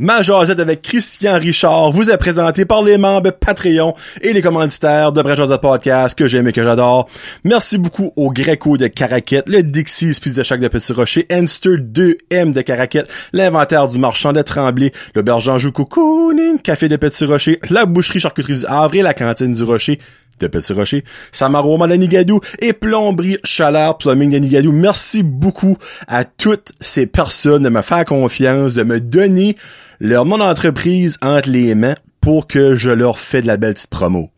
Ma jasette avec Christian Richard vous est présenté par les membres Patreon et les commanditaires de Brajazette Podcast que j'aime et que j'adore. Merci beaucoup au Greco de Caraquette, le Dixie Pizza Shack de Petit Rocher, Enster 2M de Caraquette, l'inventaire du marchand de Tremblay, le Anjou Cocooning, Café de Petit Rocher, la boucherie charcuterie du Havre et la cantine du Rocher de Petit Rocher, Samaroma et Plomberie Chaleur Plumbing de Nigadou. Merci beaucoup à toutes ces personnes de me faire confiance, de me donner leur nom d'entreprise entre les mains pour que je leur fais de la belle petite promo.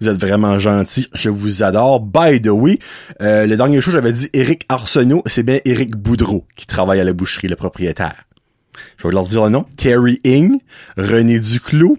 Vous êtes vraiment gentils. Je vous adore. By the way, euh, le dernier jour, j'avais dit Eric Arsenault. C'est bien Eric Boudreau qui travaille à la boucherie, le propriétaire. Je vais leur dire le nom. Terry Ing, René Duclos,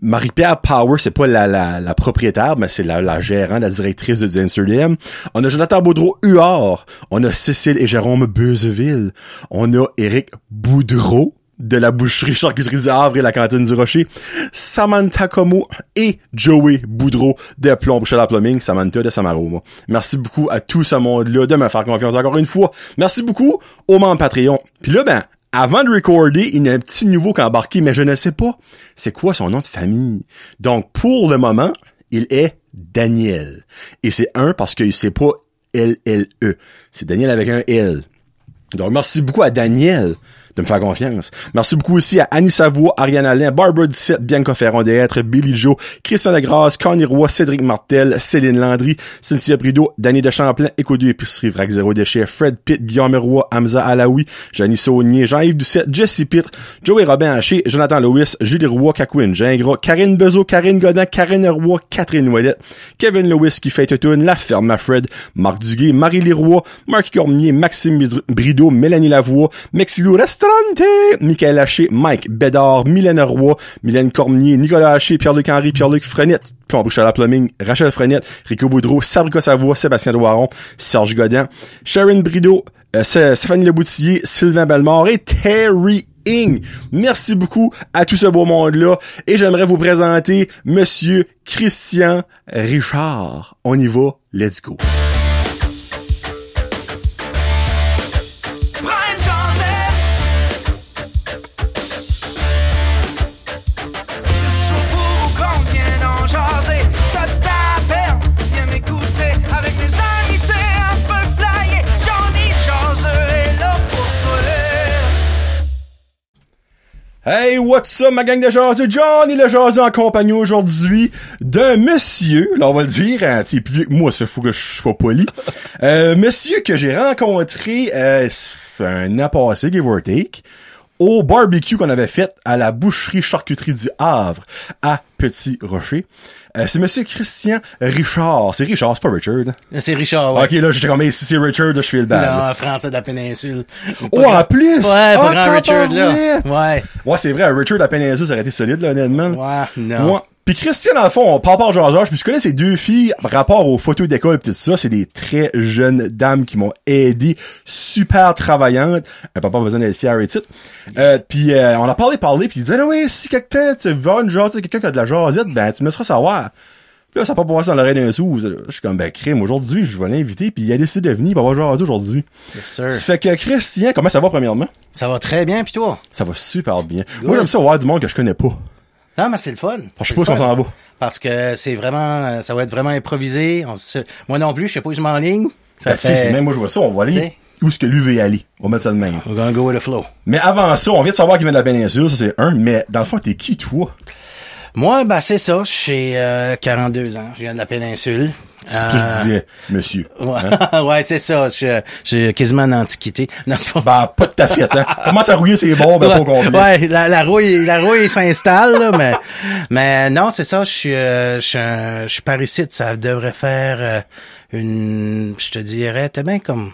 Marie-Pierre Power, c'est pas la, la, propriétaire, mais c'est la, gérante, la directrice de Amsterdam. On a Jonathan Boudreau Huard. On a Cécile et Jérôme Beuzeville. On a Eric Boudreau de la boucherie charcuterie du Havre et la cantine du Rocher, Samantha Como et Joey Boudreau de Plomb la Plumbing, Samantha de Samaroma. Merci beaucoup à tout ce monde-là de me faire confiance encore une fois. Merci beaucoup aux membres Patreon. Puis là, ben, avant de recorder, il y a un petit nouveau qui a embarqué, mais je ne sais pas c'est quoi son nom de famille. Donc, pour le moment, il est Daniel. Et c'est un parce que c'est pas L-L-E. C'est Daniel avec un L. Donc, merci beaucoup à Daniel de me faire confiance. Merci beaucoup aussi à Annie Savoie, Ariane Alain, Barbara Ducette, Bianca Ferron d'être, Billy Joe, Christian Legrasse, Connie Roy, Cédric Martel, Céline Landry, Cynthia Brideau, Danny de Champlain, Éco du Épicerie, Vrac Zéro Déchet, Fred Pitt, Guillaume Roy, Hamza Alaoui, Janie Saunier, Jean-Yves Ducette, Jesse Pitre, Joey Robin Haché, Jonathan Lewis, Julie Roy, Cacouine, Gingras, Karine Bezo, Karine Godin, Karine Roy, Catherine Ouellette, Kevin Lewis qui fait tout La Ferme Fred, Marc Duguay, Marie Leroy, Marc Cormier, Maxime Brideau, Mélanie Lavoie, Mexilou Michael Haché, Mike Bédard, Mylène Roy, Mylène Cormier, Nicolas Haché, Pierre-Luc Henry, Pierre-Luc Frenette, la Plumbing, Rachel Frenette, Rico Boudreau, Sabrica Savoie, Sébastien Doiron, Serge Godin, Sharon Brideau, euh, Stéphanie Leboutillier, Sylvain Bellemare et Terry Ing. Merci beaucoup à tout ce beau monde-là. Et j'aimerais vous présenter Monsieur Christian Richard. On y va. Let's go. Hey, what's up, ma gang de jaseux? Johnny le jaseux en compagnie aujourd'hui d'un monsieur, là, on va le dire, hein, plus vieux que moi, ça faut que je sois poli. euh, monsieur que j'ai rencontré, euh, un an passé, give or take, au barbecue qu'on avait fait à la boucherie charcuterie du Havre, à Petit Rocher. Euh, c'est Monsieur Christian Richard. C'est Richard, c'est pas Richard. C'est Richard, ouais. Ok, là, j'étais comme, si c'est Richard, je fais le bal. Non, français de la péninsule. Oh, en plus! Ouais, pas grand Richard, là. Ouais. Ouais, c'est vrai, Richard de la péninsule, ça aurait été solide, là, honnêtement. Ouais, non. Ouais. Puis Christian, dans le fond, on parle par jasage, puis je connais ces deux filles, rapport aux photos d'école et tout ça, c'est des très jeunes dames qui m'ont aidé, super travaillantes, un papa a besoin d'être fier et tout. Euh, puis euh, on a parlé, parlé, puis il disait, ah oui, si quelqu'un, tu veux une jasette, quelqu'un qui a de la jasette, ben tu me laisseras savoir. Puis là, ça n'a pas passé dans l'oreille d'un sou. Je suis comme, ben, crime, aujourd'hui, je vais l'inviter, puis il a décidé de venir, il va avoir jaser aujourd'hui. Yes, sir. Ça fait que Christian, comment ça va premièrement? Ça va très bien, puis toi? Ça va super bien. Moi, j'aime ça voir du monde que je connais pas. Non, mais c'est le fun. Je sais pas où on s'en va. Parce que c'est vraiment, ça va être vraiment improvisé. On se... Moi non plus, je sais pas où je m'enligne. Ça ben, fait... même moi je vois ça, on va aller où est-ce que lui veut y aller. On va mettre ça de même. We're gonna go with the flow. Mais avant ça, on vient de savoir qu'il vient de la péninsule, ça c'est un, mais dans le fond, t'es qui toi? Moi, ben c'est ça, j'ai euh, 42 ans, je viens de la péninsule. C'est ce que je disais, monsieur. Ouais, hein? ouais c'est ça. J'ai quasiment une antiquité. Non, c'est pas... Ben, pas de ta fête, hein. Commence à rouiller ses bords, ben, pas complet. Ouais, la, la rouille, la rouille s'installe, là, mais, mais non, c'est ça, je suis, euh, je suis, je suis. Ça devrait faire euh, une, je te dirais, t'es bien comme,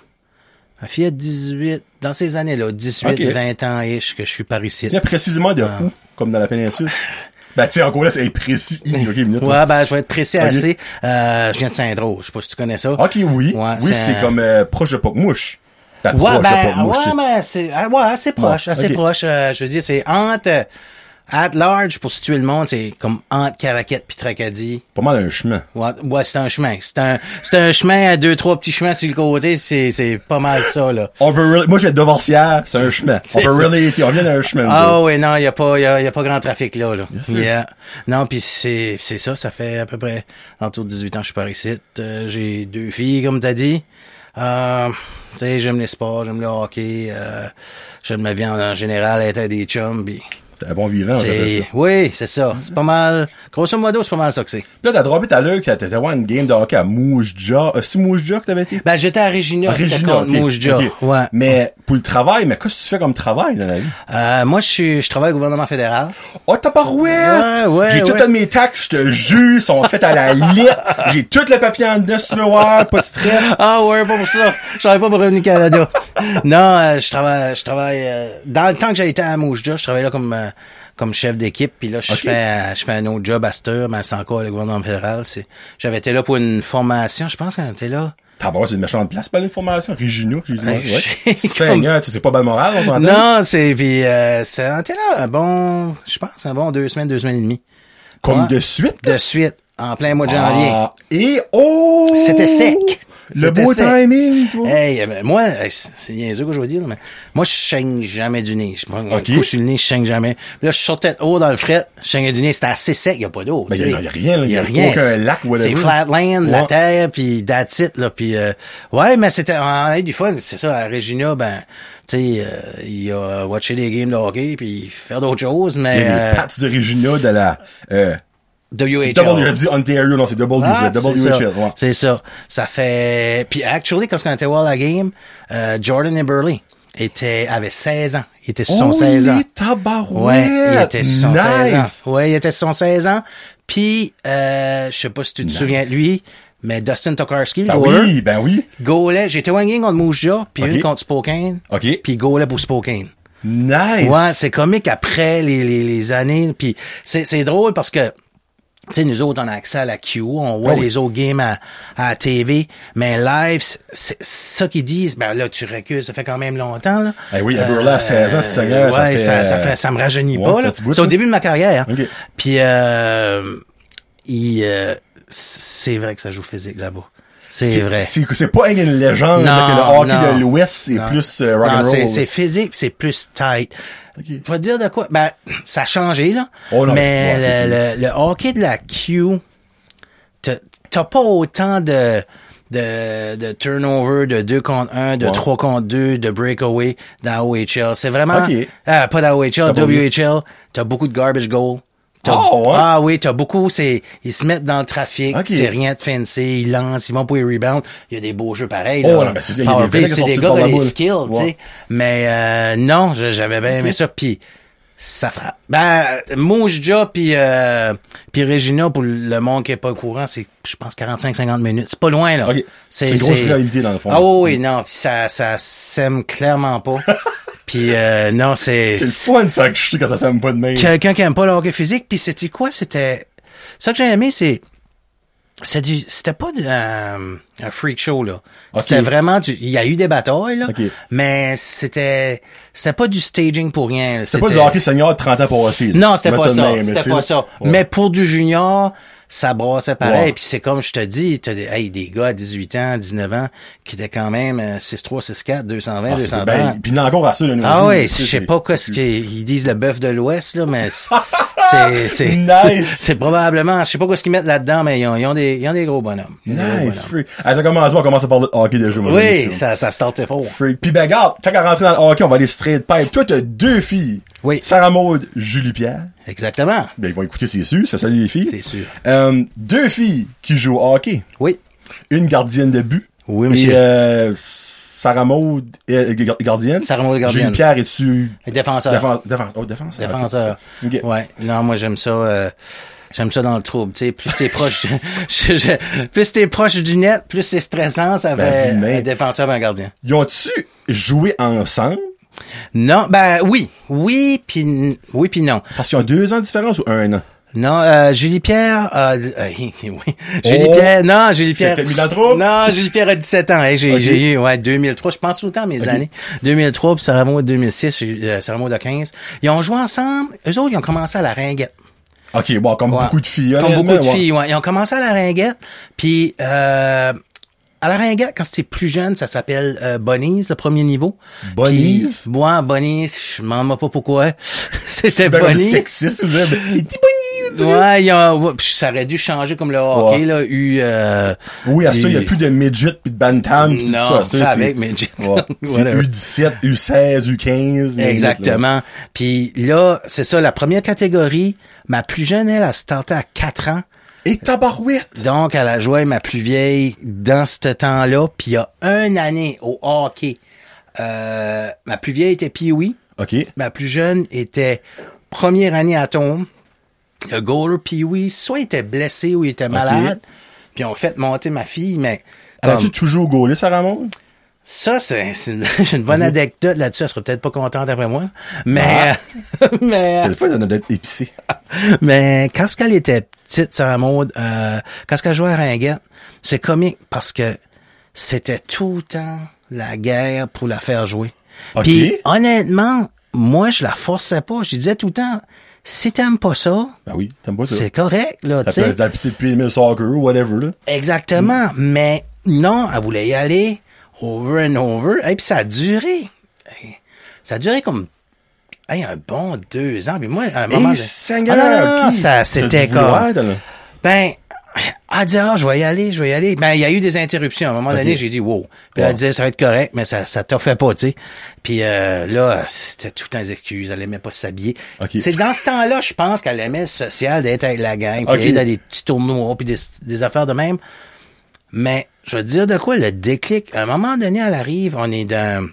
ma fille a 18, dans ces années-là, 18, okay. 20 ans, ish, que je suis paricite. Tiens, précisément de où? Comme dans la péninsule? Ben, tu sais, encore là, c'est précis. OK, minute, ouais, ben, je vais être précis okay. assez. Euh, je viens de Saint-Dro. Je sais pas si tu connais ça. OK, oui. Ouais, oui, c'est comme euh, proche de Pocmouche. Ben, ouais, ben, ouais, mais c'est, ah, ouais, assez proche, ouais, assez okay. proche. Euh, je veux dire, c'est entre, At large, pour situer le monde, c'est comme entre Caraquette puis Tracadie. Pas mal un chemin. Ouais, ouais c'est un chemin. C'est un, c'est un chemin à deux, trois petits chemins sur le côté. C'est, c'est pas mal ça, là. On peut really- Moi, je vais être divorciaire, c'est un chemin. On peut relater, on vient d'un chemin. Ah oui, non, il y a pas, y a, y a pas grand trafic là, là. Yeah. Non, puis c'est, c'est ça, ça fait à peu près, autour de 18 ans, je suis par ici. Euh, j'ai deux filles, comme t'as dit. Euh, tu sais, j'aime les sports, j'aime le hockey, euh, j'aime ma vie en, en général, être avec des chums, T'es un bon vivant, c'est, oui, c'est ça. C'est pas mal, grosso modo, c'est pas mal ça que c'est. Puis Là, t'as droppé tout à l'heure que t'étais voir une game de hockey à Moujja. Euh, C'est-tu Moujja que t'avais été? Ben, j'étais à Regina, À Regina, contre ok, Moujja. ok. Ouais. Mais pour le travail, mais qu'est-ce que tu fais comme travail dans la vie? Euh, moi, je suis, je travaille au gouvernement fédéral. Oh, t'as pas Ouais, ouais, J'ai ouais. de mes taxes, je te jure, sont faites à la lettre. J'ai tout le papier en dedans, si tu veux voir, pas de stress. Ah ouais, pas pour ça. Je travaille pas pour Revenu Canada. non, euh, je travaille, je travaille. euh, dans le temps que j'ai été à Moujda, je travaillais là comme euh, comme chef d'équipe. Puis là, je fais euh, je fais un autre job à heure, mais c'est encore le gouvernement fédéral. C'est, j'avais été là pour une formation. Je pense qu'on était là. T'as pas c'est une méchante place pour l'information. Regina, j'ai dit, Ouais, ouais. j'ai Seigneur, tu sais, c'est pas Balmoral, on s'entend? Non, c'est puis euh, c'est, on était là un bon, je pense un bon deux semaines, deux semaines et demie Comme Ouais. de suite? là? de suite en plein mois de janvier. Ah, et oh! C'était sec. Le beau sec. timing, toi. Hey, euh, moi, euh, c'est niaiseux que je veux dire, mais moi, je saigne jamais du nez. Je prends un coup sur le nez, je saigne jamais. Puis là, je sortais haut dans le fret, je saignais du nez, c'était assez sec, il y a pas d'eau. Ben, tu y a- sais. y a rien, là, Il y y a a rien. aucun lac. C'est flatland, la terre, puis that's it, là. Puis, euh, ouais, mais c'était, on a eu du fun. C'est ça, à Regina, ben, tu sais, euh, il a watché des games de hockey, puis faire d'autres choses, mais... Il y a euh, les de Regina de la, euh, WHL. W, j'ai dit Ontario, non, c'est W, Ah. WHL, ouais. C'est ça. Ça fait... Puis actually, quand on était voir la game, euh, Jordan et Burley était, avait 16 ans. Il était sur son Oh, 16 ans. Ouais, il était sur son 16 ans. Ouais, il était sur son 16 ans. Puis, euh, je sais pas si tu te souviens de lui, mais Dustin Tokarski, Ben goaler, oui, ben oui. goalait. J'étais game contre Moujja, puis Ok. une contre Spokane. OK. Puis goalait pour Spokane. Nice! Ouais, c'est comique après les, les, les années. Puis c'est, c'est drôle parce que tu sais, nous autres, on a accès à la Q, on voit Ah oui. les autres games à, à la TV, mais live, c'est- ça qu'ils disent. Ben là, tu recules, ça fait quand même longtemps. Là. Eh oui, à Burla, 16 ans, ça fait, ça, ça fait, ça me rajeunit ouais, pas. là. C'est au début de ma carrière. Ok. Puis, euh, il, euh, c'est vrai que ça joue physique là-bas. C'est vrai. C'est, pas une légende, Non, que le hockey non. de l'Ouest, c'est plus euh, rock'n'roll. c'est, physique, c'est plus tight. Ok. Je vais te dire de quoi? Ben, ça a changé, là. Oh non, mais le, le, le hockey de la Q, t'as, pas autant de, de, de turnover, de 2 contre 1, de Ouais. 3 contre 2, de breakaway dans OHL. C'est vraiment, Ok. ah, pas dans OHL. WHL. T'as beaucoup de garbage goal. Ah, ouais? ah oui, t'as beaucoup, c'est, ils se mettent dans le trafic, c'est rien de fancy, ils lancent, ils vont pour les rebounds. Il y a des beaux jeux pareils, Oh, là. ben, c'est- des c'est des gars qui ont des skills, tu sais. Mais, euh, non, j'avais bien aimé ça, puis ça frappe. Ben, Moujja puis euh, puis Regina, pour le monde qui est pas au courant, c'est, je pense, 45-50 minutes. C'est pas loin, là. Ok. C'est une grosse réalité, dans le fond. Ah oui, oui, non, puis ça, ça sème clairement pas. puis euh, non, c'est... C'est le fun, ça, que je sais quand ça s'aime pas de même. Quelqu'un qui aime pas le hockey physique, puis c'était quoi? C'était... Ça que j'ai aimé, c'est... Du, c'était pas de, euh, un freak show là. C'était vraiment du, il y a eu des batailles là, Ok. mais c'était, c'était pas du staging pour rien. C'est pas du hockey senior de 30 ans passé. Non, c'était pas ça. C'était pas ça. Ouais. Mais pour du junior, ça brassait pareil. Ouais. Puis c'est comme je te dis, t'as des, hey, des gars à 18 ans, 19 ans, qui étaient quand même euh, 6'3, 6'4, 220, Ah, c'est 230. ben, puis encore à ça, nos Ah oui, je sais pas quoi ce qu'ils disent le bœuf de l'Ouest, là, mais c'est, c'est, c'est, Nice. c'est probablement, je sais pas quoi ce qu'ils mettent là-dedans, mais ils ont, ils ont des, ils ont des gros bonhommes. Des gros Nice, bonhommes. freak. Ah, ça commence, on commence à parler de hockey déjà, Oui, ça, ça startait fort. Freak. Puis ben, regarde, tant qu'à rentrer dans le hockey, on va aller straight pipe. Toi, t'as deux filles. Oui. Sarah Maud, Julie Pierre. Exactement. Ben, ils vont écouter, c'est sûr. Ça salue les filles. C'est sûr. Euh, deux filles qui jouent au hockey. Oui. Une gardienne de but. Oui, Et, monsieur. euh, Sarah Maud, euh, gar- gardienne. Sarah Maud, gardienne. Julie Pierre, es-tu? Défenseur. défense, défense, oh, défense. Défenseur. Ok. Ouais. Non, moi j'aime ça. euh, j'aime ça dans le trouble. Tu sais, plus t'es proche, je- je- plus t'es proche du net, plus c'est stressant. Ça Ben, fait mais- un défenseur, et un gardien. Ils ont-tu joué ensemble? Non, ben oui, oui puis oui puis non. Parce qu'ils ont deux ans de différence ou un an? Non, euh, Julie Pierre, euh, euh, oui, Julie Oh! Pierre, non, Julie Pierre. Mis dans le trou? Non, Julie Pierre a 17 ans. Hey, j'ai, eu, ouais, 2003. Je pense tout le temps à mes années. 2003 puis Sarah Maud 2006, j'ai eu, euh, Sarah Maud de 15. Ils ont joué ensemble. Eux autres, ils ont commencé à la ringuette. OK, bon, comme Ouais. beaucoup de filles. Comme honnêtement, beaucoup de ouais. filles, ouais. Ils ont commencé à la ringuette. Puis, euh, à la ringuette, quand c'était plus jeune, ça s'appelle euh, Bonnies, le premier niveau. Bunnies? Puis, ouais, Bonnies, je m'en demande pas pourquoi. C'était Bonnies. sexiste, vous avez- bunnies, tu sais. Ouais, ouais, puis ça aurait dû changer comme le hockey, Ouais. là, eu, euh, Oui, à ça, il n'y a plus de midget puis de bantam pis tout Non, ça. ça, c'est- avec midget. Ouais. C'est Whatever. U17, U16, U15. Exactement. Puis là, c'est ça, la première catégorie, ma plus jeune, elle, a starté à 4 ans. Et tabarouette! Donc, elle a joué ma plus vieille dans ce temps-là. Puis il y a une année au hockey, euh, ma plus vieille était Pee-Wee. OK. Ma plus jeune était première année à Tombe. Le goaler Pee-Wee, soit il était blessé ou il était malade. Puis on fait monter ma fille, mais... comme- As-tu toujours gaulé, Sarah Maud? Ça, c'est une, j'ai une bonne anecdote là-dessus. Elle sera peut-être pas contente après moi. Mais, Ah. mais, C'est le fun d'être épicé. Mais quand ce qu'elle était petite, Sarah Maud, euh, quand ce qu'elle jouait à Ringuette, c'est comique parce que c'était tout le temps la guerre pour la faire jouer. Ok. Puis, honnêtement, moi, je la forçais pas. Je disais tout le temps, si t'aimes pas ça, Ben oui, t'aimes pas ça. c'est correct, là, tu sais. petite PML soccer ou whatever, là. Exactement. Mais non, elle voulait y aller over and over. Et puis ça a duré. Ça a duré comme hey, un bon deux ans. Puis moi, à un moment... Hey, Seigneur, Ah, non, non, non, ok. ça, c'était comme... Ben, elle dit, ah, je vais y aller, je vais y aller. Ben, il y a eu des interruptions. À un moment donné, j'ai dit, wow. Puis Wow. elle disait, ça va être correct, mais ça, ça t'a fait pas, tu sais. Puis euh, là, c'était tout un excuse. Elle aimait pas s'habiller. C'est dans ce temps-là, je pense qu'elle aimait le social, d'être avec la gang, puis Ok. aller dans des petits tournois, puis des, des affaires de même. Mais, je veux te dire de quoi, le déclic, à un moment donné, elle arrive, on est dans,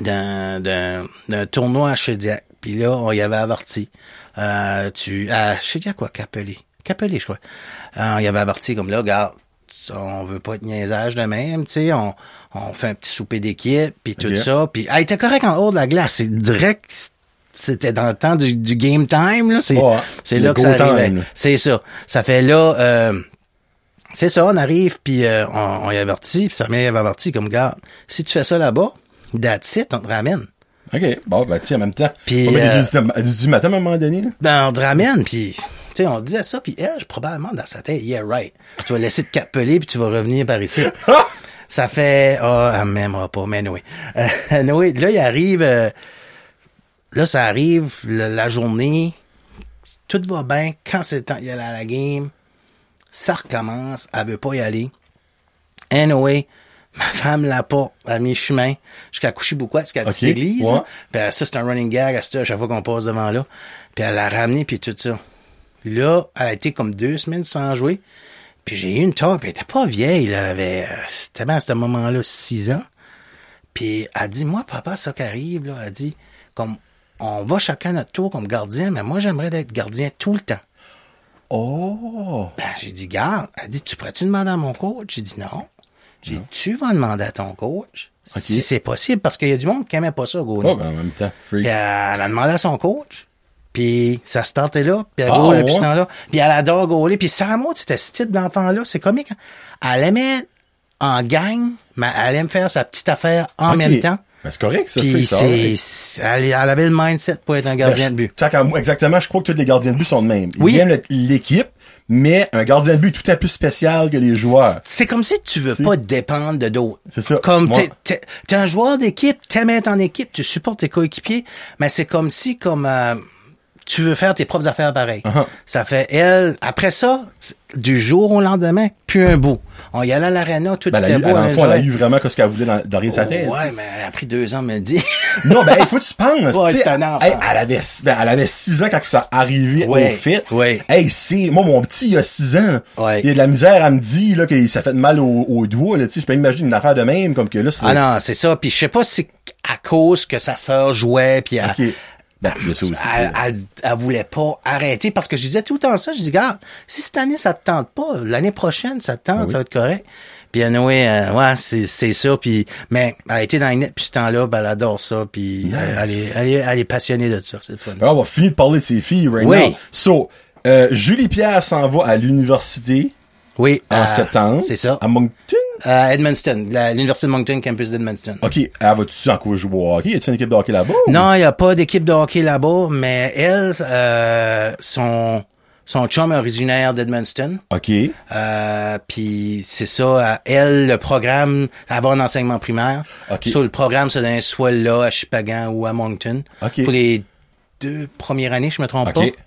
d'un tournoi à Chediac. Puis là, on y avait averti. Euh, tu, à Chediac, quoi, Capelé. Capelé, je crois. Euh, on y avait averti comme là, regarde, ça, on veut pas être niaisage de même, tu sais, on, on fait un petit souper d'équipe, puis tout ça. Puis, elle était correct en haut de la glace. C'est direct, c'était dans le temps du, du game time, là. C'est, Le là que ça arrivait. C'est ça. Ça fait là, euh, c'est ça, on arrive, puis euh, on, on y avertit, puis sa mère y avait averti, comme, garde, si tu fais ça là-bas, that's it, on te ramène. OK. Bon, ben, tiens, en même temps. Puis, mettre euh, des- du matin à un moment donné, là. Ben, on te ramène, puis, tu sais, on disait ça, puis elle, probablement, dans sa tête, yeah, right. Tu vas laisser te capeler, puis tu vas revenir par ici. ça fait, ah, elle m'aimera pas, mais Noé. Euh, Noé, là, il arrive, euh, là, ça arrive, le- la journée, tout va bien, quand c'est le temps d'y aller à la game, ça recommence, elle veut pas y aller. Anyway, ma femme l'a pas à mi-chemin jusqu'à coucher beaucoup jusqu'à la petite Ok, église. ouais. Puis ça, c'est un running gag à, chaque fois qu'on passe devant là. Puis elle l'a ramené, puis tout ça. Là, elle a été comme deux semaines sans jouer. Puis j'ai eu une top, elle était pas vieille, là, elle avait, euh, c'était bien à ce moment-là, six ans. Puis elle dit, moi, papa, ça qui arrive, là, elle dit, comme, on va chacun notre tour comme gardien, mais moi, j'aimerais être gardien tout le temps. Oh! Ben, j'ai dit, garde. Elle dit, tu pourrais-tu demander à mon coach? J'ai dit, non. J'ai dit, tu vas demander à ton coach. Si c'est possible, parce qu'il y a du monde qui aimait pas ça, go. Oh, ben, en même temps. Freak. Puis elle a demandé à son coach. Puis ça startait là, puis elle goal ouais? depuis ce temps-là. Puis elle adore gauler. Puis Sarah Maud, c'était ce type d'enfant-là. C'est comique. hein. Elle aimait en gang, mais elle aime faire sa petite affaire en même temps. Ben, c'est correct, ça. Puis c'est, elle, elle avait le mindset pour être un gardien de but. Exactement, je crois que tous les gardiens de but sont de même. Ils Oui. aiment l'équipe, mais un gardien de but est tout à plus spécial que les joueurs. C'est comme si tu veux pas dépendre de d'autres. C'est ça. Comme Moi- t'es, t'es, t'es un joueur d'équipe, t'aimes être en équipe, tu supportes tes coéquipiers, mais c'est comme si comme euh, tu veux faire tes propres affaires pareil. Uh-huh. Ça fait elle. Après ça, du jour au lendemain, plus un bout. On y allait à l'aréna, tout Ben, elle était eu, beau. fond, elle a eu vraiment ce qu'elle voulait dans, dans rien de sa tête. Oh, ouais, mais elle a pris deux ans, me dit. Non, ben, il faut que tu penses. Ouais, tu sais, c'est un enfant. hey, elle avait, ben, elle avait 6 ans quand ça arrivait Ouais, au fit. ouais. Hey, c'est, moi, mon petit, il a 6 ans. Ouais. Il a de la misère à me dire, là, que ça fait mal au, au doigt, là, tu sais. Je peux imaginer une affaire de même, comme que là, c'est... ah non, c'est ça. Puis je sais pas si c'est à cause que sa sœur jouait, puis elle, Ok. Ben, il y a ça aussi. elle, elle, elle voulait pas arrêter parce que je disais tout le temps ça. Je dis, gars, si cette année ça te tente pas, l'année prochaine ça te tente, Ah oui. ça va être correct. Puis anyway, euh, ouais, c'est, c'est ça. Puis mais elle été dans les net puis ce temps-là, ben, elle adore ça. Puis elle, elle est, elle, est, elle est passionnée de ça. C'est le fun. Alors, on va finir de parler de ses filles right Oui. now. So, Euh, Julie Pierre s'en va à l'université Oui. en euh, septembre. C'est ça. À Moncton? À Edmundston, la- l'université de Moncton, campus d'Edmundston. OK. Elle va-tu encore jouer au hockey? Y a-tu une équipe de hockey là-bas? Non, il n'y a pas d'équipe de hockey là-bas, mais elle, euh, son, son chum est originaire d'Edmundston. OK. Euh, puis c'est ça, euh, elle, le programme, elle va en enseignement primaire. OK. Sur le programme, c'est d'un soit là, à Chupagan ou à Moncton. OK. Pour les deux premières années, je me trompe OK. pas.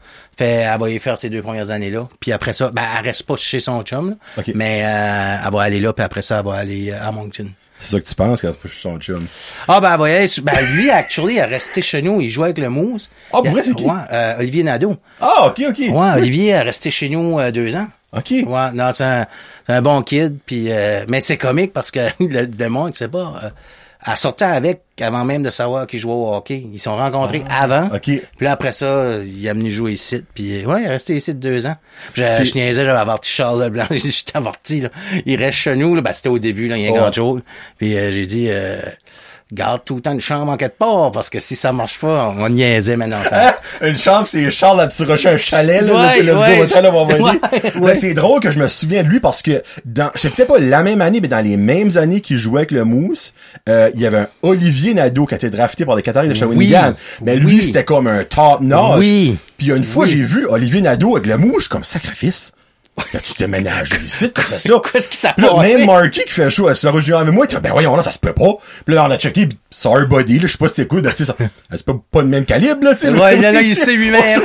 Fait, elle va y faire ces deux premières années-là. Puis après ça, ben, elle reste pas chez son chum, là. Mais euh, elle va aller là, puis après ça, elle va aller euh, à Moncton. C'est ça que tu penses quand c'est pas son chum? Ah ben, voyez, ben lui, actually, il est resté chez nous, il jouait avec le Mousse. Ah, pour a- vrai, c'est qui? Ouais, euh, Olivier Nadeau. Ah, OK, OK. Ouais, Olivier est resté chez nous euh, deux ans. OK. Ouais, non, c'est un, bon kid, puis mais c'est comique parce que le, le monde, c'est pas, elle sortait avec avant même de savoir qu'il jouait au hockey. Ils se sont rencontrés avant. OK. Puis là, après ça, il est venu jouer ici. Puis ouais, il est resté ici deux ans. Puis je, je niaisais, j'avais averti Charles Leblanc. J'ai dit, je t'ai averti, là. Il reste chez nous, là. Ben, c'était au début, là, il y a un Ouais. grand jour. Puis euh, j'ai dit, euh, garde tout le temps une chambre en quelque part, parce que si ça marche pas, on niaisait maintenant. Ça. Une chambre, c'est Charles à Petit Rocher, un chalet, là, Ouais, là, ouais, va venir. ouais, Mais ouais. c'est drôle que je me souviens de lui parce que dans, je sais peut-être pas la même année, mais dans les mêmes années qu'il jouait avec le Mousse, euh, il y avait un Olivier Nadeau qui a été drafté par les Qataris de Shawinigan. mais lui, oui. c'était comme un top notch. Oui. Puis une fois, Oui. j'ai vu Olivier Nadeau avec le suis comme sacrifice. Là, tu déménages ici, que c'est ça. Qu'est-ce qui s'est là, passé? même Marky qui fait le show à Slaro Junior avec moi, il dit, ben voyons, là, ça se peut pas. Puis là, on a checké, pis sorry buddy, là, je sais pas si t'écoutes, tu sais, ça, c'est pas, pas le même calibre, là, tu sais. Ouais, là. là, là, il sait lui-même.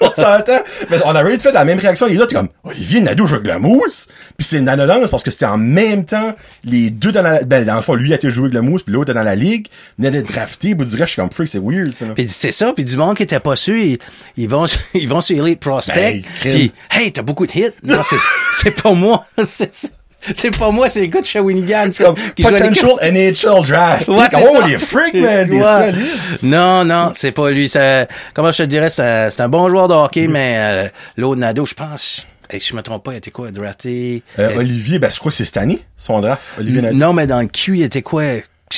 On s'entend. Mais on a fait la même réaction, les autres, t'es comme, Olivier Nadeau joue avec la mousse. Puis c'est une annonce parce que c'était en même temps, les deux dans la, ben, dans le fond, lui a été joué avec la mousse, puis l'autre est dans la ligue, venait d'être drafté, vous direz, je suis comme freak, c'est weird, ça, là. Puis c'est ça, puis du monde qui était pas sûr, ils, ils vont ils vont sur Elite Prospect, Ben, puis hey, t'as beaucoup de hits. Non, c'est pas moi, c'est pas moi, c'est les gars de Shawinigan Comme, qui potential NHL draft. Ouais, oh, les freaks, man, des Ouais. solides. Non, non, c'est pas lui. C'est, comment je te dirais, c'est un, un bon joueur de hockey, mais euh, l'autre Nado, je pense, hey, je me trompe pas, il était quoi, drafté? Euh, Olivier, ben, je crois que c'est cette année, son draft. Olivier Nadeau. non, mais dans le Q, il était quoi?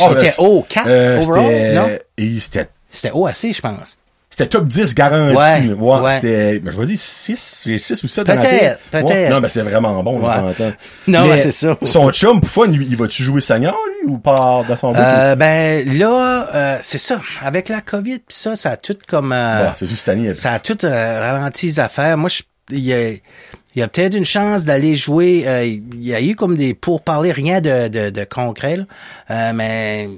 Ah, C'était ben, haut, 4 euh, overall? Non? et c'était C'était haut assez, je pense. C'était top 10 garanti. Ouais, là. Ouais, ouais. C'était, ben, je vais dire 6, j'ai 6 ou 7 dans la Peut-être, peut-être. Ouais. Non, mais c'est vraiment bon, on Ouais. s'entend. Non, Mais c'est ça. Son chum, Buffon, il, il va-tu jouer senior, lui, ou pas dans son? Euh, ben là, euh, c'est ça. Avec la COVID, pis ça, ça a tout comme euh, c'est juste année. ça a tout euh, ralenti les affaires. Moi, je, il y a, il y a peut-être une chance d'aller jouer. euh, il y a eu comme des pourparlers, rien de, de, de concret, là. Euh, mais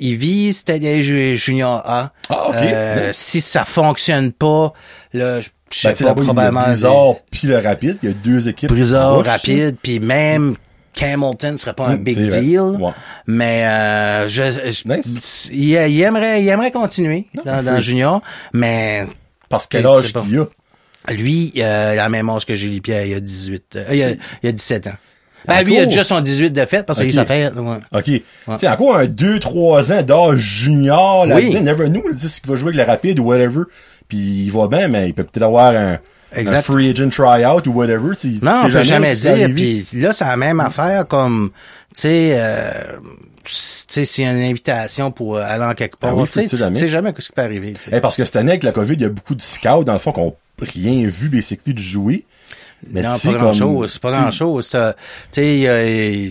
il vise c'était d'aller jouer junior A. Ah, ok. Euh. Si ça fonctionne pas, là, je sais Ben, pas, probablement. Brizard puis le Rapide. Il y a deux équipes. Proches, rapide, puis même Camilton serait pas un Mm, big deal. Ouais. Mais euh, je, je- Nice. il, il aimerait, il aimerait continuer dans, junior, mais Parce que l'âge qu'il a. lui, euh, la même âge que Julie Pierre, il a 18, euh, il, a, il a 17 ans. Ben, Ah, lui, il a déjà son 18 de fait parce qu'il Ok. ça fait. ouais. OK. Tu sais, encore un 2-3 ans d'âge junior, là, Oui. never know, là, tu s'il va jouer avec le Rapide ou whatever. Puis il va bien, mais il peut peut-être avoir un, Exact. un free agent tryout ou whatever. tu Non, tu on sais peut jamais peut dire. arriver. Puis là, c'est la même affaire comme, tu sais, euh, tu sais, s'il y a une invitation pour aller en quelque part, Ah oui, tu sais, tu jamais? jamais ce qui peut arriver. tu. Eh, parce que cette année, avec la COVID, il y a beaucoup de scouts, dans le fond, qui n'ont rien vu, basically, de jouer. Non, pas grand comme- chose, pas tu sais, grand chose. Tu sais,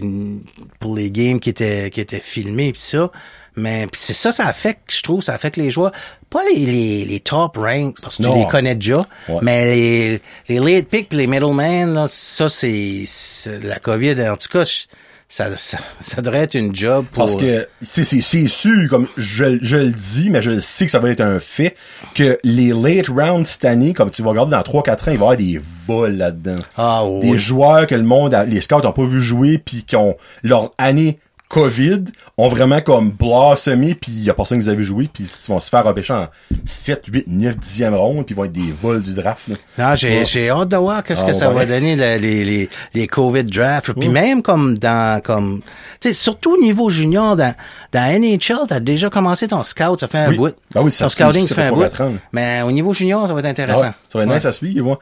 pour les games qui étaient qui étaient filmés pis ça, mais pis c'est ça, ça affecte, je trouve, ça affecte les joueurs. Pas les les, les top ranks parce que Non. tu les connais déjà, Ouais. mais les les late picks, les middlemen, là, ça c'est c'est- la COVID. En tout cas, je- ça ça, ça devrait être une job pour. Parce que c'est c'est c'est sûr, comme je, je le dis, mais je le sais que ça va être un fait, que les late rounds cette année, comme tu vas regarder dans 3-4 ans, il va y avoir des vols là-dedans. ah Des joueurs que le monde, a- les scouts ont pas vu jouer, puis qui ont leur année COVID, ont vraiment comme blossomé, puis il y a personne qui les a vu jouer, puis ils vont se faire repêcher en 7, 8, 9, 10e ronde, puis ils vont être des vols du draft. Là. Non, j'ai, Ouais. hâte de voir qu'est-ce que Ah, ça ouais. va donner le- les, les, les COVID drafts. Puis Ouais. même comme dans, comme, tu sais, surtout au niveau junior, dans, dans NHL, t'as déjà commencé ton scout, ça fait un Oui. bout. Ah oui, ça ton scouting, ça ça fait un bout. Mais au niveau junior, ça va être Ah intéressant. ouais, ça va être nice à suivre.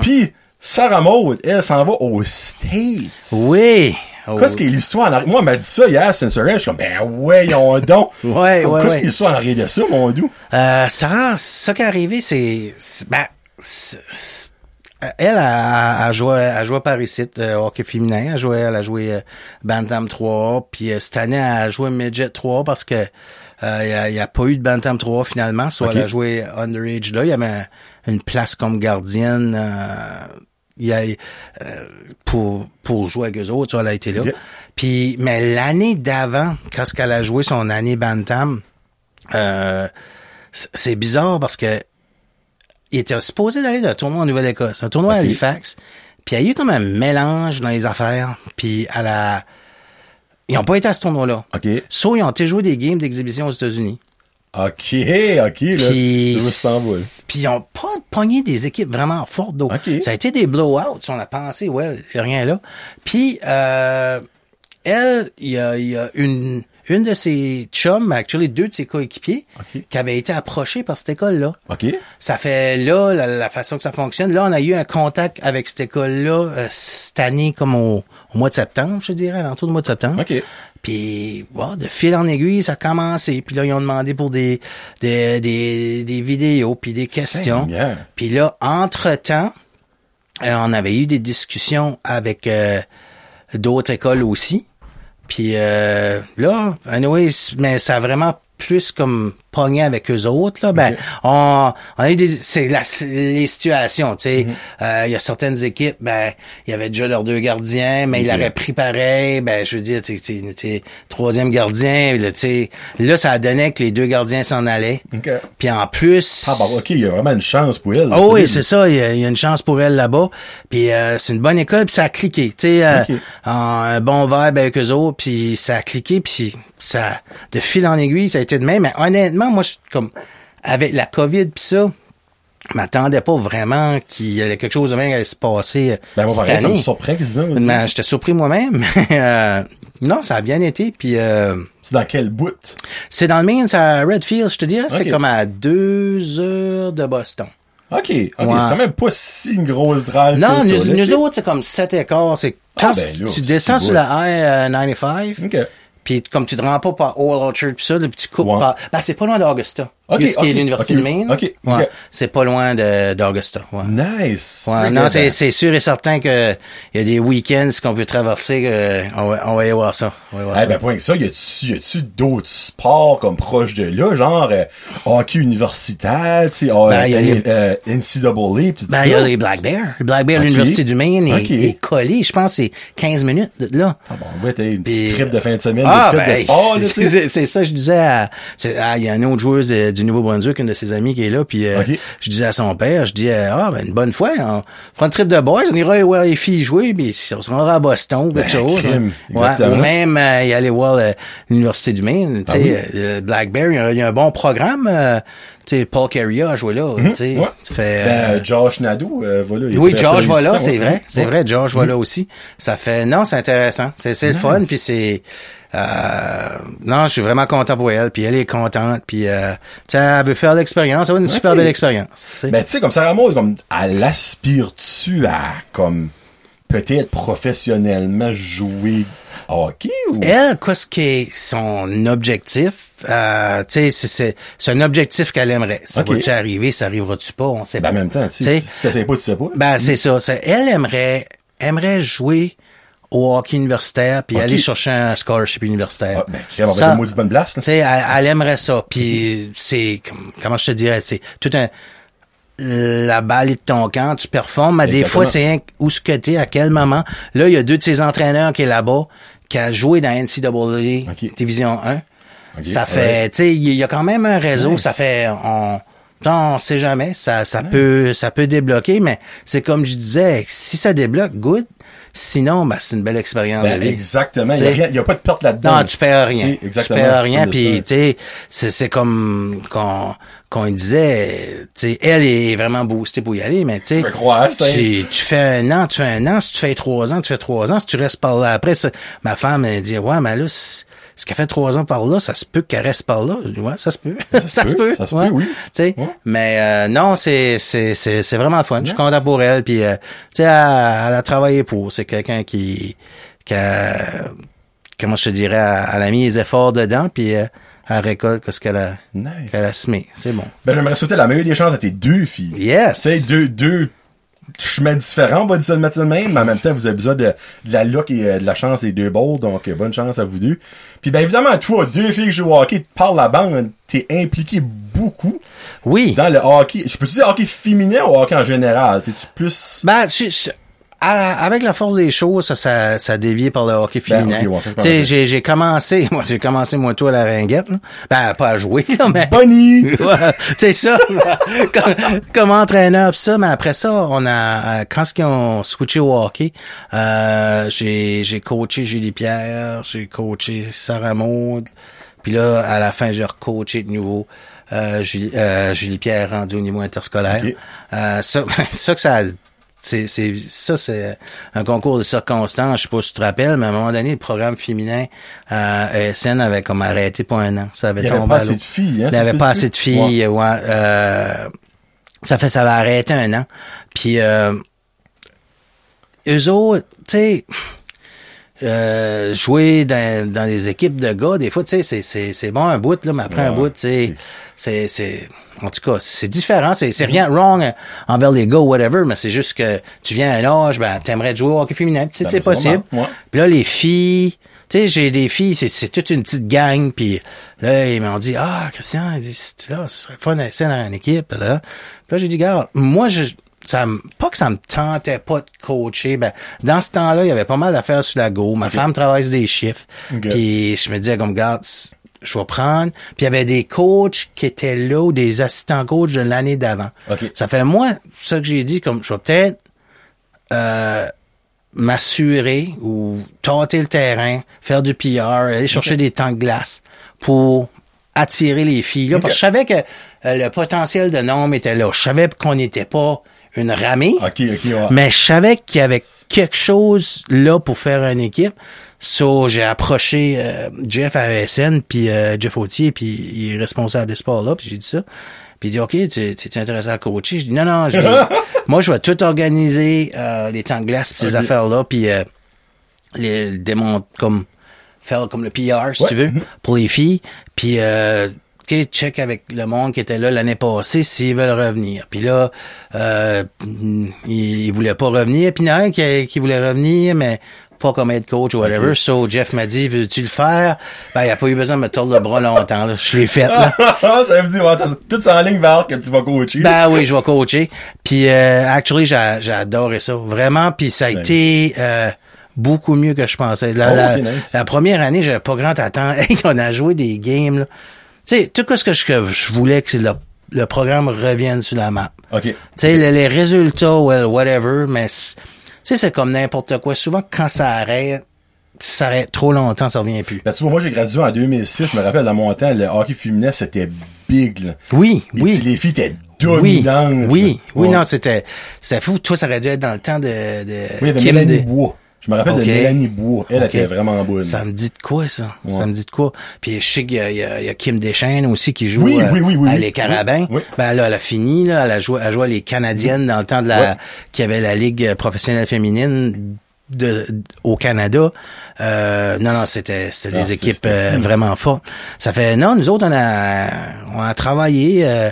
Puis, Sarah Maud, elle s'en va aux States. Oui. Oh. Qu'est-ce qui est l'histoire en arrière? Moi, elle m'a dit ça hier Instagram. Je suis comme, ben ouais, on donc. Ouais, ouais, Qu'est-ce qui est l'histoire en arrière de ça, mon doux? Euh, ça, ça qui est arrivé, c'est, ben, c'est- c'est- elle, elle a, joué, a joué par ici, euh, hockey féminin. Elle a joué, elle a joué euh, Bantam 3. Puis euh, cette année, elle a joué Midget 3 parce que euh, il y a, a pas eu de Bantam 3 finalement. Soit elle a joué Underage là. Il y avait un- une place comme gardienne. Il y a, euh, pour, pour jouer avec eux autres, ça, elle a été là. Puis, mais l'année d'avant, quand ce qu'elle a joué son année Bantam, euh, c'est bizarre parce que il était supposé d'aller d'un tournoi en Nouvelle-Écosse, un tournoi à. Halifax. Puis il y a eu comme un mélange dans les affaires. Puis à la... Ils ont pas été à ce tournoi-là. OK. Soit ils ont été jouer des games d'exhibition aux États-Unis. OK, OK, là. Puis, puis ils ont pas pogné des équipes vraiment fortes d'eau. Ok. Ça a été des blowouts. On a pensé, ouais, rien là. Puis euh, elle, il y a, il y a une une de ses chums, actually deux de ses coéquipiers, Ok. qui avaient été approchés par cette école-là. OK. Ça fait là, la, la façon que ça fonctionne. Là, on a eu un contact avec cette école-là euh, cette année, comme au, au mois de septembre, je dirais, à l'entour du mois de septembre. OK. Puis, wow, de fil en aiguille, ça a commencé. Puis là, ils ont demandé pour des, des, des, des vidéos, puis des questions. Puis là, entre-temps, euh, on avait eu des discussions avec euh, d'autres écoles aussi. Puis euh, là, anyway, mais ça a vraiment plus comme pogné avec eux autres. Là. Ben, on, on a eu des c'est la, les situations, tu sais. Mhm. Euh, Il y a certaines équipes, ben, il y avait déjà leurs deux gardiens, mais ils Ok. l'auraient pris pareil. Ben, je veux dire, t'es troisième gardien, là, tu sais. Là, ça a donné que les deux gardiens s'en allaient. OK. Puis en plus. Ah, bah, OK, il y a vraiment une chance pour elle. Oh oui, c'est ça. Il y, a, il y a une chance pour elle là-bas. Puis euh, c'est une bonne école, puis ça a cliqué. Tu sais, euh, un bon vibe avec eux autres, puis ça a cliqué, puis ça, de fil en aiguille, ça a été de même. Mais honnêtement, moi, je, comme avec la COVID puis ça, je m'attendais pas vraiment qu'il y avait quelque chose de même qui allait se passer euh, Ben, moi, cette pareil, ça me année. surprend quasiment. aussi. Mais J'étais surpris moi-même. euh, non, ça a bien été. Puis euh, C'est dans quel bout? c'est dans le Maine, c'est à Redfield, je te dirais. C'est Ok. comme à deux heures de Boston. OK, OK, Ouais. c'est quand même pas si une grosse drive Non, que ça, nous, là, nous autres, c'est comme 7 écarts. C'est quand Ah, ben là, tu descends c'est sur beau. la I-95, OK. Puis comme tu te rends pas par Old Orchard pis ça, là, puis tu coupes Ouais. par... Ben, c'est pas loin d'Augusta. Ok, Où est-ce qu'il y a ok, l'Université ok, de Maine. Ouais. C'est pas loin d'Augusta. Ouais. Nice. Ouais, non, c'est, bad. c'est sûr et certain que il y a des week-ends qu'on peut traverser, que on, va, on va y voir ça. On va y voir Eh ça. ben, point que ça, y a-tu, d'autres sports comme proche de là, genre, euh, hockey universitaire, tu sais, euh, Ben, y a les- euh, NCAA, tout Ben, ça? il y a les Black Bears. Le Black Bear, Ok. l'Université du Maine, est, est collé. Je pense c'est 15 minutes de là. Ah bon, ouais, t'as une petite trip de fin de semaine, Ah, de trip ben, de sport, c'est, ça, je disais ah, il y a une autre joueuse de- du Nouveau-Brunswick, une de ses amies qui est là, puis euh, je disais à son père, je dis, euh, ah, ben, une bonne fois, on fera un trip de boys, on ira voir les filles jouer, puis on se rendra à Boston, ou quelque Ben, chose. crime, hein. Ouais, ou même euh, y aller voir le- l'Université du Maine, tu Ah sais, oui. euh, Blackberry, il y a- il y, a un bon programme, euh, tu sais, Paul Carrier a joué là, tu sais. Mhm. Ouais. Fait, Ben, euh, Josh Nadeau, euh, voilà. il oui, était George resté va là, à c'est l'édition, vrai. C'est Ouais. vrai, George va là aussi. Ça fait, non, c'est intéressant. C'est, c'est le fun, puis c'est, euh, non, je suis vraiment content pour elle, puis elle est contente, puis, euh, tu sais, elle veut faire l'expérience, elle a une super belle expérience. tu sais. Ben, tu sais, comme Sarah Maud, comme, elle aspire-tu à, comme, peut-être professionnellement jouer hockey ou? Elle, qu'est-ce qui est son objectif? Euh, tu sais, c'est, c'est, c'est un objectif qu'elle aimerait. Ça Ok. va-tu arriver, ça arrivera-tu pas, on sait Ben, pas. en même temps, tu Tu sais, sais, si t'essayes pas, tu sais pas. Ben, c'est ça. elle aimerait, aimerait jouer au hockey universitaire puis aller chercher un scholarship universitaire. Ah, ben, Ça- une bonne place, elle, elle aimerait ça. Puis c'est, comme- comment je te dirais, c'est tout un la balle est de ton camp, tu performes, mais des fois, c'est un- où ce que t'es, à quel moment. Là, il y a deux de ses entraîneurs qui est là-bas, qui a joué dans NCAA Ok. Division 1. Ok, Ça fait, tu sais, il y a quand même un réseau, Nice. ça fait, on, on sait jamais, ça, ça peut, ça peut débloquer, mais c'est comme je disais, si ça débloque, good. Sinon, ben, c'est une belle expérience Ben, de vie. exactement. Il n'y a, y a pas de perte là-dedans. non, tu perds rien. Tu sais, exactement. Tu perds rien, puis tu sais, c'est c'est comme qu'on qu'on disait, tu sais, elle est vraiment boostée pour y aller, mais tu sais, c'est- tu, tu fais un an, tu fais un an, si tu fais trois ans, tu fais trois ans, si tu restes par là après, ça- ma femme elle dit ouais, mais là, ce qu'elle fait trois ans par là, ça se peut qu'elle reste par là. Ouais, ça se peut, ça, se se peut, ça se peut, oui. Ouais. mais euh, non, c'est c'est c'est c'est vraiment le fun. Je suis content pour elle, puis euh, tu sais, elle, elle a travaillé pour. C'est quelqu'un qui qui a comment je te dirais, elle, elle a mis les efforts dedans, puis euh, elle récolte ce qu'elle a, Nice. qu'elle a semé. C'est bon. Ben, j'aimerais souhaiter la meilleure des chances à tes deux filles. Yes. Tu sais, deux, deux chemin différent, on va dire ça de même, mais en même temps, vous avez besoin de, de la luck et euh, de la chance des deux balls, donc euh, bonne chance à vous deux. Puis ben évidemment, toi, deux filles qui jouent au hockey, par la bande, t'es impliqué beaucoup Oui. dans le hockey. Je peux te dire hockey féminin ou hockey en général? T'es-tu plus... Ben, je- je- à- avec la force des choses, ça, ça, ça a dévié par le hockey Ben, féminin. ok, ouais, ça, je tu sais, pensais. j'ai, j'ai commencé, moi, j'ai commencé, moi, tout à la ringuette, là. Ben, pas à jouer, là, mais... Bonnie! C'est ça. comme, comme entraîneur pis ça, mais après ça, on a euh, quand ce qu'ils ont switché au hockey, euh, j'ai j'ai coaché Julie Pierre, j'ai coaché Sarah Maud, puis là à la fin j'ai recoaché de nouveau euh, Julie, euh, Julie Pierre rendu au niveau interscolaire. Euh, ça, ça que ça c'est c'est ça c'est un concours de circonstances, je sais pas si tu te rappelles, mais à un moment donné le programme féminin euh, ESN avait comme arrêté pour un an, ça avait Il avait pas à assez de filles, hein? Il n'y avait pas assez de filles, ouais. euh, ça fait ça va arrêter un an. Puis euh, eux autres, tu sais, euh, jouer dans, dans des équipes de gars, des fois, tu sais, c'est, c'est, c'est bon un bout, là, mais après un bout, tu sais, c'est, c'est, en tout cas, c'est différent. C'est, c'est rien wrong envers les gars ou whatever, mais c'est juste que tu viens à un âge, ben, t'aimerais jouer au hockey féminin, tu sais, Ben, c'est ben, c'est possible. ouais. Puis là, les filles, tu sais, j'ai des filles, c'est, c'est toute une petite gang, puis là, ils m'ont dit, ah, Christian, c'est- là, ce serait fun d'être dans une équipe, là. Puis là, j'ai dit, gars, moi, je, ça me- pas que ça me tentait pas de coacher, ben, dans ce temps-là, il y avait pas mal d'affaires sur la go. Ma femme travaille sur des chiffres. Ok. Puis je me disais, comme, garde, je vais prendre. Puis il y avait des coachs qui étaient là, ou des assistants coachs de l'année d'avant. Ok. Ça fait moi, ça que j'ai dit, comme, je vais peut-être, euh, m'assurer ou tâter le terrain, faire du PR, aller chercher des temps de glace pour attirer les filles. Là, Parce que je savais que euh, le potentiel de nombre était là. Je savais qu'on n'était pas une ramée, Ok, ok, ouais. mais je savais qu'il y avait quelque chose là pour faire une équipe. So, j'ai approché euh, Jeff à ESN, puis euh, Jeff Autier, puis il est responsable des sports là, puis j'ai dit ça. Puis il dit, OK, tu tu es intéressé à coacher? Je dis, non, non, je moi, je vais tout organiser, euh, les temps de glace, pis ces affaires-là, puis euh, les démonter comme faire comme le PR, si Ouais. tu veux, pour les filles. Puis, euh, OK, check avec le monde qui était là l'année passée s'ils veulent revenir. Puis là, euh, ils, ils voulaient pas revenir. Puis il y en a un qui, qui voulait revenir, mais pas comme head coach ou whatever. Ok. So, Jeff m'a dit, veux-tu le faire? Ben, il a pas eu besoin de me tordre le bras longtemps. Là. Je l'ai fait, là. J'avais dit, tout ça en ligne vers que tu vas coacher. Ben oui, je vais coacher. Puis euh, actually, j'ai j'ai adoré ça. Vraiment. Puis ça a été euh, beaucoup mieux que je pensais. La, Oh, la, ok, nice. la première année, j'avais pas grand attente. Hey, on a joué des games. là. Tu sais, tout ce que je, je voulais que le, le programme revienne sur la map. ok. Tu sais, les, les résultats, well, whatever, mais c'est- tu sais, c'est comme n'importe quoi. Souvent, quand ça arrête, ça arrête trop longtemps, ça revient plus. Ben, tu vois, moi, j'ai gradué en 2006. Je me rappelle, dans mon temps, le hockey féminin, c'était big, là. Oui, Les, oui. les filles étaient Oui, dominantes. oui, oui, Ouais. non, c'était, c'était fou. Toi, ça aurait dû être dans le temps de, de Oui, il y avait Kim Mélanie de- Bois. Je me rappelle de Mélanie Bois. Elle était vraiment bonne. Ça me dit de quoi, ça? Ouais. Ça me dit de quoi? Puis je sais qu'il y y a- il y a Kim Deschaines aussi qui joue Oui, euh, oui, oui, oui, à les Carabins. Ben là, elle a fini, là. Elle a joué, elle a joué à les Canadiennes dans le temps de la, y avait la Ligue professionnelle féminine de, au Canada. Euh, non, non, c'était, c'était Ah, des c'est- équipes euh, vraiment fortes. Ça fait, non, nous autres, on a, on a travaillé, euh,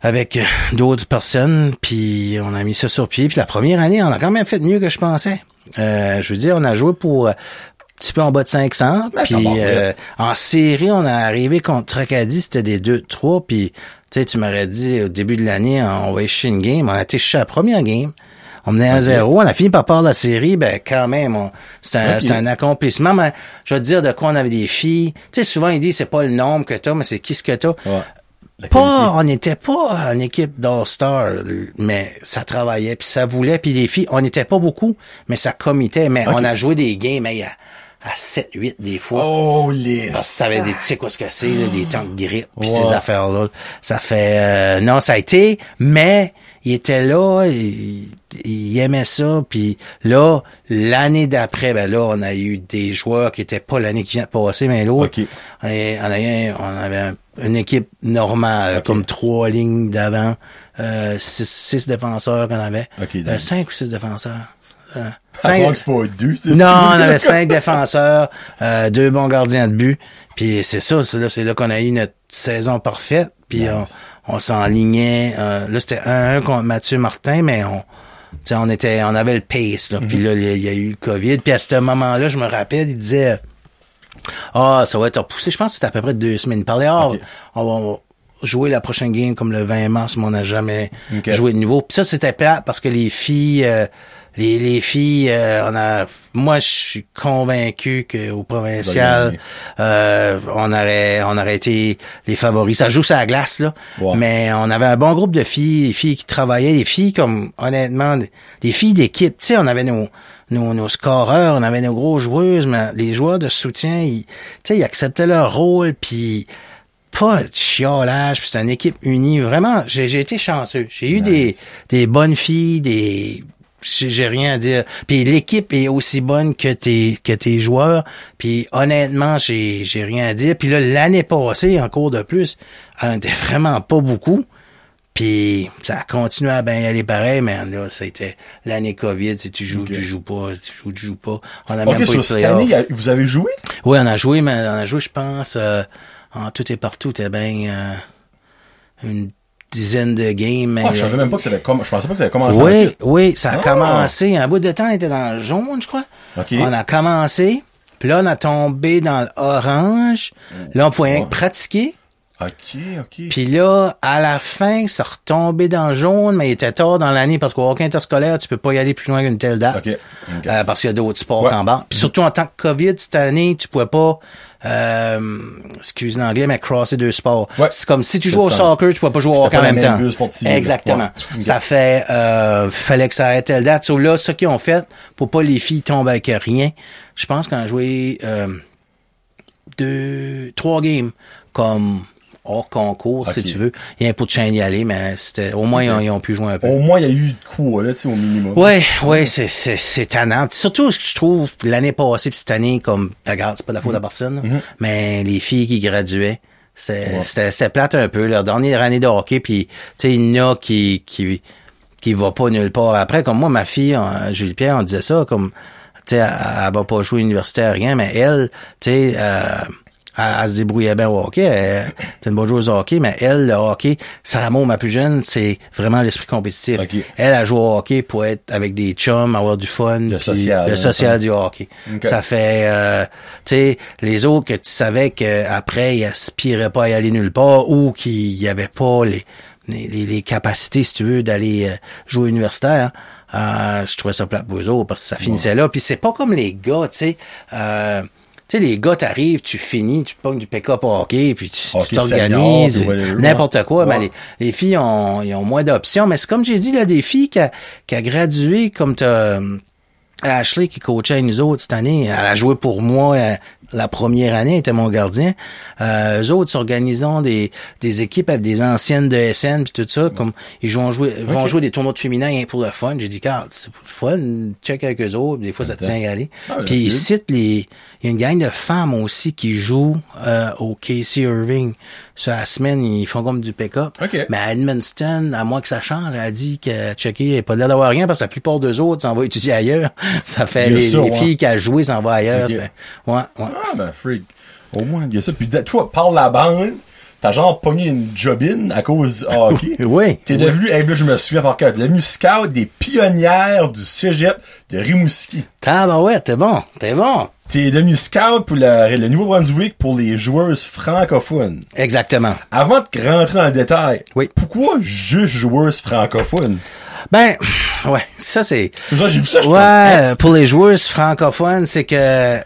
avec d'autres personnes, puis on a mis ça sur pied. Puis la première année, on a quand même fait mieux que je pensais. Euh, je veux dire, on a joué pour euh, un petit peu en bas de 500. Ben, puis euh, en série, on a arrivé contre Tracadie, c'était des 2-3. Puis tu sais, tu m'aurais dit au début de l'année, on va échouer une game. On a été chez la première game. On menait à Ok. 0. On a fini par part de la série. Ben, quand même, on- c'est un, un accomplissement. Mais je te dire de quoi on avait des filles. Tu sais, souvent, ils disent c'est pas le nombre que t'as, mais c'est qui ce que t'as. Ouais. Pas, on n'était pas une équipe d'All-Star, mais ça travaillait, puis ça voulait, puis les filles, on n'était pas beaucoup, mais ça commitait, mais on a joué des games à, à 7, 8 des fois. Oh, les... Parce que t'avais des, tu sais quoi ce que c'est, des temps de grippe, puis ces affaires-là. Ça fait, euh, non, ça a été, mais il était là, il, il aimait ça, puis là, l'année d'après, ben là, on a eu des joueurs qui étaient pas l'année qui vient de passer, mais l'autre, Ok. on, on avait un- une équipe normale, comme trois lignes d'avant, euh, six, six défenseurs qu'on avait, Ok, Euh, cinq ou six défenseurs. Euh, voit que c'est pas deux. non, on avait cinq défenseurs, euh, deux bons gardiens de but. Puis c'est ça, c'est là, c'est là qu'on a eu notre saison parfaite. Puis Nice. on, on s'enlignait. euh, là, c'était 1-1 contre Mathieu Martin, mais on, tu sais, on était, on avait le pace. Là. Puis là, il y a- il y a eu le COVID. Puis à ce moment-là, je me rappelle, il disait, ah, ça va être repoussé. Je pense que c'était à peu près deux semaines. Il parlait, ah, Ok. on va- jouer la prochaine game comme le 20 mars, mais on n'a jamais joué de nouveau. Puis ça, c'était plate parce que les filles, euh, les, les filles, euh, on a, moi, je suis convaincu qu'au provincial, euh, on aurait, on aurait été les favoris. Ça joue sur la glace, là. Mais on avait un bon groupe de filles, des filles qui travaillaient, des filles comme, honnêtement, des filles d'équipe. Tu sais, on avait nos, nos, nos scoreurs, on avait nos gros joueuses, mais les joueurs de soutien, ils, tu sais, ils acceptaient leur rôle, puis pas de chiolage, puis c'est une équipe unie. Vraiment, j'ai j'ai été chanceux. J'ai eu des, des bonnes filles, des j'ai j'ai rien à dire. Puis l'équipe est aussi bonne que tes que tes joueurs. Puis honnêtement, j'ai j'ai rien à dire. Puis là l'année passée encore de plus, elle n'était vraiment pas beaucoup. Puis ça a continué à bien aller pareil, mais là c'était l'année Covid, si tu joues, tu joues pas, tu joues, tu joues pas. On a même pas eu cette année, vous avez joué? Oui, on a joué, mais on a joué, je pense, euh, en tout et partout, c'était bien euh, une dizaine de games. mais- Ah, je savais même pas que ça avait comm- je pensais pas que ça avait commencé. Oui, oui, ça a Ah. commencé. Un bout de temps, on était dans le jaune, je crois. Ok. On a commencé, puis là, on a tombé dans l'orange. Là, on pouvait rien que pratiquer. Ok, ok. Puis là, à la fin, ça retombé dans le jaune, mais il était tard dans l'année parce qu'au hockey interscolaire, tu peux pas y aller plus loin qu'une telle date. Ok. ok. Euh, parce qu'il y a d'autres sports Ouais. en bas. Puis surtout en tant que COVID cette année, tu pouvais pas, euh, excuse l'anglais, mais crosser deux sports. Ouais. C'est comme si tu a au soccer, tu pouvais pas jouer au hockey en même temps. Exactement. Ouais. Ça fait, euh, fallait que ça arrête telle date. So là, ce qu'ils ont fait pour pas les filles tombent avec rien. Je pense qu'on a joué euh, deux, trois games comme hors concours, si tu veux. Il y a un peu de chaîne y aller, mais c'était au moins ils, ont, ils ont pu jouer un peu. Au moins, il y a eu de quoi, là, tu sais, au minimum. Ouais, ouais, c'est c'est c'est tannant. Surtout, je trouve l'année passée puis cette année, comme regarde, c'est pas de la faute de personne, là, mais les filles qui graduaient, c'est Ouais. c'était c'était plate un peu leur dernière année de hockey. Puis tu sais, il y en a qui qui qui va pas nulle part après. Comme moi, ma fille, Julie Pierre, on disait ça comme tu sais, elle, elle va pas jouer universitaire rien, mais elle, tu sais. Euh, elle, elle se débrouillait bien au hockey. Elle- C'est une bonne joueuse de hockey, mais elle, le hockey, Sarah Maud, ma plus jeune, c'est vraiment l'esprit compétitif. Ok. Elle a joué au hockey pour être avec des chums, avoir du fun. Le social, Le hein, social du hockey. Ok. Ça fait, euh, tu sais, les autres que tu savais qu'après, ils aspiraient pas à y aller nulle part ou qu'il y avait pas les, les, les- capacités, si tu veux, d'aller euh, jouer universitaire. Euh, je trouvais ça plate pour eux autres parce que ça finissait là. Puis c'est pas comme les gars, tu sais. Euh, sais, les gars, t'arrives, tu finis, tu pognes du pick-up hockey, puis tu t'organises, whatever. n'importe quoi. Mais les, les filles ont, ils ont moins d'options. Mais c'est comme j'ai dit, là, des filles qui a, qui a gradué, comme t'as euh, Ashley qui coachait nous autres cette année. Elle a joué pour moi euh, la première année, était mon gardien. Euh, eux autres s'organisant des, des équipes avec des anciennes de SN puis tout ça, comme ils vont jouer, vont jouer des tournois de féminins rien pour le fun. J'ai dit, quand c'est pour le fun, check avec eux autres, des fois ça te tient à y aller. Ah, puis ils citent les, il y a une gang de femmes aussi qui jouent euh, au Casey Irving. Sur la semaine, ils font comme du pick-up. Ok. Mais à Edmundston, à moins que ça change, elle a dit que checker n'est pas l'air d'avoir rien parce que la plupart d'eux autres s'en vont étudier ailleurs. Ça fait les, ça, les ouais. filles qui a joué s'en vont ailleurs. Fait- ouais, ouais. Ah, ben, freak. Au moins, il y a ça. Puis, toi, par la bande, t'as genre pogné une jobine à cause du hockey. Oui. T'es oui. devenu, hey, là, je me souviens par cœur, t'es devenu scout des pionnières du cégep de Rimouski. Tabarouette, t'es bon, t'es bon. T'es devenu scout pour le, le Nouveau-Brunswick pour les joueuses francophones. Exactement. Avant de rentrer dans le détail, Oui. pourquoi juste joueuses francophones? Ben, ouais, ça c'est... C'est ça, j'ai vu ça, je Ouais, pour les joueuses francophones, c'est que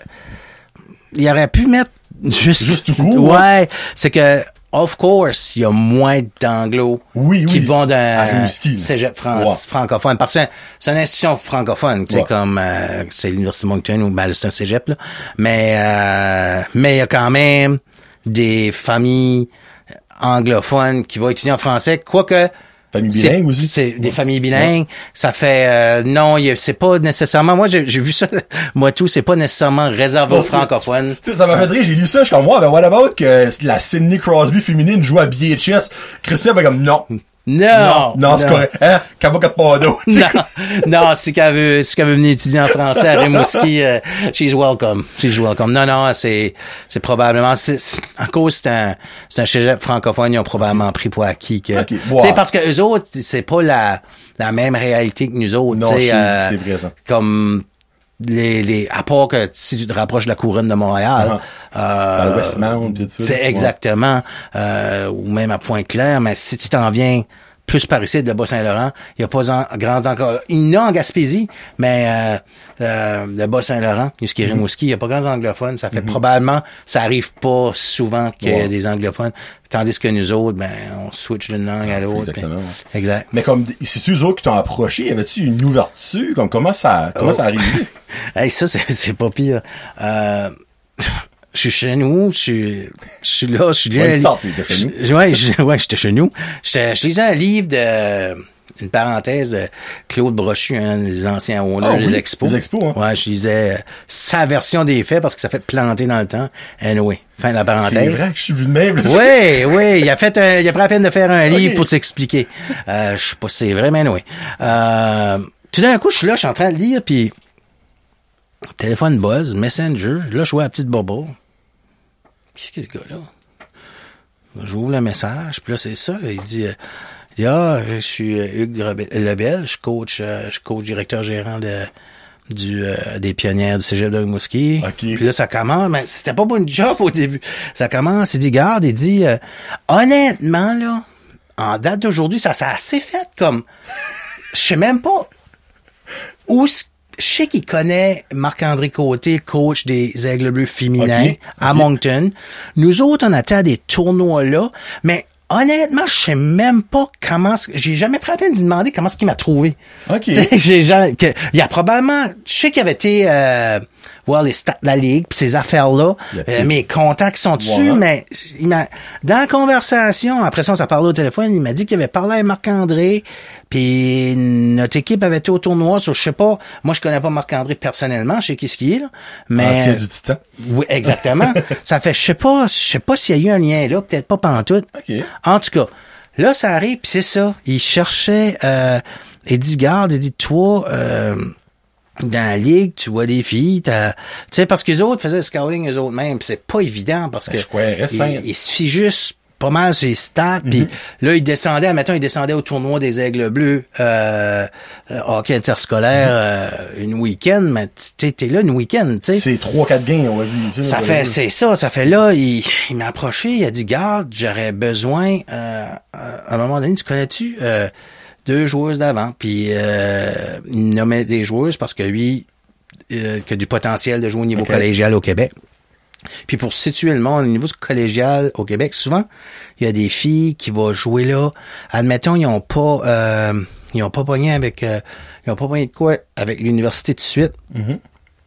il aurait pu mettre juste Juste tout court, Ouais, c'est que of course, il y a moins d'anglo Oui, qui oui. vont d'un Rimouski. cégep francophone parce que c'est- une institution francophone, tu sais comme euh, c'est l'université Moncton ou ben, c'est un cégep là. Mais euh, mais il y a quand même des familles anglophones qui vont étudier en français, quoique Famille bilingue aussi. C'est des familles bilingues. Ça fait euh, non, il y a- c'est pas nécessairement. Moi, j'ai vu ça. Moi, tout, c'est pas nécessairement réservé aux francophones. Tu sais, ça m'a fait rire, j'ai lu ça, je suis comme, moi, ben, what about que la Sidney Crosby féminine joue à BHS? Christian, ben, comme, non. Non! Non, c'est correct. Hein? Kavaka Pado. non, non, si qu'elle veut, si qu'elle veut venir étudier en français à Rimouski, euh, she's welcome. She's welcome. Non, non, c'est, c'est probablement, c'est, c'est- en cause, c'est un, c'est un cégep francophone, ils ont probablement pris pour acquis que, tu sais, parce que eux autres, c'est pas la, la même réalité que nous autres, Non, c'est- euh, c'est vrai, ça. Comme, les, les, à part que si tu te rapproches de la couronne de Montréal, euh, Westmount, pis tout ça. c'est Ouais. exactement, euh, ou même à Pointe-Claire, mais si tu t'en viens plus par ici de Bas-Saint-Laurent, il n'y a pas en, grand encore. Il y en a en Gaspésie, mais euh, euh, le Bas-Saint-Laurent, jusqu'à Mhm. Rimouski, il n'y a pas grands anglophones. Ça fait probablement, ça arrive pas souvent qu'il y ait des anglophones. Tandis que nous autres, ben, on switch d'une langue à l'autre. exactement. Exact. Mais comme, c'est eux autres qui t'ont approché, y avait-tu une ouverture? Comme, comment ça, comment Oh. ça arrivé? Hey, ça, c'est pas pire. Euh, je suis chez nous, je suis, je suis là, je suis là. Ouais, chez nous. Je- Ouais, je- ouais, j'étais chez nous. J'étais, je lisais un livre de, une parenthèse de Claude Brochu, un des anciens owners Ah oui, des expos. des expos, hein. Ouais, je lisais euh, sa version des faits parce que ça fait planter dans le temps. Anyway, fin de la C'est parenthèse. vrai que je suis vu de même. Oui, oui, il a fait un, il a pris la peine de faire un livre pour s'expliquer. Euh, je sais pas si c'est vrai, mais oui. Euh, tout d'un coup, je suis là, je suis en train de lire, puis téléphone buzz, messenger, là, je vois la petite bobo. Qu'est-ce que ce gars-là? J'ouvre le message, puis là, c'est ça. Il dit, euh, il dit, ah, je suis euh, Hugues Lebel, je coach, euh, je coach directeur gérant de, du, euh, des pionnières du cégep de Rimouski. Puis là, ça commence, mais c'était pas une job au début. Ça commence, il dit, garde, il dit, honnêtement, là, en date d'aujourd'hui, ça s'est assez fait comme, je sais même pas où c- je sais qu'il connaît Marc-André Côté, coach des Aigles Bleus féminins à. Moncton. Nous autres, on à des tournois là, mais honnêtement, je sais même pas comment... J'ai jamais pris la peine de demander comment ce qu'il m'a trouvé. Ok. J'ai il y a probablement... Je sais qu'il avait été euh, voir les stats de la Ligue, pis ces affaires-là. Euh, mes contacts sont dessus, mais il m'a dans la conversation, après ça, on s'est parlé au téléphone, il m'a dit qu'il avait parlé à Marc-André, puis notre équipe avait été au tournoi, sur, je sais pas, moi je connais pas Marc-André personnellement, je sais qui ce qui est, là, mais... Ancien du Titan. Oui, exactement. ça fait, je sais pas, je sais pas s'il y a eu un lien là, peut-être pas pantoute. OK. En tout cas, là, ça arrive, puis c'est ça. Il cherchait, euh, il dit, garde, il dit, toi, euh, dans la ligue, tu vois des filles, t'as, tu sais, parce que les autres faisaient le scouting eux autres mêmes, c'est pas évident parce Ben, que je croirais il, simple. il se fie juste pas mal sur les stats, puis Mhm. là, il descendait, admettons, il descendait au tournoi des Aigles Bleus, euh, euh, hockey interscolaire, euh, une week-end, mais tu t'es là une week-end, tu sais. C'est 3-4 gains, on va dire. Ça fait, c'est ça, ça fait là, il, il m'a approché, il a dit, garde, j'aurais besoin, euh, à un moment donné, tu connais-tu, euh, deux joueuses d'avant, puis euh, il nommait des joueuses parce que lui, euh, qui a du potentiel de jouer au niveau collégial au Québec. Puis pour situer le monde au niveau collégial au Québec, souvent, il y a des filles qui vont jouer là. Admettons, ils ont pas euh, ils ont pas pogné avec euh, ils ont pas pogné de quoi avec l'université tout de suite. Mhm.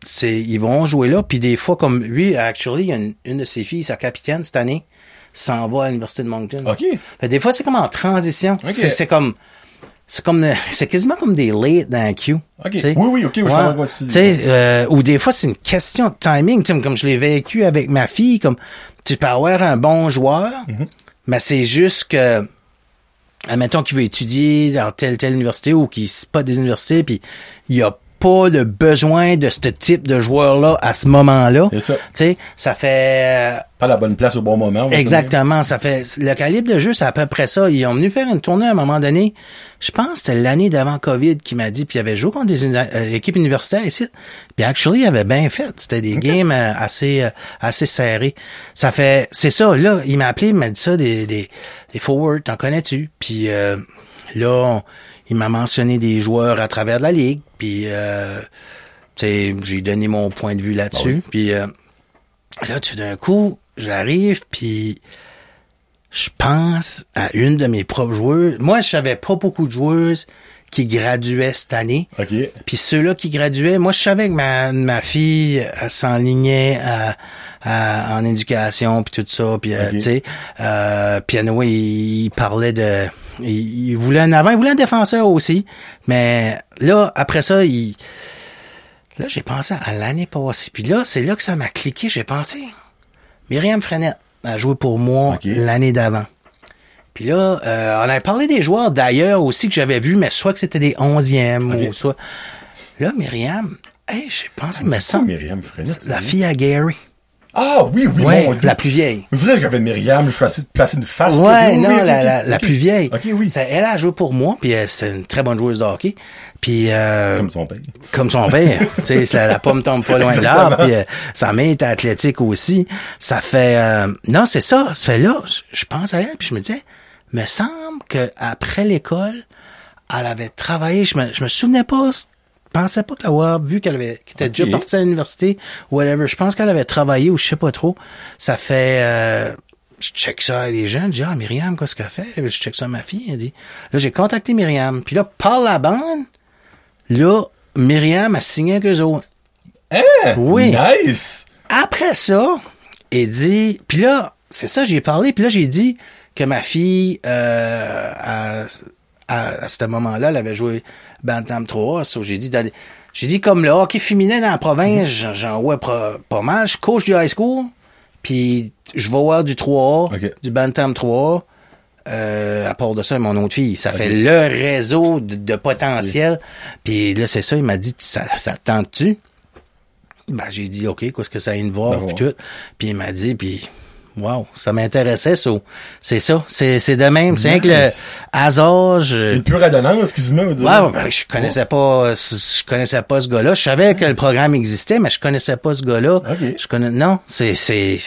C'est ils vont jouer là, puis des fois comme lui, actually, il y a une, une de ses filles, sa capitaine cette année, s'en va à l'université de Moncton. OK. Fait des fois, c'est comme en transition. Ok. C'est c'est comme c'est comme euh, c'est quasiment comme des late dans la queue. OK. tu sais. Oui, oui, OK, oui, je Ouais. dis. sais, euh, ou des fois, c'est une question de timing. Tu sais, comme je l'ai vécu avec ma fille, comme tu peux avoir un bon joueur, Mhm. mais c'est juste que, admettons qu'il veut étudier dans telle telle université ou qu'il pas des universités, puis il y a pas le besoin de ce type de joueur-là à ce moment-là. C'est ça. Tu sais, ça fait... euh, Pas la bonne place au bon moment. Exactement, ça fait le calibre de jeu, c'est à peu près ça. Ils ont venu faire une tournée à un moment donné. Je pense que c'était l'année d'avant Covid qui m'a dit, puis il avait joué contre des uni- euh, équipes universitaires ici. Puis actually, il avait bien fait. C'était des games euh, assez euh, assez serrés. Ça fait, c'est ça. Là, il m'a appelé, il m'a dit ça des des, des forwards, t'en connais-tu? Puis euh, là, on- il m'a mentionné des joueurs à travers de la ligue. Puis euh, j'ai donné mon point de vue là-dessus. Puis euh, Là, tout d'un coup, j'arrive, puis je pense à une de mes propres joueuses. Moi, je savais pas beaucoup de joueuses qui graduaient cette année. OK. Puis ceux-là qui graduaient, moi, je savais que ma, ma fille s'enlignait à- à- en éducation, puis tout ça, puis euh, Ok. tu sais, euh, anyway, il, il parlait de... Il, il voulait un avant, il voulait un défenseur aussi, mais là, après ça, il... Là, j'ai pensé à l'année passée. Puis là, c'est là que ça m'a cliqué. J'ai pensé, Myriam Frenette a joué pour moi l'année d'avant. Puis là, euh, on avait parlé des joueurs d'ailleurs aussi que j'avais vus, mais soit que c'était des onzièmes ou soit... Là, Myriam, hey, j'ai pensé, mais ça, Myriam Frenette. la fille à Gary. Ah oui, oui, ouais, mon la plus vieille. Vous direz que j'avais Myriam, je faisais placer une face. Ouais, là. Oui, non, oui, la, la, plus vieille. Ok, oui. Ça, elle a joué pour moi, puis elle, c'est une très bonne joueuse de hockey. Puis euh, Comme son père. comme son père. tu sais, la, la pomme tombe pas loin de l'arbre. Puis euh, sa mère est athlétique aussi. Ça fait euh, non, c'est ça. Ça fait là, je- je pense à elle puis je me disais, me semble que après l'école, elle avait travaillé. Je me je me souvenais pas. Je pensais pas que l'avoir vu qu'elle avait qu'elle était déjà partie à l'université whatever. Je pense qu'elle avait travaillé ou je sais pas trop. Ça fait euh, je check ça à des gens, je dis ah Myriam, qu'est-ce qu'elle fait? Je check ça à ma fille, elle dit. Là, j'ai contacté Myriam. Puis là, par la bande, Là, Myriam a signé avec eux autres. Hein? Oui. Nice! Après ça, il dit... Puis là, c'est ça, j'ai parlé. Puis là, j'ai dit que ma fille, euh, à, à, à ce moment-là, elle avait joué Bantam 3. So, j'ai dit... d'aller- J'ai dit, comme le hockey féminin dans la province, j'en- j'en vois pas mal. Je coach du high school, puis je vais voir du 3A, Ok. du Bantam 3 euh, à part de ça, mon autre fille, ça fait le réseau de, de potentiel. Puis là, c'est ça, il m'a dit, ça, ça te tente-tu? Ben, j'ai dit, OK, qu'est-ce que ça a une voir, puis tout. Puis il m'a dit, puis wow, ça m'intéressait, ça. C'est ça, c'est, de même. C'est rien que le Nice. hasard, je... Une pure adonnance, excuse-moi. Ouais, ben, je connaissais pas, je connaissais pas ce gars-là. Je savais que le programme existait, mais je connaissais pas ce gars-là. Ok. Je connais, non, c'est, c'est,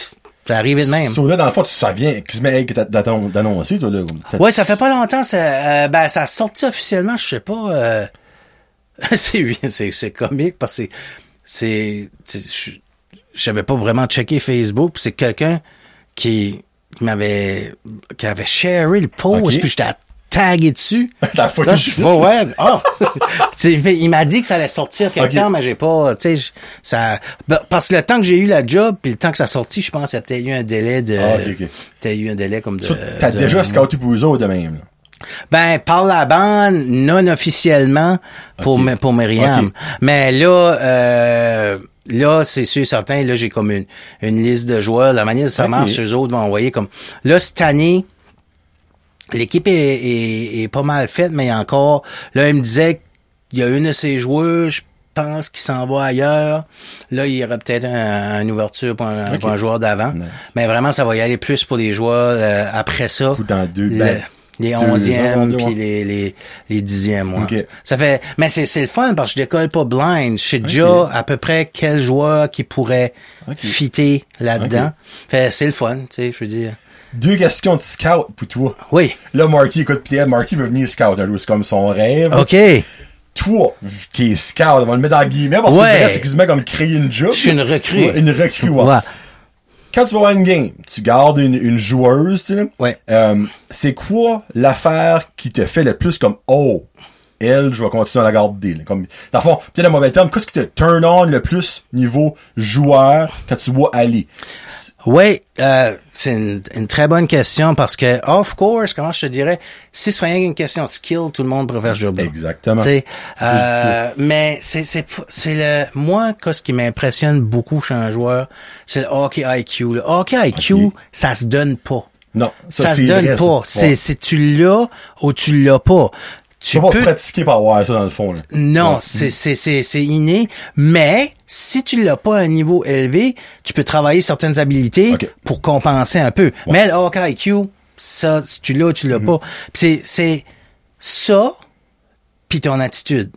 c'est arrivé de même. So, là, dans le fond, tu ça vient, excuse-moi, d'annoncer, toi, là. Ouais, ça fait pas longtemps, ça, euh, ben, ça a sorti officiellement, je sais pas, euh, c'est, c'est, c'est comique parce que c'est, c'est, je- j'avais pas vraiment checké Facebook, c'est quelqu'un qui, qui m'avait, qui avait sharé le post, Ok. puis j'étais tagué dessus. La photo Là, je vois, ouais, ah! Il m'a dit que ça allait sortir quelque temps, mais j'ai pas, tu sais, ça, ben, parce que le temps que j'ai eu la job, puis le temps que ça sortit, je pense qu'il y a peut-être eu un délai de, Ah, ok, ok. peut-être eu un délai comme de, T'as déjà scouté pour eux autres de même, là? ben, par la bande, non officiellement pour, pour Myriam. Mais là, euh, là, c'est sûr et certain, là, j'ai comme une, une liste de joueurs. La manière dont ça Ok. marche, eux autres vont envoyer comme... Là, cette année, l'équipe est, est, est pas mal faite, mais encore... Là, il me disait qu'il y a une de ses joueurs, je pense, qui s'en va ailleurs. Là, il y aurait peut-être un, une ouverture pour un, Ok. pour un joueur d'avant. Nice. Mais vraiment, ça va y aller plus pour les joueurs euh, après ça. Ou dans deux, Le- ben, les onzièmes puis les, les, les dixièmes, ouais. Ok. Ça fait, mais c'est, c'est le fun parce que je décolle pas blind. Je sais déjà à peu près quel joueur qui pourrait fitter là-dedans. Fait, c'est le fun, tu sais, je veux dire. Deux questions de scout pour toi. Oui. Là, Marky, écoute, Pierre, Marky veut venir scout un jour, c'est comme son rêve. OK. Toi, qui est scout, on va le mettre en guillemets, parce que Ouais. tu dirais, c'est quasiment comme créer une job. Je suis une recrue. Une recrue, ouais. Ouais. Quand tu vas voir une game, tu gardes une, une joueuse, tu sais. Ouais. Euh, c'est quoi l'affaire qui te fait le plus comme, oh, elle, je vais continuer à la garder, là. Comme, dans le fond, peut-être un mauvais terme, qu'est-ce qui te turn on le plus niveau joueur quand tu vois aller? Oui, euh, c'est une, une très bonne question parce que, of course, comment je te dirais, si ce serait qu'une question de skill, tout le monde préfère job-là. Exactement. Euh, mais c'est c'est c'est le moi que ce qui m'impressionne beaucoup chez un joueur, c'est le hockey IQ. Le hockey IQ, ça se donne pas. Non, Ça, ça, se donne vrai, pas. C'est Ouais. c'est tu l'as ou tu l'as pas? Tu peux pas pratiquer par avoir ça dans le fond, là. non, Ouais. c'est c'est c'est c'est inné, mais si tu l'as pas à un niveau élevé, tu peux travailler certaines habilités pour compenser un peu. Mais le IQ, ça si tu l'as ou tu l'as pas. Puis c'est c'est ça puis ton attitude.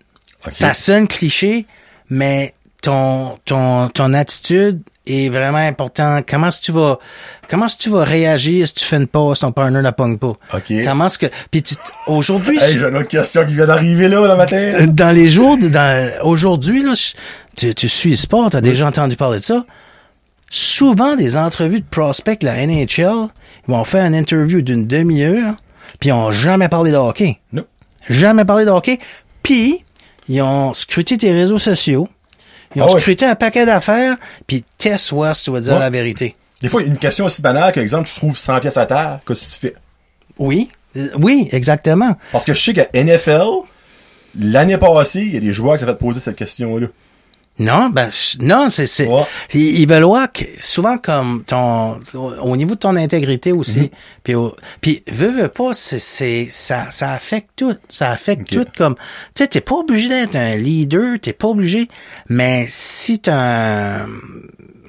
Ok. Ça sonne cliché, mais ton ton ton attitude est vraiment important. Comment est-ce que tu vas comment est-ce que tu vas réagir si tu fais une passe, ton partner la pogne pas? Ok. Comment est-ce que puis tu- aujourd'hui Hey, j'ai une autre question qui vient d'arriver là, dans ma tête. euh, dans les jours de, dans, aujourd'hui, là, tu, tu suis le sport, t'as déjà entendu parler de ça. Souvent, des entrevues de prospects, la NHL, ils vont faire une interview d'une demi-heure, puis ils ont jamais parlé de hockey. Non. Jamais parlé de hockey. Puis, ils ont scruté tes réseaux sociaux, ils ont Ah ouais. scruté un paquet d'affaires, puis test voir si tu vas dire Ouais. la vérité. Des fois, une question aussi banale qu'exemple, tu trouves 100 pièces à terre, qu'est-ce que tu fais? Oui, oui, exactement. Parce que je sais qu'à NFL, l'année passée, il y a des joueurs qui s'est fait poser cette question-là. Non, ben non, c'est c'est Ouais. ils veulent voir que souvent comme ton au niveau de ton intégrité aussi. Mhm. Puis au- puis veut veut pas c'est c'est ça ça affecte tout, ça affecte tout comme tu sais t'es pas obligé d'être un leader, t'es pas obligé mais si t'as un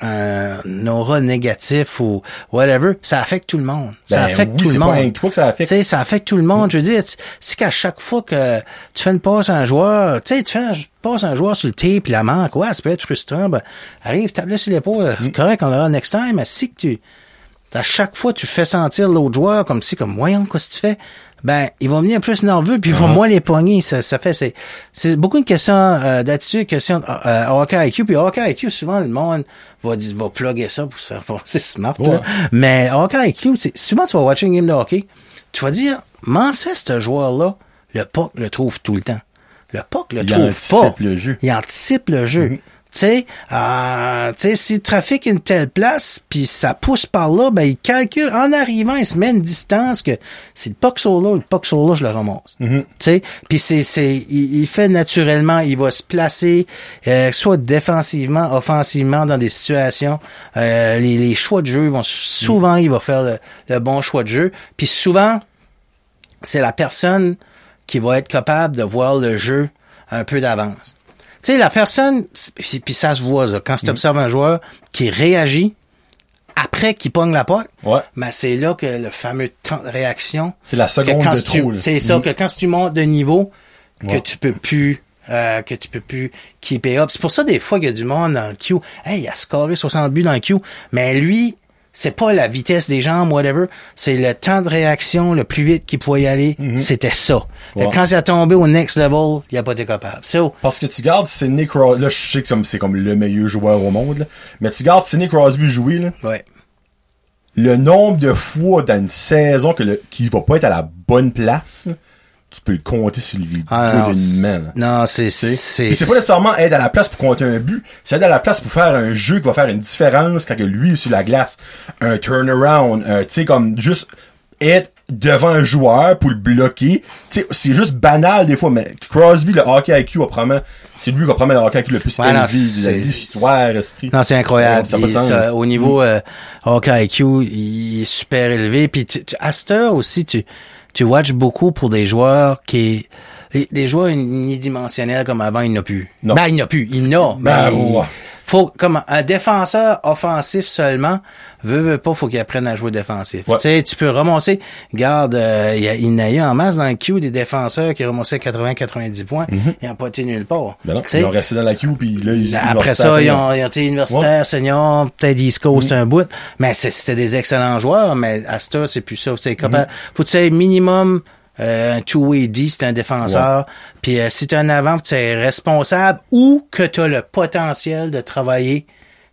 un aura négatif ou whatever, ça affecte tout le monde. Ça Ben affecte oui, tout c'est le pas monde. toi que ça affecte. Tu sais, ça affecte tout le monde. Je veux dire, si- si qu'à chaque fois que tu fais une passe à un joueur, tu sais, tu fais une passe à un joueur sur le tape, puis la manque, ouais, ça peut être frustrant. Ben, arrive, tape sur l'épaule, Mm. c'est correct, on l'aura next time, mais si que tu, à chaque fois, tu fais sentir l'autre joueur comme si, comme, voyons, qu'est-ce que tu fais? Ben, ils vont venir plus nerveux, puis ils Uh-huh. vont moins les pogner. Ça, ça fait, c'est, c'est beaucoup une question euh, d'attitude, question euh, hockey IQ. Puis hockey IQ, souvent, le monde va, dire- va plugger ça pour se faire passer smart. là. Mais hockey IQ, souvent, tu vas watcher une game de hockey, tu vas dire, comment c'est ce joueur-là, le puck le trouve tout le temps. Le puck le Il trouve anticipe pas. le jeu. Il anticipe le jeu. Mhm. Tu sais, euh, s'il trafique une telle place, puis ça pousse par là, ben il calcule en arrivant, il se met une distance que si le sur là, le sur là, je le ramasse. Mhm. Tu sais, puis c'est c'est il, il fait naturellement, il va se placer euh, soit défensivement, offensivement dans des situations. Euh, les, les choix de jeu vont souvent, il va faire le, le bon choix de jeu. Puis souvent, c'est la personne qui va être capable de voir le jeu un peu d'avance. Tu sais, la personne, puis ça se voit, là, quand tu observes un joueur qui réagit après qu'il pogne la pote, Ouais. ben c'est là que le fameux temps de réaction, C'est la seconde de tu, c'est ça, Mhm. que quand tu montes de niveau, que tu peux plus, euh, que tu peux plus keep it up. C'est pour ça des fois qu'il y a du monde dans le queue. Hey, il a scoré 60 buts dans le queue. Mais lui, c'est pas la vitesse des jambes, whatever. C'est le temps de réaction le plus vite qu'il pouvait y aller. C'était ça. Fait que Mhm. Ouais. quand il a tombé au next level, il a pas été capable. So, Parce que tu gardes Sidney Crosby, là je sais que c'est- comme le meilleur joueur au monde, là. mais tu gardes Sidney Crosby jouer, là, ouais. le nombre de fois dans une saison que le, qu'il va pas être à la bonne place, là, tu peux le compter sur le vide Ah, non, c'est- c'est, c'est, pas nécessairement être à la place pour compter un but, c'est être à la place pour faire un jeu qui va faire une différence quand que lui est sur la glace. Un turnaround, un, tu sais, comme juste être devant un joueur pour le bloquer. Tu sais, c'est juste banal des fois, mais Crosby, le hockey IQ, va probablement, c'est lui qui va probablement le hockey IQ le plus Ouais, élevé l'histoire, esprit. Non, c'est incroyable. Ça a au niveau euh, hockey IQ, il est super élevé. Puis tu, tu- à cette heure aussi, tu, tu watches beaucoup pour des joueurs qui... Les, les joueurs unidimensionnels comme avant, il n'y en a plus. Non. Ben, il n'y en a plus. Il y en a. Ben, mais il- ouais. Faut comme un défenseur offensif seulement veut veut pas faut qu'il apprenne à jouer défensif. Ouais. Tu sais, tu peux remonter. Regarde, euh, il y a il y en a eu en masse dans le queue des défenseurs qui remontaient 80-90 points. Ils n'ont pas été nulle part. Ben non, Tu sais, ils ont resté dans la queue, puis là, ils après ça, ils ont, ils ont été universitaires, seniors, peut-être East Coast un bout. Mais c'était des excellents joueurs, mais à ce c'est plus ça. C'est capable, faut que tu sais, minimum, euh, un two-way D, c'est un défenseur. Puis euh, si tu un avant, tu es responsable ou que tu as le potentiel de travailler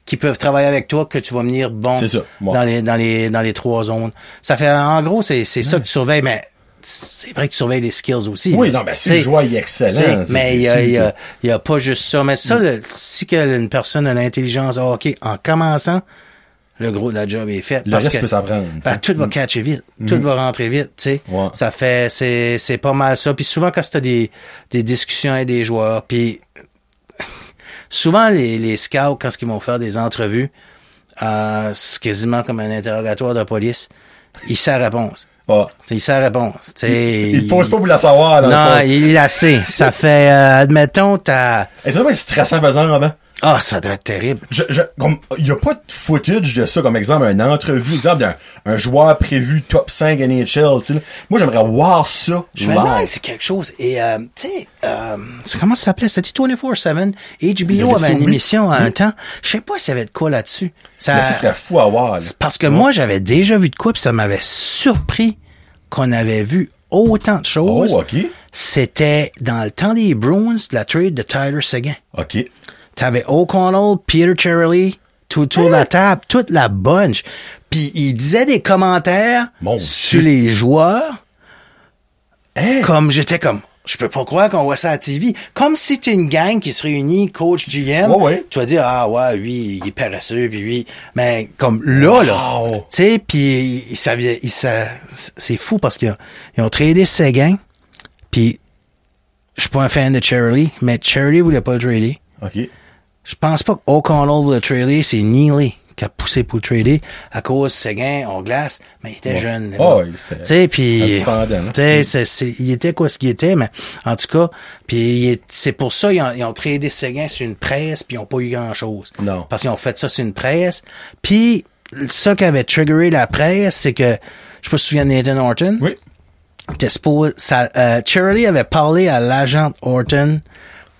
qui peuvent travailler avec toi, que tu vas venir bon ça, dans les dans les dans les trois zones. Ça fait en gros c'est c'est ça que tu surveilles, mais c'est vrai que tu surveilles les skills aussi. Oui, là. non, ben, si le joueur est excellent. Mais il y a, sûr il y a- y a pas juste ça. Mais ça, le- si que une personne a l'intelligence hockey en commençant, le gros de la job est fait. Le parce reste que peut s'apprendre. ben, tout va catcher vite. Tout va rentrer vite, tu sais. Ouais. Ça fait, c'est, c'est pas mal ça. Puis souvent, quand t'as des, des discussions avec des joueurs, puis souvent, les, les scouts, quand ils vont faire des entrevues, euh, c'est quasiment comme un interrogatoire de police, ils savent la réponse. Ouais. Ils savent la réponse. T'sais, Il te pose pas pour la savoir, dans le Non, il l'a assez. Ça fait, euh, admettons, t'as... Et ça doit être stressant, par exemple, Ah, ça doit être terrible. Je, je, comme, il y a pas de footage de ça, comme exemple, une entrevue, exemple d'un un joueur prévu top 5 NHL, tu sais. là. Moi, j'aimerais voir ça. Je me demande c'est quelque chose. Et, euh, tu sais, euh, comment ça s'appelait? C'était 24-7. Il y HBO avait une émission à un temps. Je sais pas s'il y avait de quoi là-dessus. Ça, Mais ça serait fou à voir, là. parce que moi, j'avais déjà vu de quoi, puis ça m'avait surpris qu'on avait vu autant de Oh, choses. ok. C'était dans le temps des Bruins, de la trade de Tyler Seguin. Ok. T'avais O'Connell, Peter Cherry, tout autour de la table, toute la bunch. Puis il disait des commentaires Mon sur Dieu. les joueurs. Hein? Comme j'étais comme, je peux pas croire qu'on voit ça à la TV. Comme si t'es une gang qui se réunit, coach GM. Ouais, ouais. Tu vas dire, ah ouais, lui, il est paresseux, puis lui. Mais comme là, là. Wow. Tu sais, puis il, ça, vient- il, ça, c'est fou parce qu'ils ont, ils ont tradé Seguin. Puis je suis pas un fan de Charlie, mais Charlie voulait pas le trader. Ok. Je pense pas qu'O'Connell voulait trader, c'est Neely qui a poussé pour le trader à cause de Seguin on glace, mais il était jeune. Oh, il était- Tu sais, puis, il était quoi ce qu'il était, mais en tout cas, puis c'est pour ça ils ont, ils ont tradé Seguin sur une presse, puis ils ont pas eu grand chose. Non. Parce qu'ils ont fait ça sur une presse, puis ça qui avait triggeré la presse, c'est que je sais pas si tu te souviens de Nathan Horton? Oui. Ça, euh, Charlie avait parlé à l'agent Horton,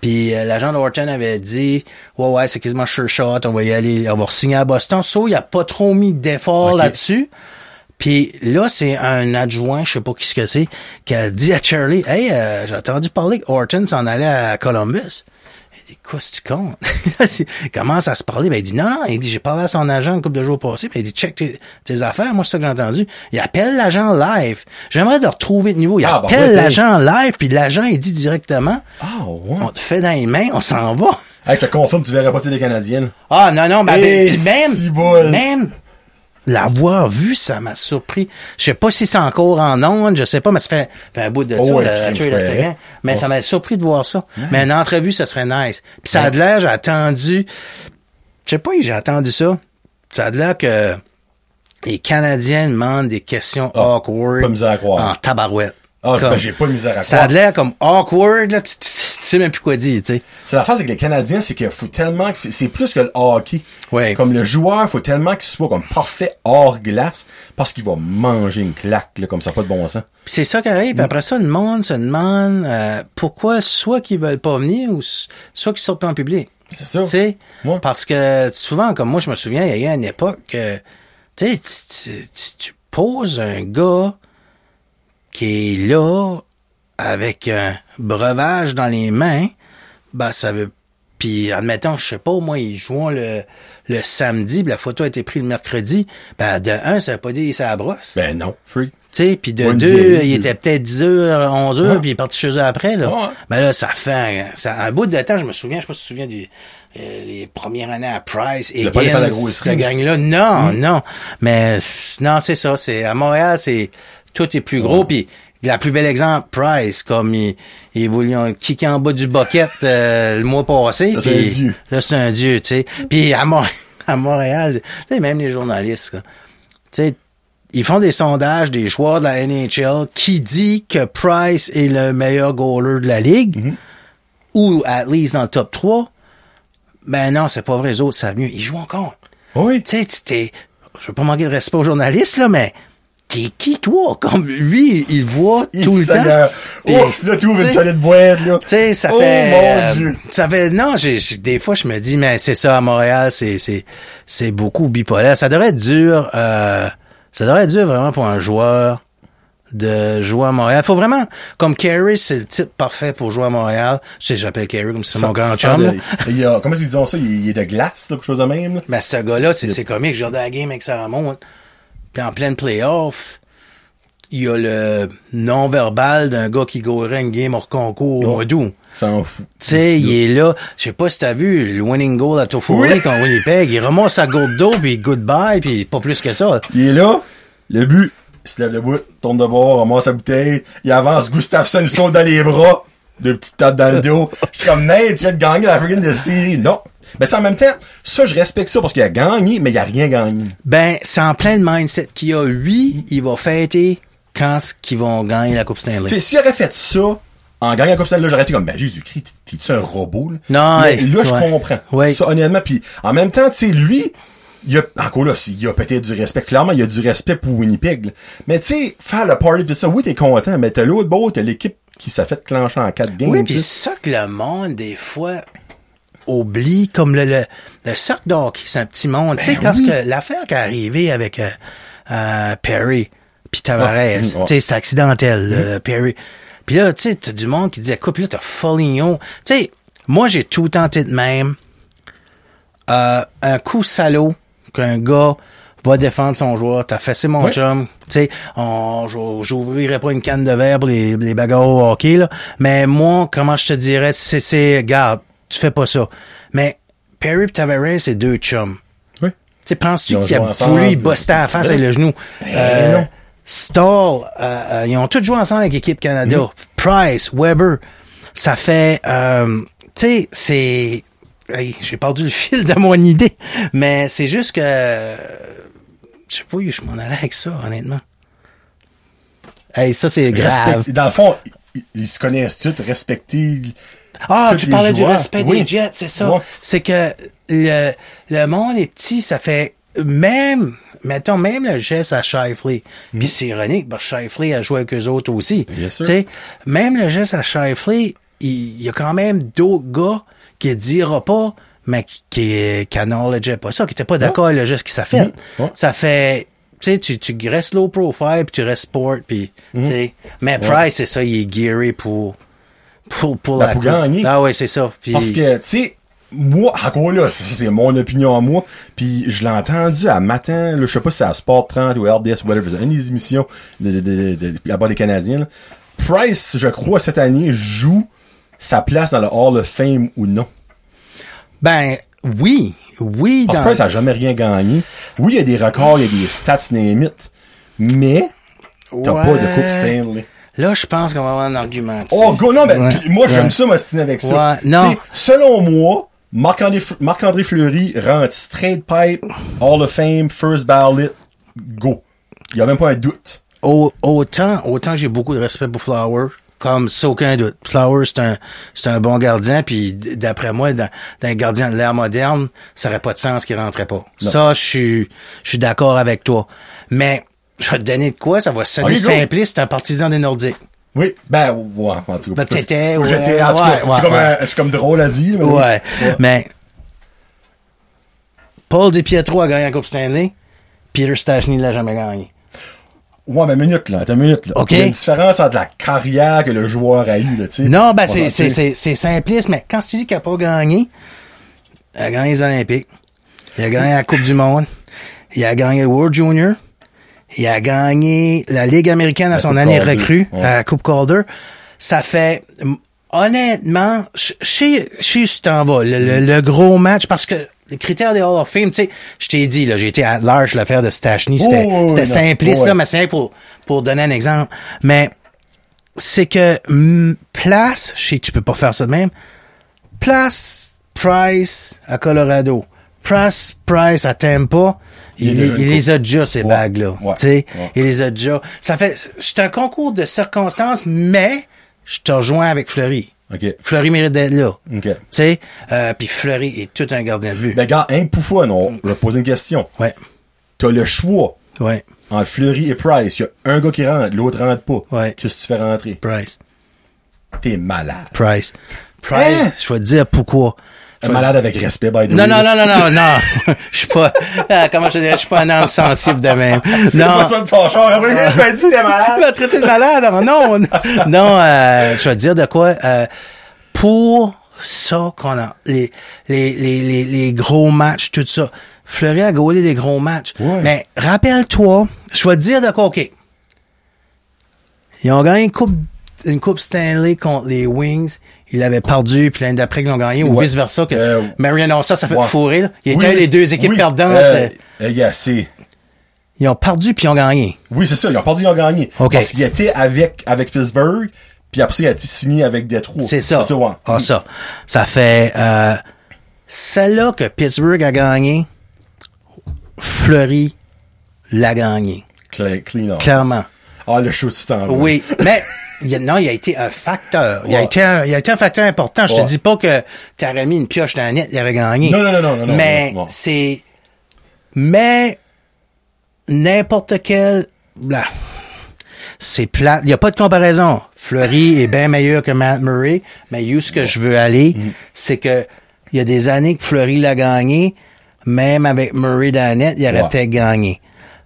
puis euh, l'agent Horton avait dit, ouais ouais, c'est quasiment sure shot, on va y aller, on va signer à Boston. So, il a pas trop mis d'efforts là-dessus. Puis là, c'est un adjoint, je sais pas qui ce que c'est, qui a dit à Charlie, hey, euh, j'ai entendu parler que Horton s'en allait à Columbus. Il dit, quoi, si tu comptes? il commence à se parler. Ben, il dit, non, non. Il dit, j'ai parlé à son agent une couple de jours passés. Ben, il dit, check tes, tes affaires. Moi, c'est ça que j'ai entendu. Il appelle l'agent live. J'aimerais de retrouver de niveau. Il Ah, bah, appelle l'agent live, puis l'agent, il dit directement, Ah, ouais. on te fait dans les mains, on s'en va. Hey, je te confirme, tu verrais pas les Canadiennes. Ah, non, non, ben, puis même, même, l'avoir vu, ça m'a surpris. Je sais pas si c'est encore en ondes, je sais pas, mais ça fait, fait un bout de Oh, ça, le second. Mais ça m'a surpris de voir ça. Mais une entrevue, ça serait nice. Puis ça a de l'air, j'ai attendu, je sais pas, j'ai attendu ça. Ça a de l'air que les Canadiens demandent des questions Ah, awkward pas misère à croire. en tabarouette. Ah, Comme- ben, j'ai pas de misère à ça a l'air comme awkward, là, tu, tu- tu sais même plus quoi dire, tu sais. C'est la face avec les Canadiens, c'est qu'il faut tellement que c'est plus que le hockey. Ouais. Comme le joueur, faut tellement qu'il soit comme parfait hors glace parce qu'il va manger une claque, là, comme ça, pas de bon sens. C'est ça qui arrive. Après ça, le monde se demande euh, pourquoi soit qu'ils veulent pas venir ou soit qu'ils sortent pas en public. C'est ça. Tu sais? Ouais. Parce que souvent, comme moi, je me souviens, il y a eu une époque que, tu sais, tu poses un gars qui est là avec un breuvage dans les mains, ben ça veut... Puis, admettons, je sais pas, moi, ils jouent le, le samedi, puis la photo a été prise le mercredi. Ben, de un, ça veut pas dire ça brosse. Ben non, free. Tu sais, puis de deux, il était peut-être 10 heures, 11 heures, Ouais. puis il est parti chez eux après, là. Ouais. Ben là, ça fait un, ça, un bout de temps, je me souviens, je sais pas si tu te souviens des, euh, les premières années à Price, et grosse cette gang-là. Non, non. Mais, non, c'est ça, c'est, à Montréal, c'est, tout est plus gros, puis la plus belle exemple, Price, comme il, il voulait kicker en bas du bucket euh, le mois passé. Là, c'est un dieu. Là, c'est un dieu, tu sais. Puis à, Mont- à Montréal, tu sais, même les journalistes, tu sais, ils font des sondages des joueurs de la NHL qui dit que Price est le meilleur goaler de la ligue, Mhm. ou at least dans le top 3. Ben non, c'est pas vrai, les autres savent mieux. Ils jouent encore. Oui. Tu sais, je veux pas manquer de respect aux journalistes, là, mais t'es qui, toi? Comme lui, il voit Il tout le temps. Ouf, là, tu ouvres une solide boîte, là. tu sais, ça Oh, fait, mon euh, Dieu. ça fait, non, j'ai, des fois, je me dis, mais c'est ça, à Montréal, c'est, c'est, c'est beaucoup bipolaire. Ça devrait être dur, euh, ça devrait être dur vraiment pour un joueur de jouer à Montréal. Faut vraiment, comme Carey, c'est le type parfait pour jouer à Montréal. Je sais, j'appelle Carey comme si c'est mon grand chum. de- il y a, comment ils disent ça? Il, il est de glace, là, quelque chose de même, là. Mais ce gars-là, c'est, c'est comique. J'ai regardé la game avec Sarah Monte. Puis en pleine playoff, il y a le non-verbal d'un gars qui gaulerait une game hors concours au Oh. mois d'août. S'en fout. Tu sais, il est là. Je sais pas si t'as vu le winning goal à Toffoli Oui. contre Winnipeg. Il ramasse sa gourde d'eau, puis goodbye, puis pas plus que ça. Il est là, le but, il se lève debout, tourne de bord, ramasse sa bouteille, il avance, Gustafsson, il saute dans les bras, deux petites tapes dans le dos. Je suis comme, Nate, tu viens de gagner la freaking de série. Non. Mais tu sais, en même temps, ça, je respecte ça parce qu'il a gagné, mais il a rien gagné. Ben, c'est en plein le mindset qu'il y a. Oui, il va fêter quand ce qu'ils vont gagner la Coupe Stanley. Tu sais, s'il aurait fait ça, en gagnant comme ça, là, j'aurais été comme, ben, Jésus-Christ, t'es- t'es-tu un robot, là? Non, Mais là, je ouais. comprends. Ouais. Ça, honnêtement, puis en même temps, tu sais, lui, il a, encore là, il a peut-être du respect. Clairement, il a du respect pour Winnipeg, là. Mais tu sais, faire le party de ça, oui, t'es content, mais t'as l'autre beau, t'as l'équipe qui s'est fait clencher en quatre games. Oui, puis ça que le monde, des fois, oublie, comme le, le, le cercle d'hockey, c'est un petit monde. tu sais, Ben quand oui. que l'affaire qui est arrivée avec euh, euh, Perry, puis Tavares, Ouais, tu sais, c'est accidentel, euh, Perry. Puis là, tu sais, t'as du monde qui écoute, puis là, t'as Foligno. Tu sais, moi, j'ai tout tenté de même. Euh, un coup salaud qu'un gars va défendre son joueur. T'as fessé mon Oui. chum. Tu sais, j'ouvrirai pas une canne de verre pour les, les bagarres au hockey, là. Mais moi, comment je te dirais, c'est, c'est, garde, tu fais pas ça. Mais Perry et Tavares, c'est deux chums. Oui. Tu sais, penses-tu qu'il a voulu y buster à la face avec le genou? ben Euh, non. Stall, euh, euh, ils ont tous joué ensemble avec l'équipe Canada. Mm-hmm. Price, Weber. Ça fait, euh, tu sais, c'est, hey, j'ai perdu le fil de mon idée. Mais c'est juste que, je sais pas où je m'en allais avec ça, honnêtement. Hey, ça, c'est grave. Respect- Dans le fond, ils, ils se connaissent tous, respecter. Ah, tu parlais du respect Oui. des Jets, c'est ça. Ouais. C'est que le, le monde est petit, ça fait même, mettons, même le geste à Shifley. Puis c'est ironique, parce que Shifley a joué avec eux autres aussi. Bien sûr. Tu sais, même le geste à Shifley, il, y a quand même d'autres gars qui ne dira pas, mais qui, qui, qui acknowledgeaient pas ça, qui n'étaient pas d'accord avec le geste qui s'est fait. Mhm. Ouais. Ça fait, tu sais, tu, tu restes low profile, puis tu restes sport, puis, Mhm. tu sais. Mais Price, c'est ça, il est gearé pour, pour, pour Ben, la pour gagner. Ah ouais, c'est ça. Puis- Parce que, tu sais, moi, encore là, c'est mon opinion à moi, puis je l'ai entendu à matin, là, je sais pas si c'est à Sport 30 ou RDS, whatever, c'est une des émissions de, de, de, de, là-bas des Canadiens, là. Price, je crois, cette année, joue sa place dans le Hall of Fame ou non? Ben, oui. Oui, Parce que dans... Price a jamais rien gagné. Oui, il y a des records, il y a des stats, it, mais t'as Ouais. pas de Coupe Stanley. Là, je pense qu'on va avoir un argument dessus. Oh, go, non, mais Ouais. pis moi, j'aime ça, m'ostiner avec ça. Ouais, non. T'sais, selon moi, Marc-André Marc-André Fleury rentre straight pipe, Hall of Fame, first ballot, go. Il y a même pas un doute. Au- autant, autant j'ai beaucoup de respect pour Flower, comme sans aucun doute. Flower, c'est un, c'est un bon gardien, puis d'après moi, dans, dans un gardien de l'ère moderne, ça aurait pas de sens qu'il rentrait pas. Non. Ça, je suis, je suis d'accord avec toi. Mais, je vais te donner de quoi, ça va sonner simpliste, c'est un partisan des Nordiques. Oui, ben, ouais, en tout cas. Ben, t'étais, Ou ouais, J'étais, en tout cas, ouais, c'est comme, ouais. comme drôle à dire. mais oui. Ouais. Mais Paul DiPietro a gagné la Coupe Stanley. Peter Stachny l'a jamais gagné. Ouais, mais minute, là, attends une minute, là. Ok. Il y a une différence entre la carrière que le joueur a eu, là, tu sais. Non, ben c'est c'est c'est simpliste, mais quand tu dis qu'il a pas gagné, il a gagné les Olympiques, il a gagné la Coupe du Monde, il a gagné le World Junior, il a gagné la Ligue américaine à La son Coupe année Calder, recrue, ouais. la Coupe Calder. Ça fait honnêtement, sais où tu t'en vas, le, le- le gros match parce que les critères des Hall of Fame, tu sais, je t'ai dit, là, j'ai été à large l'affaire de Stachny, c'était Oh, oui, simpliste, Ouais. là, mais c'est pour, pour donner un exemple. Mais c'est que place, je sais que tu peux pas faire ça de même, place Price à Colorado, place Price à Tampa, Il les a déjà ces Ouais, bagues-là. ouais, ouais. il les a déjà. Ça fait, c'est un concours de circonstances, mais je te rejoins avec Fleury. OK. Fleury mérite d'être là. OK. Tu sais, euh, puis Fleury est tout un gardien de but. Ben, gars, un poufon, on va poser une question. ouais, T'as le choix ouais, entre Fleury et Price. Il y a un gars qui rentre, l'autre rentre pas. Ouais. Qu'est-ce que tu fais rentrer? Price, T'es malade. Price, Price. Hein? Je vais te dire pourquoi. Je vais- Malade avec respect, by the Non, way. non, non, non, non, non. Je suis pas, ah, comment je dirais, je suis pas un âme sensible de même. Non. Ça de ton char après. Il m'a dit t'es malade. Tu m'as traité de malade. Non, non, non euh, je vais te dire de quoi. Euh, pour ça qu'on a, les, les, les, les, les gros matchs, tout ça. Fleury a gaulé des gros matchs. Ouais. Mais rappelle-toi, je vais te dire de quoi, OK. Ils ont gagné une coupe, une coupe Stanley contre les Wings. Ils l'avaient perdu, puis l'année d'après, ils l'ont gagné, ou Ouais. vice-versa. que Euh, Marion ça, ça fait ouais. fourrer. Là. Ils Oui, étaient les deux équipes oui, perdantes. Euh, euh, euh, yeah, c'est... Ils ont perdu, puis ils ont gagné. Oui, c'est ça. Ils ont perdu, ils ont gagné. OK. Parce qu'il était avec, avec Pittsburgh, puis après ça, il a été signé avec Detroit. C'est ça. Ouais. Ah, ça. Ça fait, euh, celle-là que Pittsburgh a gagné, Fleury l'a gagné. Cla- Clean off. Clairement. Ah, le show, vas. Oui. Mais, il a- non, il a été un facteur. Il a été un, il a été un facteur important. Je Ouais. te dis pas que t'aurais mis une pioche dans la net, il avait gagné. Non, non, non, non, non, non, Mais, non, non. c'est, mais, n'importe quel, là, c'est plat. Il n'y a pas de comparaison. Fleury est bien meilleur que Matt Murray, mais où ce que je veux aller, Mm. c'est que il y a des années que Fleury l'a gagné, même avec Murray dans la net, il aurait Ouais. peut-être gagné.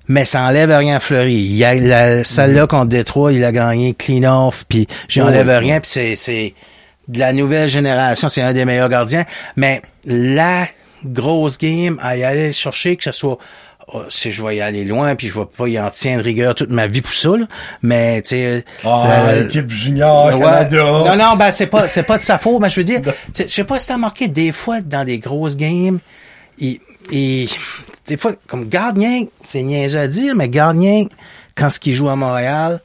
Mais ça enlève rien à Fleury. Il y a la, celle-là contre Détroit, il a gagné clean off, puis j'enlève. Ouais. rien, puis c'est, c'est de la nouvelle génération, c'est un des meilleurs gardiens. Mais la grosse game à y aller chercher, que ce soit oh, si je vais y aller loin, puis je vais pas y en tiendre rigueur toute ma vie pour ça, là. mais tu sais... Ah, euh, l'équipe junior, Ouais. Canada. Non, non, ben c'est pas c'est pas de sa faute, mais je veux dire, je sais pas si t'as marqué des fois dans des grosses games, il, il- des fois comme gardien, c'est niaiseux à dire, mais gardien quand ce qu'il joue à Montréal,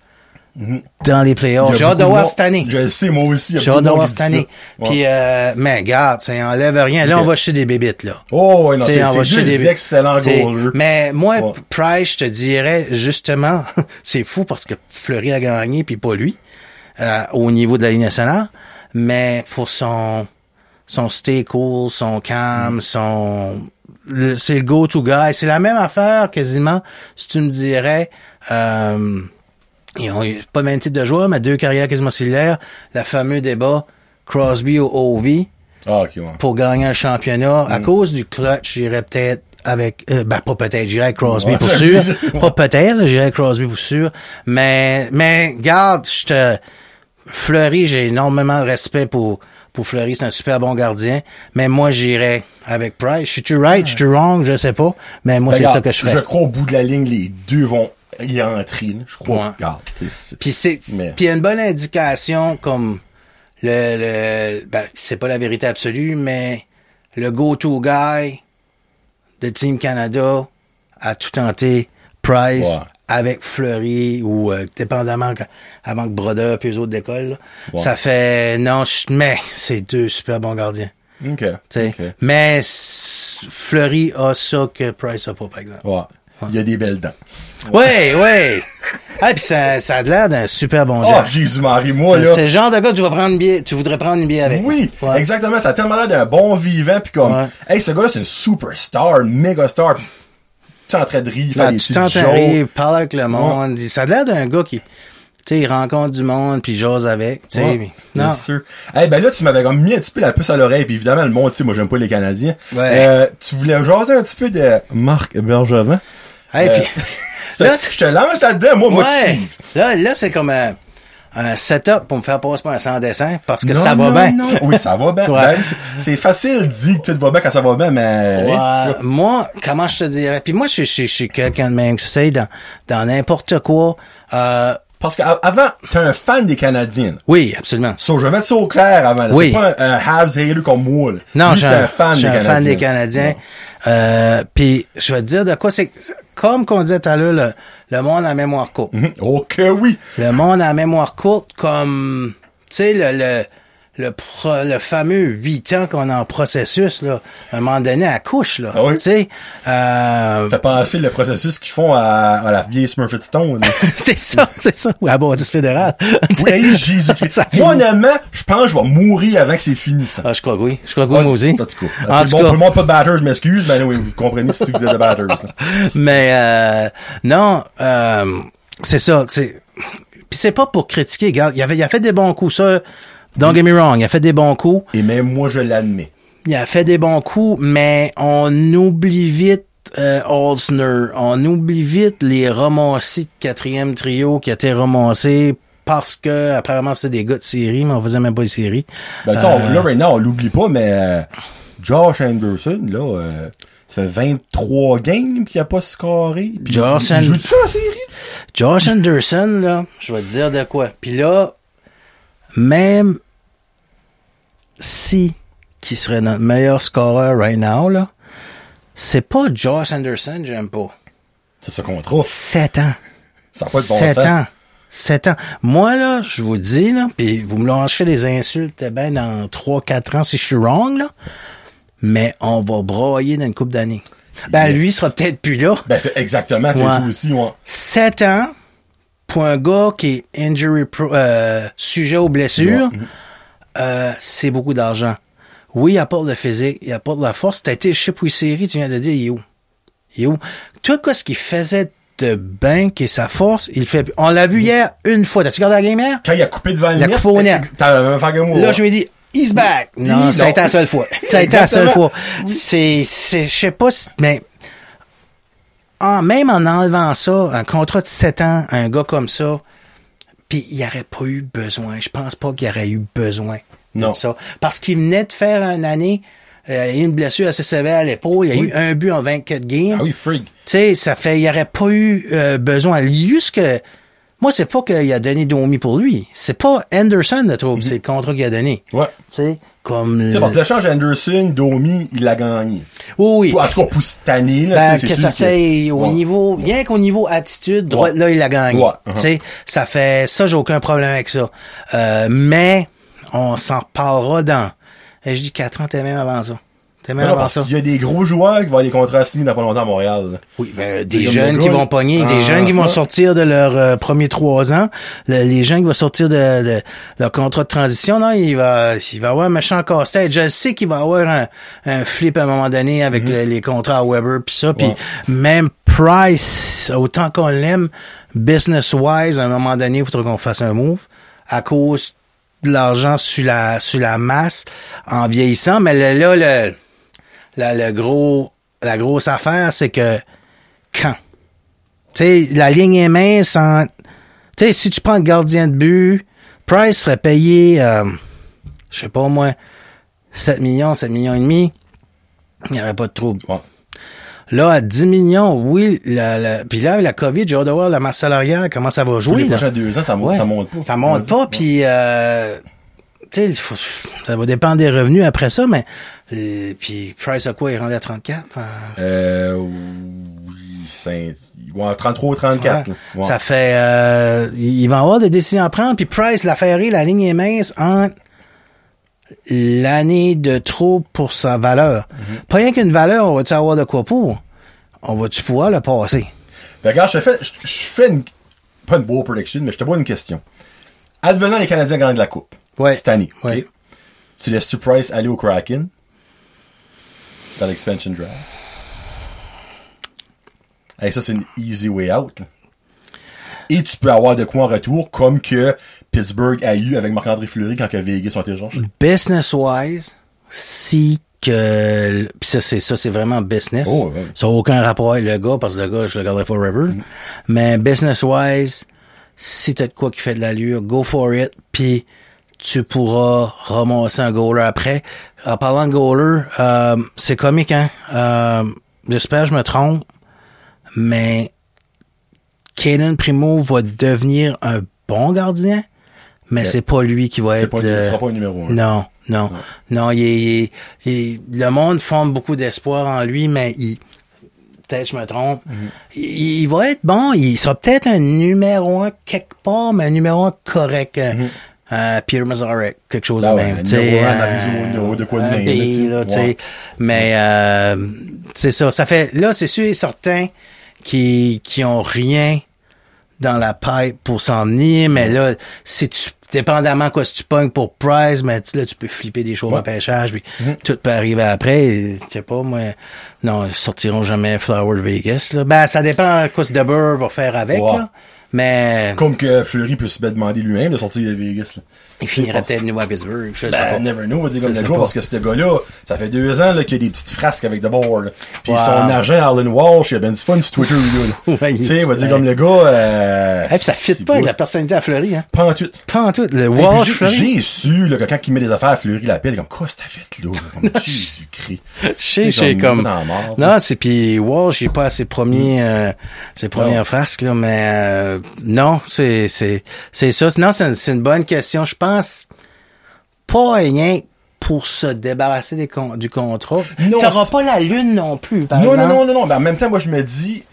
dans les playoffs. J'ai hâte de voir cette année. Je le sais, moi aussi. J'ai hâte de voir cette année. Ouais. Puis, euh, mais garde, ça enlève rien. Là, on va chez des bébites, là. Oh, ouais, non, c'est des- excellents goalers. Mais moi, Ouais. Price, je te dirais, justement, c'est fou parce que Fleury a gagné, puis pas lui, euh, au niveau de la Ligue nationale. Mais pour son, son stay cool, son calme, Mm. son... C'est le go-to guy. C'est la même affaire, quasiment, si tu me dirais... Euh, ils ont pas le même type de joueur, mais deux carrières quasiment similaires. Le fameux débat Crosby ou Ovi Ah, ok, ouais. pour gagner un championnat. Mm. À cause du clutch, j'irais peut-être avec, euh, ben pas peut-être, j'irais avec Crosby Ouais, pour sûr. Pas peut-être, avec Crosby pour sûr. Mais, mais, garde, je te, Fleury, j'ai énormément de respect pour, pour Fleury, c'est un super bon gardien. Mais moi, j'irais avec Price. Je suis-tu right? Je suis wrong? Je sais pas. Mais moi, c'est Regarde, ça que je fais. Je crois au bout de la ligne, les deux vont y entrer. Je crois. Ouais. C'est- Puis c'est Mais- puis il y a une bonne indication comme le, le ben, c'est pas la vérité absolue mais le go-to guy de Team Canada a tout tenté Price Ouais. Avec Fleury ou euh, dépendamment avant que Brodeur puis les autres d'école Ouais. ça fait non je- mais c'est deux super bons gardiens Ok. tu sais. ok. mais Fleury a ça que Price a pas par exemple Ouais. Il y a des belles dents. ouais ouais ah puis ça, ça a l'air d'un super bon Oh, gars Jésus-Marie, moi, là. c'est le genre de gars que tu vas prendre une bière, tu voudrais prendre une bière avec. Oui, Ouais. exactement. Ça a tellement l'air d'un bon vivant, puis comme, Ouais. hey, ce gars-là, c'est une superstar, méga star. Tu es en train de rire, faire Ah, des tu jokes. rire, parle avec le monde. Ça a l'air d'un gars qui, tu sais, il rencontre du monde puis il jase avec, tu sais. Ouais, mais- bien non. sûr. Eh ben là, tu m'avais comme mis un petit peu la puce à l'oreille, puis évidemment, le monde, tu sais, moi, j'aime pas les Canadiens. Ouais. Euh, tu voulais jaser un petit peu de Marc Bergevin? Hey, Euh, puis, là, te- je te lance là-dedans, moi, moi, tu. Là, là, c'est comme un, un setup pour me faire passer pour un sans dessin parce que Non, ça va non, bien. non. Oui, ça va bien. Ouais. Ben, c'est- facile de dire que tout va bien quand ça va bien, mais... Ouais, hey, moi, comment je te dirais? Puis moi, je, je, je suis quelqu'un de même qui essaye dans, dans n'importe quoi. Euh, Parce qu'avant, t'es un fan des Canadiens. oui, absolument. So, je vais mettre ça au clair avant. Oui. C'est pas un, un Habs hater comme moi. là. Non, je suis un, fan je suis des un Canadiens. fan des Canadiens. Euh, puis je vais te dire de quoi c'est comme qu'on disait tout à l'heure le, le monde a mémoire courte. Mhm. Oh que oui. Le monde a mémoire courte comme tu sais le le le, pro- le fameux huit ans qu'on a en processus là, à un moment donné à couche là, Ah oui. tu sais. Euh, fait penser le processus qu'ils font à, à la vieille Smurfit Stone. c'est ça, c'est ça. Ou à Baptiste fédéral. oui, Jésus-Christ. Moi, honnêtement, je pense que je vais mourir avant que c'est fini, ça. Ah, je crois que oui. Je crois que oui, moi aussi. En tout cas. Bon, pour le monde, pas de batters, je m'excuse, mais oui, vous comprenez si vous êtes de batters. là. Mais euh, non, euh, c'est ça. C'est puis c'est pas pour critiquer. Regarde, il avait, il a fait des bons coups. Ça, don't get me wrong, il a fait des bons coups. Et même moi, je l'admets. Il a fait des bons coups, mais on oublie vite euh, Olsner. On oublie vite les ramassis de quatrième trio qui étaient ramassés parce que apparemment c'était des gars de série, mais on faisait même pas de série. Ben, sais, on- Euh, là, maintenant, on l'oublie pas, mais euh, Josh Anderson, là, euh, ça fait 23 games qu'il a pas scoré. Josh il, il An- joue-tu en série? Josh Anderson, là, je vais te dire de quoi. Puis là, même si qui serait notre meilleur scoreur right now, là, c'est pas Josh Anderson, j'aime pas. C'est ce qu'on trouve. Sept ans. Ça pas de bon Sept sens. ans. Sept ans. Moi, là, je vous dis, là, puis vous me lâcherez des insultes, eh ben, dans trois, quatre ans, si je suis wrong, là, mais on va broyer dans une couple d'années. Ben, Yes. lui, il sera peut-être plus là. Ben, c'est exactement que Ouais. aussi, ouais. 7 ans pour un gars qui est injury pro- euh, sujet aux blessures, euh, c'est beaucoup d'argent. Oui, il apporte le physique, il apporte la force. T'as été chip ou série, tu viens de dire, il est où? Il est où? Tout quoi ce qu'il faisait de bien qui est sa force, il fait. On l'a vu hier une fois. T'as-tu regardé la game hier? Quand il a coupé devant le Il a net, coupé au net. Là, je me dis, he's back. Non, Il- ça a non. été la seule fois. Ça a été la seule fois. C'est, c'est, je sais pas si, mais, en, même en enlevant ça, un contrat de 7 ans, un gars comme ça, puis il n'y aurait pas eu besoin. Je pense pas qu'il y aurait eu besoin de Non. ça. Parce qu'il venait de faire une année, euh, il a eu une blessure assez sévère à l'épaule, il y a Oui. eu un but en 24 games. Ah oui, freak. Tu sais, ça fait, il n'y aurait pas eu euh, besoin. Juste que, Moi, c'est pas qu'il a donné Domi pour lui. C'est pas Anderson le trouble, c'est le contrat qu'il a donné. Ouais. Tu sais, comme... Tu sais, parce que l'échange Anderson, Domi, il l'a gagné. Oui, oui. En tout cas, pour cette année, là, Ben, tu sais, que c'est ça c'est au Ouais. niveau, rien qu'au niveau attitude, droite Ouais. là, il a gagné. Ouais. Tu sais, ça fait, ça, j'ai aucun problème avec ça. Euh, mais, on s'en reparlera dans, eh, je dis 4 ans, t'es même avant ça. Non, parce ça. qu'il y a des gros joueurs qui vont aller contrats signés dans pas longtemps à Montréal. là. Oui, ben, des C'est comme jeunes le qui vont là. pogner, des Ah, jeunes qui vont ah. sortir de leurs euh, premiers trois ans, le- les jeunes qui vont sortir de, de leur contrat de transition, non, il va, il va avoir un méchant casse-tête. Je sais qu'il va avoir un, un flip à un moment donné avec le- les contrats à Weber pis ça, puis Mhm. Ouais. même Price, autant qu'on l'aime, business-wise, à un moment donné, il faudra qu'on fasse un move à cause de l'argent sur la, sur la masse en vieillissant, mais le- là, le, la, le gros, la grosse affaire, c'est que quand? Tu sais, la ligne est mince en... Tu sais, si tu prends le gardien de but, Price serait payé, euh, je sais pas moi, 7 millions, 7 millions et demi. Il n'y aurait pas de trouble. Ouais. Là, à 10 millions, oui, la, la, puis là, la COVID, j'ai hâte de voir la masse salariale, comment ça va jouer. les là. prochains deux ans, ça monte, Ouais. ça monte pas. Ça monte pas, puis euh, tu sais, ça va dépendre des revenus après ça, mais euh, puis Price à quoi il rendu à 34 euh, Euh, oui, c'est, ouais, 33 ou 34. ouais. là. Ouais. Ça fait euh, il va avoir des décisions à prendre, puis Price l'a ferré, la ligne est mince entre l'année de trop pour sa valeur. Mhm. Pas rien qu'une valeur, on va-tu avoir de quoi pour? On va-tu pouvoir le passer? Ben, regarde, je te fais, je, je fais une, pas une beau prediction, mais je te pose une question. Advenant les Canadiens gagnent la Coupe. Ouais. Cette année. Ouais. Tu laisses-tu Price aller au Kraken? Dans l'expansion draft? Hey, ça, c'est une easy way out, là. Et tu peux avoir de quoi en retour, comme que Pittsburgh a eu avec Marc-André Fleury quand que Vegas ont été recherchés. business wise, si que pis ça c'est ça c'est vraiment business. Oh, ouais. Ça n'a aucun rapport avec le gars parce que le gars je le garderai forever. Mm. Mais business wise, si t'as de quoi qui fait de l'allure, go for it puis tu pourras ramasser un goaler après. En parlant de goaler, euh, c'est comique hein. Euh, J'espère que je me trompe, mais Caden Primo va devenir un bon gardien, mais c'est pas lui qui va être pas, le- sera pas numéro un. non, non, non. il est- il est- il le monde fonde beaucoup d'espoir en lui, mais il, peut-être je me trompe, il, il va être bon. Il sera peut-être un numéro un quelque part, mais un numéro un correct. euh, euh, Peter Mazarek, quelque chose Ben de ouais, même. tu un en euh, Arizona, de quoi de un même, pays, là, tu tu. Ouais. Mais euh, c'est ça. Ça fait là, c'est sûr et certain qui qui ont rien dans la pipe pour s'en venir, mais là, si tu dépendamment quoi si tu pognes pour prize, mais tu- là tu peux flipper des choses Ouais. en pêchage, puis Mhm. tout peut arriver après. Je sais pas moi, non, ils sortiront jamais Flower de Vegas. Là. Ben ça dépend quoi ce Debur va faire avec, Ouais. là. Mais Comme que Fleury peut se demander lui-même de sortir de Vegas. Là. il finirait peut-être nouveau à Pittsburgh. Je sais Ben, pas. never know, on va dire comme le sais gars, pas. parce que ce gars-là, ça fait deux ans là, qu'il y a des petites frasques avec de bord. là. Puis Wow. son agent, Arlen Walsh, il a bien du fun sur Twitter. tu sais, on va dire ouais. comme le gars... Euh, Et puis ça fit pas avec la personnalité à Fleury, hein. Pas en tout. Pas en tout. Le Hey, Walsh, puis Fleury. J'ai su, là, que quand il met des affaires à Fleury, la pile, comme, quoi c'est fait là? Comme, Jésus-Christ. Je sais, C'est je sais, comme mort, Non, c'est puis Walsh, il est pas à ses premiers, euh, ses premières Non. frasques là, mais euh, non, c'est c'est c'est ça. Non, c'est une, bonne question. Je pense pas rien pour se débarrasser des con- du contrat. T'auras pas la lune non plus, par Non, exemple. non, non, non, non. Mais en même temps, moi, je me dis,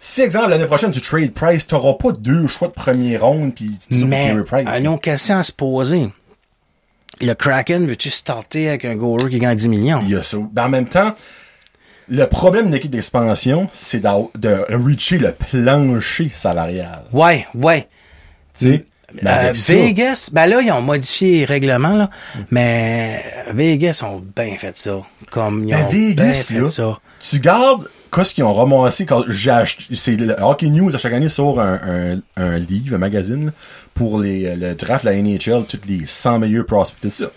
si, exemple, l'année prochaine, tu trade Price, t'auras pas deux choix de premier round, puis tu Mais Price. une autre question à se poser. Le Kraken, veux-tu starter avec un goaler qui gagne 10 millions? Il y a ça. Mais en même temps, le problème d'une équipe d'expansion, c'est d'a- de reacher le plancher salarial. Ouais, ouais. Tu Euh, ça- Vegas, ben là, ils ont modifié les règlements, là, mais Vegas ont bien fait ça. Comme ils Ben, ont bien Vegas, fait là, ça. tu gardes qu'est-ce qu'ils ont ramassé quand j'ai acheté, c'est Hockey News à chaque année sort un, un, livre, un magazine, pour les, le draft de la NHL, tous les 100 meilleurs prospects, tout ça.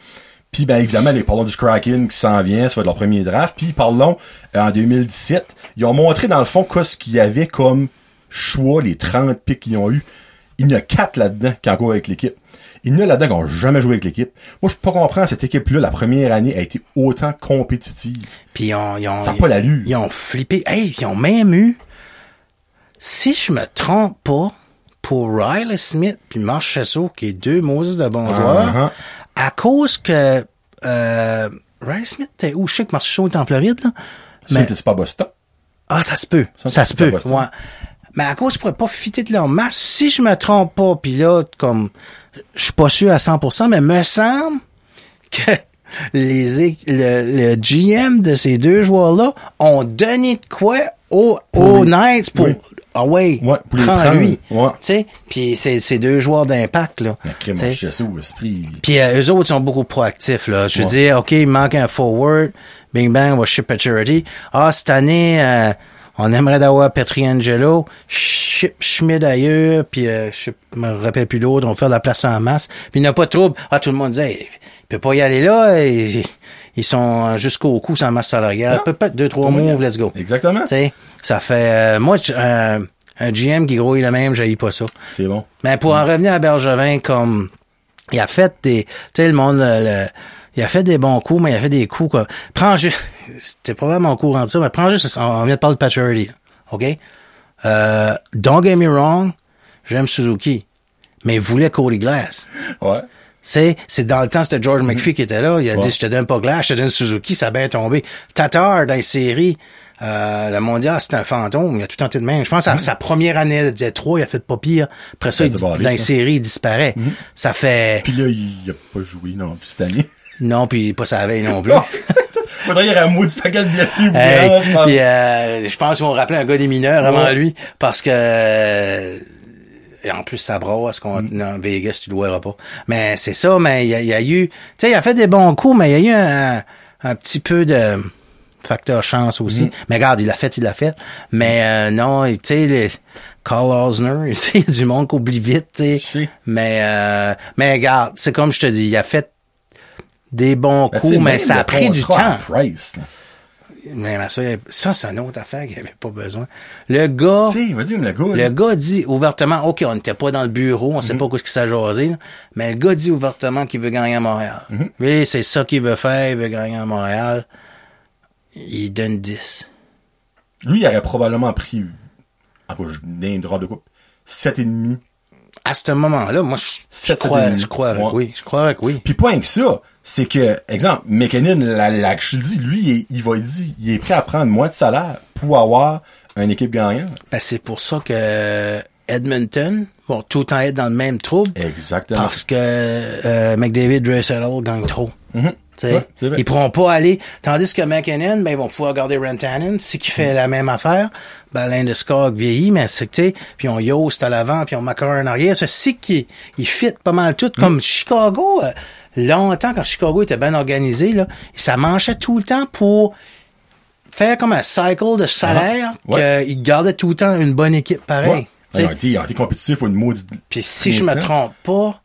Puis, ben, évidemment, les parlons du Kraken qui s'en vient, ça va être leur premier draft. Puis, parlons, euh, en 2017, ils ont montré, dans le fond, qu'est-ce qu'il y avait comme choix, les 30 picks qu'ils ont eu. Il y en a 4 là-dedans qui encore avec l'équipe. Il y en a là-dedans jamais joué avec l'équipe. Moi, je peux pas comprendre, cette équipe-là, la première année, a été autant compétitive. Puis ils ont, ils ont, Ça n'a pas ils ont flippé. Hey, ils ont même eu, si je me trompe pas, pour Riley Smith puis Marsh Chesso, qui est deux Moses de bons Uh-huh. joueurs, à cause que euh, Riley Smith était où? Je sais que Marsh Chesso est en Floride, là. Ça, Mais, pas Boston? ah, ça se peut. Ça, se peut. Ouais. Mais à cause qu'ils pourraient pas fitter de leur masse, si je me trompe pas, puis là, comme, je suis pas sûr à 100%, mais me semble que les, le, le GM de ces deux joueurs-là ont donné de quoi au, aux les- Knights pour, oui. ah ouais, Ouais, pour lui. ouais. Puis c'est, deux joueurs d'impact, là. Puis euh, eux autres sont beaucoup proactifs. Là. Je veux Ouais. dire, OK, il manque un forward. Bing bang, on va ship à charity. Ah, cette année, euh, on aimerait d'avoir Petriangelo. Ailleurs. Puis euh, je me rappelle plus l'autre. On va faire de la place en masse. Puis il n'y a pas de trouble. Ah, tout le monde disait, il peut pas y aller là. Et- ils sont jusqu'au cou sans masse salariale. Peut-être deux, trois moves, let's go. Exactement. Tu sais, ça fait... euh, moi, euh, un GM qui grouille le même, j'haïs pas ça. C'est bon. Mais pour en revenir à Bergevin, comme il a fait des, tu sais, le monde, le- le- il a fait des bons coups, mais il a fait des coups quoi. Prends juste, c'était probablement au courant de ça, mais prends juste, on vient de parler de Paturity, ok? Euh, don't get me wrong, j'aime Suzuki, mais il voulait Cody Glass. Ouais. C'est, c'est dans le temps, c'était George McPhee qui était là. Il a Ouais. dit, je te donne pas Glass, je te donne Suzuki, ça a bien tombé. Tatar, dans les séries, euh, le mondial, c'est un fantôme. Il a tout tenté de même. Je pense à sa première année de Détroit, il a fait pas pire. Après ça, il, dans les séries, il disparaît. Ça fait, Puis là, il a pas joué non plus cette année. non, puis pas sa veille non plus. Faudrait y ait un maudit paquet de blessures. Hey, là, je pense. puis, euh, je pense qu'ils vont rappeler un gars des mineurs avant Ouais. lui parce que euh, et en plus ça brasse qu'on Mm. non, Vegas tu le verras pas. Mais c'est ça, mais il y, a- il y a eu tu sais il a fait des bons coups mais il y a eu un, un petit peu de facteur chance Mm. aussi. Mais regarde, il l'a fait, il l'a fait. Mais euh, non, tu sais les Carl Osner, il y a du monde qui oublie vite, tu sais. Mais euh, mais regarde, c'est comme je te dis, il a fait des bons Ben, coups, mais ça a pris du temps. Price. Mais ça, ça c'est une autre affaire qu'il n'y avait pas besoin. Le gars, vas-y, le gars. le gars dit ouvertement, OK, on n'était pas dans le bureau, on sait pas quoi ce qui s'est jasé, là, mais le gars dit ouvertement qu'il veut gagner à Montréal. Mm-hmm. Oui, c'est ça qu'il veut faire, il veut gagner à Montréal. Il donne 10. Lui, il aurait probablement pris, ah, pas, je drop de coupe, 7,5. À ce moment-là, moi, je, crois, je crois avec Ouais. oui. Je crois avec oui. Puis point que ça, c'est que, exemple, McKinnon, la, la, je te le dis, lui, il, il va dire, il est prêt à prendre moins de salaire pour avoir une équipe gagnante. Ben, c'est pour ça que Edmonton vont tout le temps être dans le même trouble. Exactement. Parce que euh, McDavid, Dressel gagne trop. Tu sais, Ouais, ils pourront pas aller. Tandis que McKinnon, ben, ils vont pouvoir garder Rantanen. Si qui fait la même affaire, ben, Landeskog vieillit, mais c'est que, tu sais, puis on Yost à l'avant, puis on Macar en arrière. C'est qu'il il fit pas mal tout. Mm. Comme Chicago, euh, longtemps, quand Chicago était bien organisé, là, ça mangeait tout le temps pour faire comme un cycle de salaire, Ah, ouais. qu'ils gardaient tout le temps une bonne équipe pareil. Ouais. Ils ont été, compétitifs pour une maudite. puis si je me trompe pas,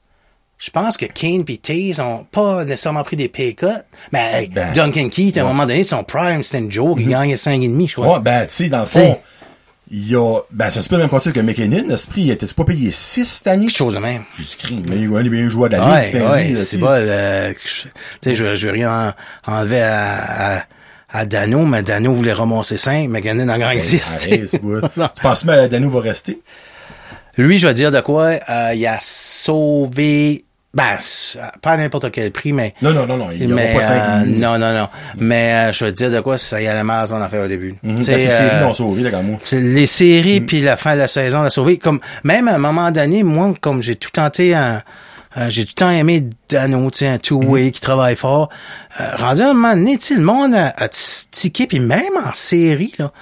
je pense que Kane et Taze ont pas nécessairement pris des pay cuts. Mais hey, Ben, Duncan Keith, à un ouais. moment donné, son prime, c'était une joke. Il gagnait 5,5, je crois. Ouais, ben, tu sais, dans le T'sais. Il y a, ben, ça se peut même pas dire que McKinnon, l'esprit, il était pas payé 6 cette année? Quelque chose de même. Crime, mais il des meilleurs joueurs de la ligue, Ouais, c'est ouais, pas le, tu sais, je, je veux rien en- enlever à, à, à Dano, mais Dano voulait ramasser 5, mais McKinnon en gagne Hey, 6. arrête, c'est beau. Tu penses que Dano va rester? Lui, je vais dire de quoi, euh, il a sauvé, ben, pas à n'importe quel prix, mais Non, non, non, non, il mais, pas 5 euh, non, non, non. Mais euh, je veux te dire de quoi, ça y allait mal à son affaire au début. Ben, ces séries euh, l'ont sauvé, là, quand même. c'est les Mm. séries puis la fin de la saison l'a sauvé. Comme même à un moment donné, moi, comme j'ai tout tenté un- j'ai tout le temps aimé Dano, tu sais, un two-way Mm. qui travaille fort. Euh, rendu à un moment donné, le monde a, a stické, puis même en série, là,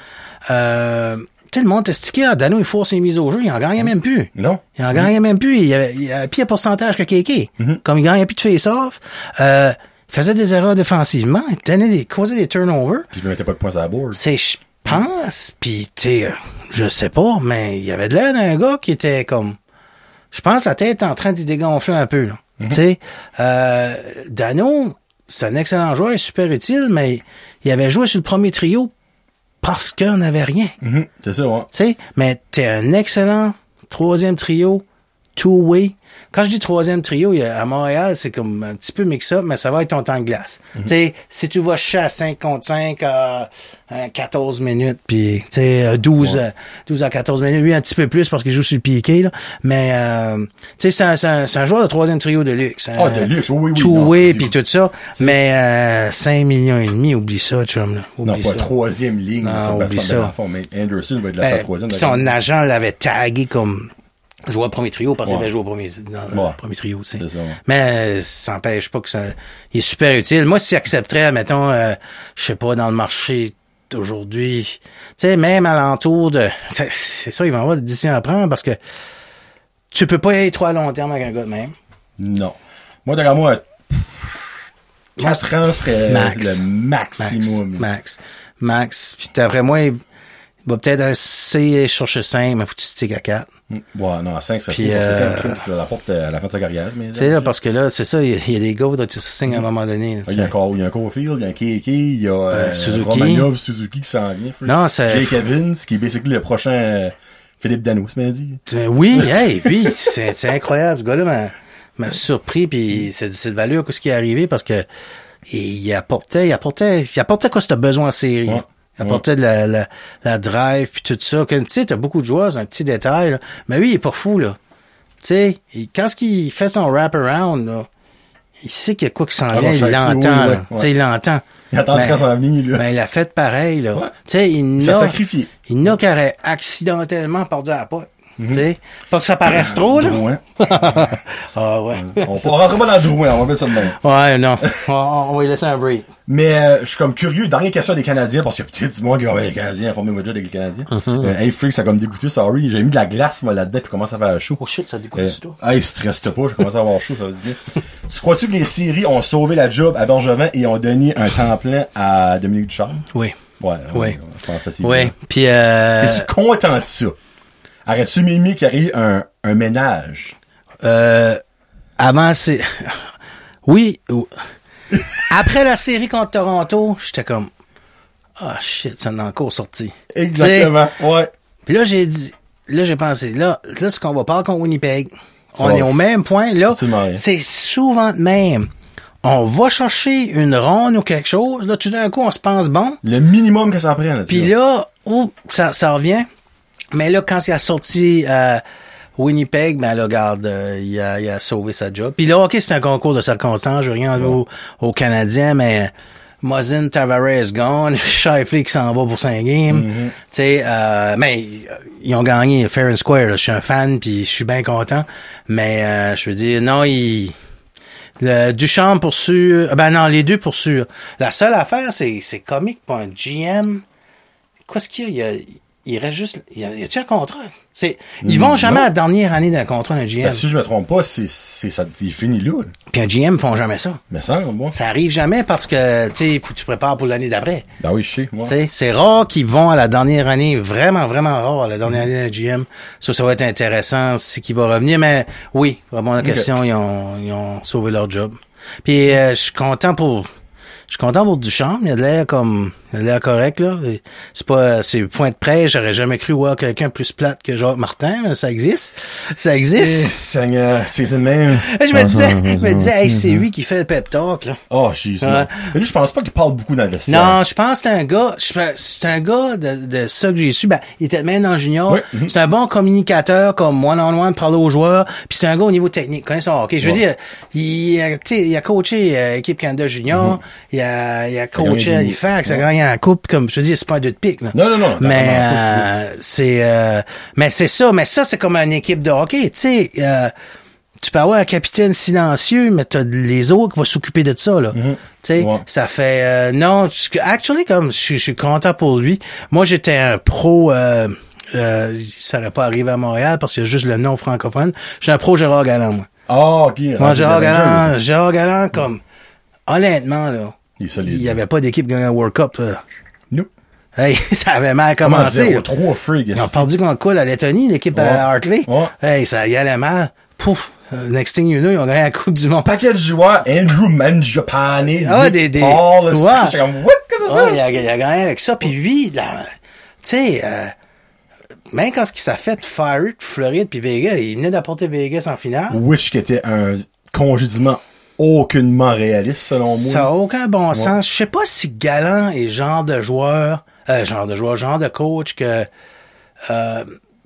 euh, sais, le monde ah, Dano, il faut ses mises au jeu, il en gagnait même plus. Non? Il en gagnait même plus. Il avait, il avait pire pourcentage que Kéké. Mm-hmm. Comme il gagnait plus de face-off, euh, il faisait des erreurs défensivement, il tenait des, causait des turnovers. Puis il ne mettait pas de points sur la board. C'est, je pense, pis tu sais, euh, je sais pas, mais il y avait de l'air d'un gars qui était comme, je pense, la tête en train d'y dégonfler un peu, là. Tu sais, euh, Dano, c'est un excellent joueur, super utile, mais il avait joué sur le premier trio parce qu'on n'avait rien. Mhm. C'est ça, ouais. Tu sais, mais t'es un excellent troisième trio two-way. Quand je dis troisième trio, à Montréal, c'est comme un petit peu mix-up, mais ça va être ton temps de glace. Mhm. Tu sais, si tu vas chercher à 5 contre 5 à, à 14 minutes, puis tu sais, euh, 12, euh, 12 à 14 minutes, lui un petit peu plus parce qu'il joue sur le piqué, là. Mais, euh, tu sais, c'est un, un, joueur de troisième trio de luxe. Ah, de luxe, oui, oui, oui. Two-way, Non, puis tout ça. Mais euh, 5 millions et demi, oublie ça, chum. Là. Non, Oublie pas ça. troisième ligne. Non, oublie ça. fond, Mais Anderson va être la Ben, troisième. son agent l'avait tagué comme joueur premier trio parce qu'il Ouais. joué au premier, dans Ouais. le premier trio, tu sais. C'est ça, ouais. Mais euh, ça n'empêche pas que ça il est super utile. Moi, s'il accepterait, mettons, euh, je sais pas, dans le marché d'aujourd'hui, tu sais, même alentour de... C'est c'est ça, il va y avoir des décisions à prendre parce que tu peux pas y aller trop à long terme avec un gars de même. Non. Moi, d'ailleurs, moi, 4 ans serait Max. le Max. maximum. Max. Max. Puis d'après moi, il va peut-être essayer chercher 5, mais faut que tu stick à 4. Mm. Ouais, non, à 5, ça Puis, c'est euh, un truc, ça l'apporte à la fin de sa carrière, sais, là, parce que là, c'est ça, il y, a- il y a des gars se signer à un moment donné. là. Il y a un il y a un Cofield, il y a un Keke, il y a euh, Euh, Suzuki. Romanov, Suzuki qui s'en vient. Non, c'est- Jake Evans, qui est basically le prochain euh, Philippe Danou, ce m'a dit. Euh, Oui, hey, puis c'est c'est incroyable. Ce gars-là m'a- m'a surpris, puis c'est c'est de valeur que ce qui est arrivé parce que il, apportait, il apportait, il apportait quoi ce besoin en série? Ouais. Apportait de la, la, la drive puis tout ça. Tu sais, t'as beaucoup de joueurs, c'est un petit détail, là. mais lui, il est pas fou là. Tu sais, quand ce qu'il fait son wrap-around, là, il sait qu'il y a quoi qui s'en Ah, vient, il l'entend. ouais, Tu sais, ouais. il l'entend. Il attend Ben, s'en venir, là. Ben, il a fait pareil, là. Tu sais, il n'a- sacrifié. il n'a aurait accidentellement perdu la pote. Tu sais, pas que ça paraisse trop, là. Drouin. Ah ouais. On on rentre pas dans le Drouin, on va mettre ça de même. Ouais, non. on, on va lui laisser un break. Mais euh, je suis comme curieux, dernière question des Canadiens, parce qu'il y a peut-être du monde qui ouais, les Canadiens, formez-moi déjà avec les Canadiens. Mm-hmm. Euh, hey, freak, ça a comme dégoûté, sorry. J'ai mis de la glace, moi, là-dedans, puis commence à faire chaud. Oh shit, ça dégoûte Euh, du tout. hey, stresse pas, je commence à avoir chaud, ça va se bien. tu crois-tu que les séries ont sauvé la job à Bergevin et ont donné un temps plein à Dominique Ducharme? Oui. Ouais, Oui. ouais, je pense que c'est Oui. bien. Puis euh, Es-tu content de ça? Arrêtes-tu Mimi qu'il y ait un, un ménage? euh, avant c'est oui. ou- Après la série contre Toronto, j'étais comme ah shit, ça en a encore sorti. Exactement, ouais. Puis là j'ai dit là j'ai pensé là là ce qu'on va parler contre Winnipeg. On est au même point là. C'est souvent de même. On va chercher une ronde ou quelque chose, là tout d'un coup on se pense bon. Le minimum que ça prenne. Puis là, où ça, ça revient. Mais là, quand il a sorti euh, Winnipeg, ben là, regarde, euh, il, a, il a sauvé sa job. Puis là, OK, c'est un concours de circonstances, je veux rien enlever aux, aux Canadiens, mais Mosin Tavares gone, Shifley qui s'en va pour 5 games. Tu sais, euh, mais ils ont gagné fair and square. Je suis un fan, puis je suis bien content. Mais euh, je veux dire, non, il... Le Duchamp pour sûr. Ben non, les deux pour sûr. La seule affaire, c'est, c'est comique pour un GM. Qu'est-ce qu'il y a? Il, y a, il reste juste. Il y y a-tu un contrat? C'est, ils vont Mm, jamais non. à la dernière année d'un contrat d'un GM. Ben, si je me trompe pas, c'est, c'est ça, il finit là. Puis un GM font jamais ça. Mais ça, bon. Ça arrive jamais parce que, tu sais, faut que tu prépares pour l'année d'après. Ben oui, je sais, moi. C'est rare qu'ils vont à la dernière année, vraiment, vraiment rare à la dernière année d'un GM. Ça, ça va être intéressant, c'est qu'il va revenir, mais oui, vraiment la question, ils ont, ils ont sauvé leur job. Puis euh, je suis content pour je suis content pour Duchamp, il a de l'air comme il a de l'air correct là. C'est pas c'est point de près, j'aurais jamais cru voir quelqu'un plus plate que Jacques Martin, ça existe. Ça Eh, existe. Seigneur, c'est le même. je me disais, je me disais, hey, c'est lui qui fait le pep talk là. Oh, je. Mais lui, je pense pas qu'il parle beaucoup dans le vestiaire. Non, je pense que c'est un gars, c'est un gars de, de ça que j'ai su. Ben, il était même dans junior. Oui, mhm. C'est un bon communicateur, comme one-on-one, parler aux joueurs. Puis c'est un gars au niveau technique, connaît son hockey. Je veux Ouais. dire, il, a- tu sais, il a coaché euh, équipe Canada junior. Il a, il a coaché Halifax, il a gagné la coupe. Comme je veux dire, c'est pas un deux de pique. Là. Non, non, non. Mais euh, c'est euh, mais c'est ça, mais ça c'est comme une équipe de hockey, tu sais. euh, tu peux avoir un capitaine silencieux, mais t'as les autres qui vont s'occuper de ça là. Tu sais, Ouais. ça fait euh, non. tu- Actually, comme je, suis- je content pour lui. Moi, j'étais un pro. Euh, euh, ça n'aurait pas arrivé à Montréal parce qu'il y a juste le nom francophone. J'étais un pro Gérard Galland, moi. Ah, ok. Moi, rendu Gérard. Galland, Gérard Galland, comme honnêtement là, Il est solide. il y avait pas d'équipe gagnant World Cup. là. Nope. Hey, ça avait mal commencé. là. 0-3 frig. Ils ont perdu contre quoi, la Lettonie, l'équipe Ouais. à Hartley? Ouais. Hey, ça y allait mal. Pouf! euh, Next thing you know, ils ont gagné la Coupe du Monde. Paquet de joueurs, Andrew Mangiapane, Ah, des- des- Paul, Ouais. j'étais comme, what, qu'est-ce que Ouais, c'est il, a, il a gagné avec ça. Puis lui, tu sais, euh, même quand ce qui s'est fait fire Floride puis Vegas, il venait d'apporter Vegas en finale. Wish qui était un congédiement aucunement réaliste, selon moi. Ça a aucun bon sens. Je sais pas si Galant est genre de joueur, euh, genre de joueur, genre de coach que euh,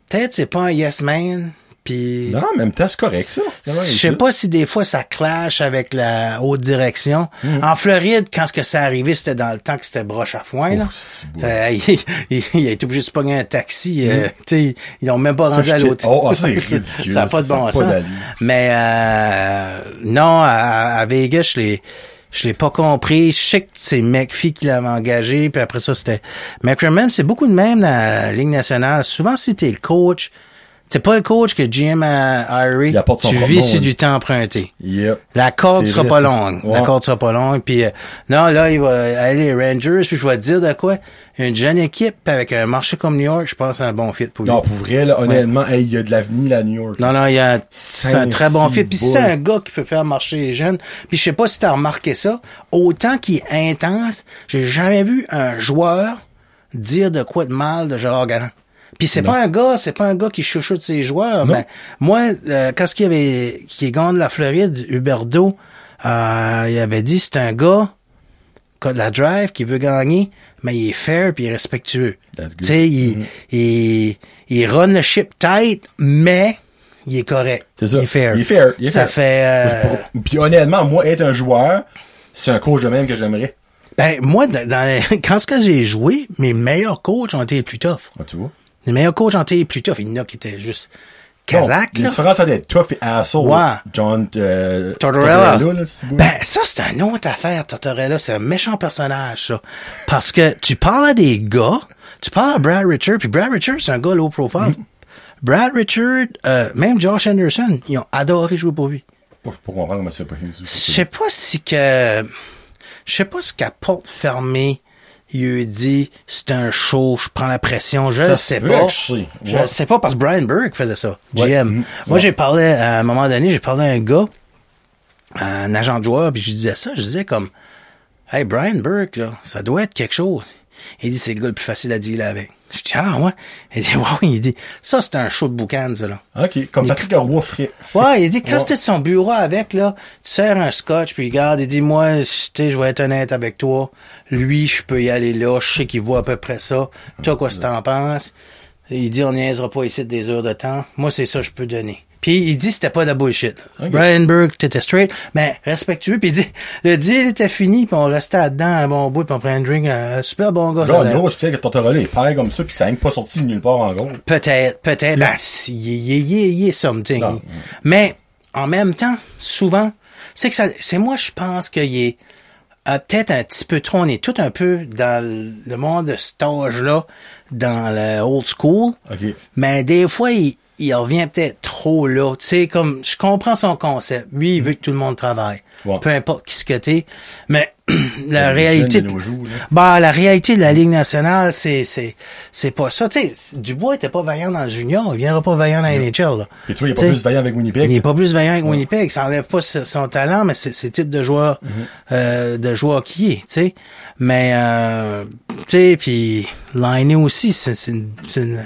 peut-être c'est pas un yes man. Puis Non, en même temps, c'est correct, ça. je sais pas si des fois ça clash avec la haute direction. En Floride, quand ce que ça arrivé, c'était dans le temps que c'était broche à foin. Là. Oh. Fait, il, il- il a été obligé de se pogner un taxi. euh, tu sais, ils l'ont même pas rendu à l'autre. oh, ah, c'est ridicule. ça n'a pas de Ça bon sens. Mais euh, non, à, à Vegas, je l'ai je l'ai pas compris. Je sais que c'est McPhee qui l'avait engagé, puis après ça, c'était McCrimmon. C'est beaucoup de même dans la Ligue nationale. Souvent, si t'es le coach, t'es pas le coach que Jim a son tu vis sur du temps emprunté. Yep. La corde C'est sera vrai, pas longue. La Ouais. corde sera pas longue. Puis euh, non, là, il va aller Rangers. Puis je vais te dire de quoi. Une jeune équipe avec un marché comme New York, je pense que c'est un bon fit pour lui. Non, pour vrai, là, honnêtement, hey, il y a de l'avenir à New York. Non, non, il y a, c'est un très bon fit. Puis c'est un gars qui peut faire marcher les jeunes. Puis je sais pas si t'as remarqué ça. Autant qu'il est intense, j'ai jamais vu un joueur dire de quoi de mal de Gérard Galland. Puis c'est pas un gars, c'est pas un gars qui chouchoute ses joueurs. Non. Mais moi, euh, quand ce qu'il y avait, qui de la Floride, Huberdo, euh, il avait dit c'est un gars qui a de la drive, qui veut gagner, mais il est fair puis il est respectueux. Tu sais, il, Mhm. il, il run le ship tight, mais il est correct. C'est ça. Il est fair. Il est fair. Il est ça fair. fait... euh, Puis honnêtement, moi, être un joueur, c'est un coach de même que j'aimerais. ben, moi, dans, dans- quand ce que j'ai joué, mes meilleurs coachs ont été les plus tough. Ah, tu vois? Les meilleurs coachs ont été les plus tough. Il y en a qui étaient juste kazakh, La différence entre tough et asshole. Ouais. John euh, Tortorella. là. Ben, ça, c'est une autre affaire, Tortorella. C'est un méchant personnage, ça. Parce que tu parles à des gars, tu parles à Brad Richard, puis Brad Richard, c'est un gars low profile. Brad Richard, euh, même Josh Anderson, ils ont adoré jouer pour lui. Moi, je peux comprendre comment c'est pas Je sais pas si que, je sais pas ce qu'à porte fermée, il lui a dit, c'est un show, je prends la pression, je Ça sais pas. je sais. Ouais. pas parce que Brian Burke faisait ça. GM. Mhm. Moi, Ouais. j'ai parlé, à un moment donné, j'ai parlé à un gars, un agent de joueur, puis je disais ça, je disais comme, hey, Brian Burke, là, ça doit être quelque chose. Il dit, c'est le gars le plus facile à dealer avec. Je dis, ah, ouais? Il dit, ouais, il dit, ça, c'est un show de boucan, ça, là. OK, comme Patrick Roy ferait. Ouais, il dit, quand c'était son bureau avec, là, tu sers un scotch, puis regarde, il dit, moi, tu sais, je vais être honnête avec toi. Lui, je peux y aller là, je sais qu'il voit à peu près ça. Toi, quoi, si t'en penses? Il dit, on niaisera pas ici des heures de temps. Moi, c'est ça que je peux donner. Puis il dit c'était pas de la bullshit. Ok. Brian Burke, t'étais straight, mais respectueux. Puis il dit, le deal était fini, puis on restait là-dedans un bon bout, puis on prenait un drink, un super bon gars. non, c'est peut-être que Tortorella est pareil comme ça, puis ça même pas sorti de nulle part encore. Peut-être, peut-être. Ben, si, il y, il y- il y a something. Non. Mais, en même temps, souvent, c'est que ça, c'est moi, je pense qu'il est euh, peut-être un petit peu trop, on est tout un peu dans le- monde de cet âge-là, dans le old school. OK. Mais des fois, il, il revient peut-être trop là. Tu sais, comme, je comprends son concept. Lui, il veut que tout le monde travaille. Ouais. Peu importe qui ce que t'es. Mais, la réalité, de jours, bah, la réalité de la Ligue nationale, c'est, c'est, c'est pas ça. Tu sais, Dubois était pas vaillant dans le junior. Il viendra pas vaillant dans la NHL, là. Et toi, il est pas plus vaillant avec Winnipeg. Il est pas plus vaillant que Winnipeg. Ça enlève pas son talent, mais c'est, c'est type de joueur, Mhm. euh, de joueur qui est, tu sais. Mais, euh, tu sais, puis Liney aussi, c'est, c'est une,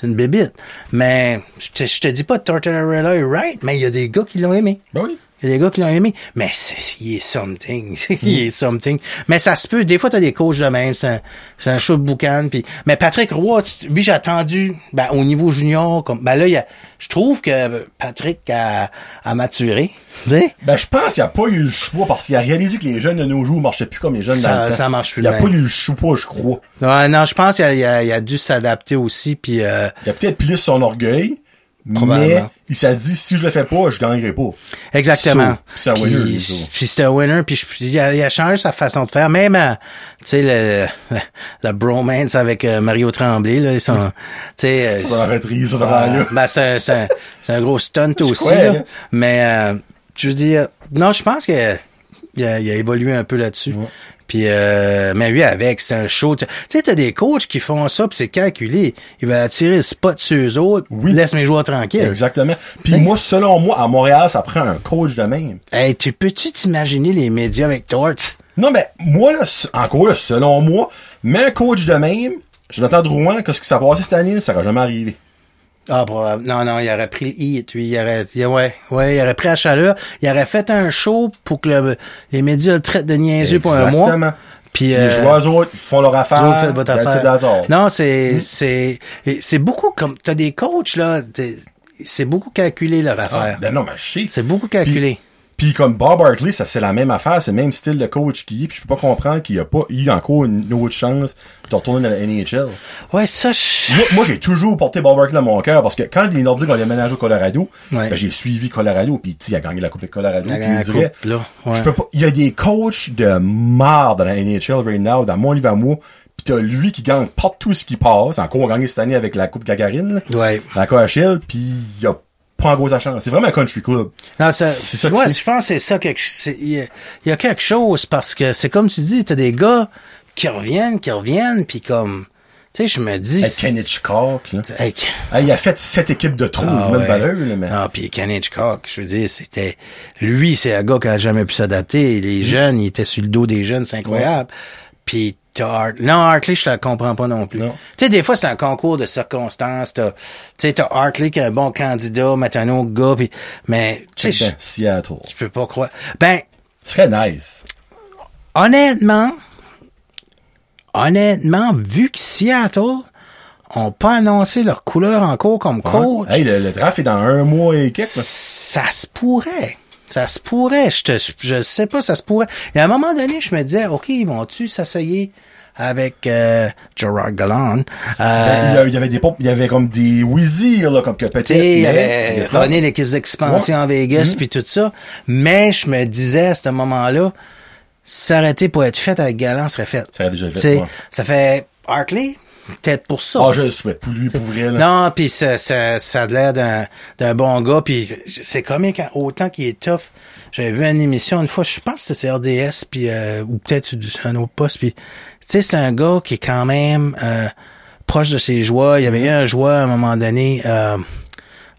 c'est une, bébite. Mais, je te, te dis pas Tortorella est right, mais il y a des gars qui l'ont aimé. Ben oui. Il y a des gars qui l'ont aimé. Mais c'est, il est something. il est something. Mais ça se peut. Des fois, t'as des coachs de même. C'est un, c'est un show de boucan. Puis, mais Patrick Roy, tu- lui, j'ai attendu, ben, au niveau junior, comme, ben là, il y a, je trouve que Patrick a, a maturé. Tu sais? Ben, je pense qu'il a pas eu le choix parce qu'il a réalisé que les jeunes de nos jours marchaient plus comme les jeunes Ça- dans le temps. ça marche plus Il a pas eu le choix, je crois. Ouais, non, je pense qu'il a, il a, il a dû s'adapter aussi. Puis, euh, Il a peut-être plus son orgueil, mais il s'est dit, si je le fais pas, je gagnerai pas. Exactement. So, c'est un Puis- winner. Puis c'est un winner. Puis il, a, il a changé sa façon de faire. Même, euh, tu sais, le, le, le bromance avec euh, Mario Tremblay, là, ils sont, tu sais... euh, Ça ça, euh, là. ben, c'est un, c'est un, c'est un gros stunt aussi, crois, là. là. Mais, euh, je veux dire, non, je pense que il a, il a évolué un peu là-dessus. Ouais. Puis, euh, mais lui, avec, c'est un show. Tu sais, t'as des coachs qui font ça, puis c'est calculé. Il va attirer le spot sur eux autres. Oui. Laisse mes joueurs tranquilles. Exactement. Puis moi, selon moi, à Montréal, ça prend un coach de même. Hey, tu peux-tu t'imaginer les médias avec Torts? Non, mais moi, là, encore là, selon moi, mais un coach de même, Jonathan Drouin, qu'est-ce qui s'est passé cette année, ça n'aurait jamais arrivé. Ah, probable. Non, non, il aurait pris le lui. Il aurait, il- ouais, ouais, il aurait pris la chaleur. Il aurait fait un show pour que le- les médias le traitent de niaiseux pour un mois. Exactement. Puis, Les euh, joueurs autres, font leur affaire. vous faites votre affaire. Non, c'est, c'est, et c'est beaucoup comme, t'as des coachs, là, c'est beaucoup calculé, leur Ah, affaire. ben non, mais je sais. C'est beaucoup calculé. Puis comme Bob Hartley, ça c'est la même affaire, c'est le même style de coach qu'il est, puis je peux pas comprendre qu'il a pas eu encore une autre chance de retourner dans la NHL. Ouais, ça, je- Moi, moi, j'ai toujours porté Bob Hartley dans mon cœur parce que quand les Nordiques ont déménagé au Colorado, Ouais. ben, j'ai suivi Colorado puis il a gagné la Coupe de Colorado. A puis je dirais. Ouais. je peux pas. Il y a des coachs de marde dans la NHL right now, dans mon livre à moi, puis t'as lui qui gagne partout ce qui passe. Encore gagné cette année avec la Coupe Gagarine, ouais. la KHL, puis il a chance. C'est vraiment un country club. Non, ça, C'est ça ouais, je pense que c'est ça quelque, il y, a- il y a quelque chose parce que c'est comme tu dis, t'as des gars qui reviennent, qui reviennent, puis comme, tu sais, je me dis, Ken Hitchcock, là. Hey, Hey, il a fait sept équipes de trous, Ah de ouais. valeur, là, mais. Non, puis Ken Hitchcock, je veux dire, c'était lui, c'est un gars qui a jamais pu s'adapter. Les jeunes, il était sur le dos des jeunes, c'est incroyable. Puis t'as. Non, Hartley, je le comprends pas non plus. Tu sais, des fois, c'est un concours de circonstances. T'as, t'as Hartley qui est un bon candidat, maintenant un autre gars, puis... mais tu sais, Ben, je Seattle. je peux pas croire. Ben, Ce serait nice. honnêtement, honnêtement, vu que Seattle ont pas annoncé leur couleur encore comme coach, Hey, le, le draft est dans un mois et quelques, là. ça se pourrait. Ça se pourrait. Je te, je sais pas, ça se pourrait. Et à un moment donné, je me disais, OK, ils vont-tu s'asseyer avec euh, Gerard? Ben, y Euh, a- il y avait des pop, il y avait comme des Wheezy, là, comme que peut-être. il mais- avait donné l'équipe d'expansion Ouais. en Vegas Mhm. puis tout ça. Mais je me disais à ce moment-là, s'arrêter pour être fait avec Galland serait fait. Ça déjà fait, ouais. Ça fait Hartley, peut-être pour ça. Ah, je le souhaite pour lui, pour vrai, là. Non, puis ça, ça, ça a l'air d'un, d'un bon gars, puis c'est comique, hein, autant qu'il est tough. J'avais vu une émission une fois, je pense que c'est RDS, puis euh, ou peut-être un autre poste, puis tu sais, c'est un gars qui est quand même euh, proche de ses joueurs. Il y avait eu un joueur à un moment donné, euh,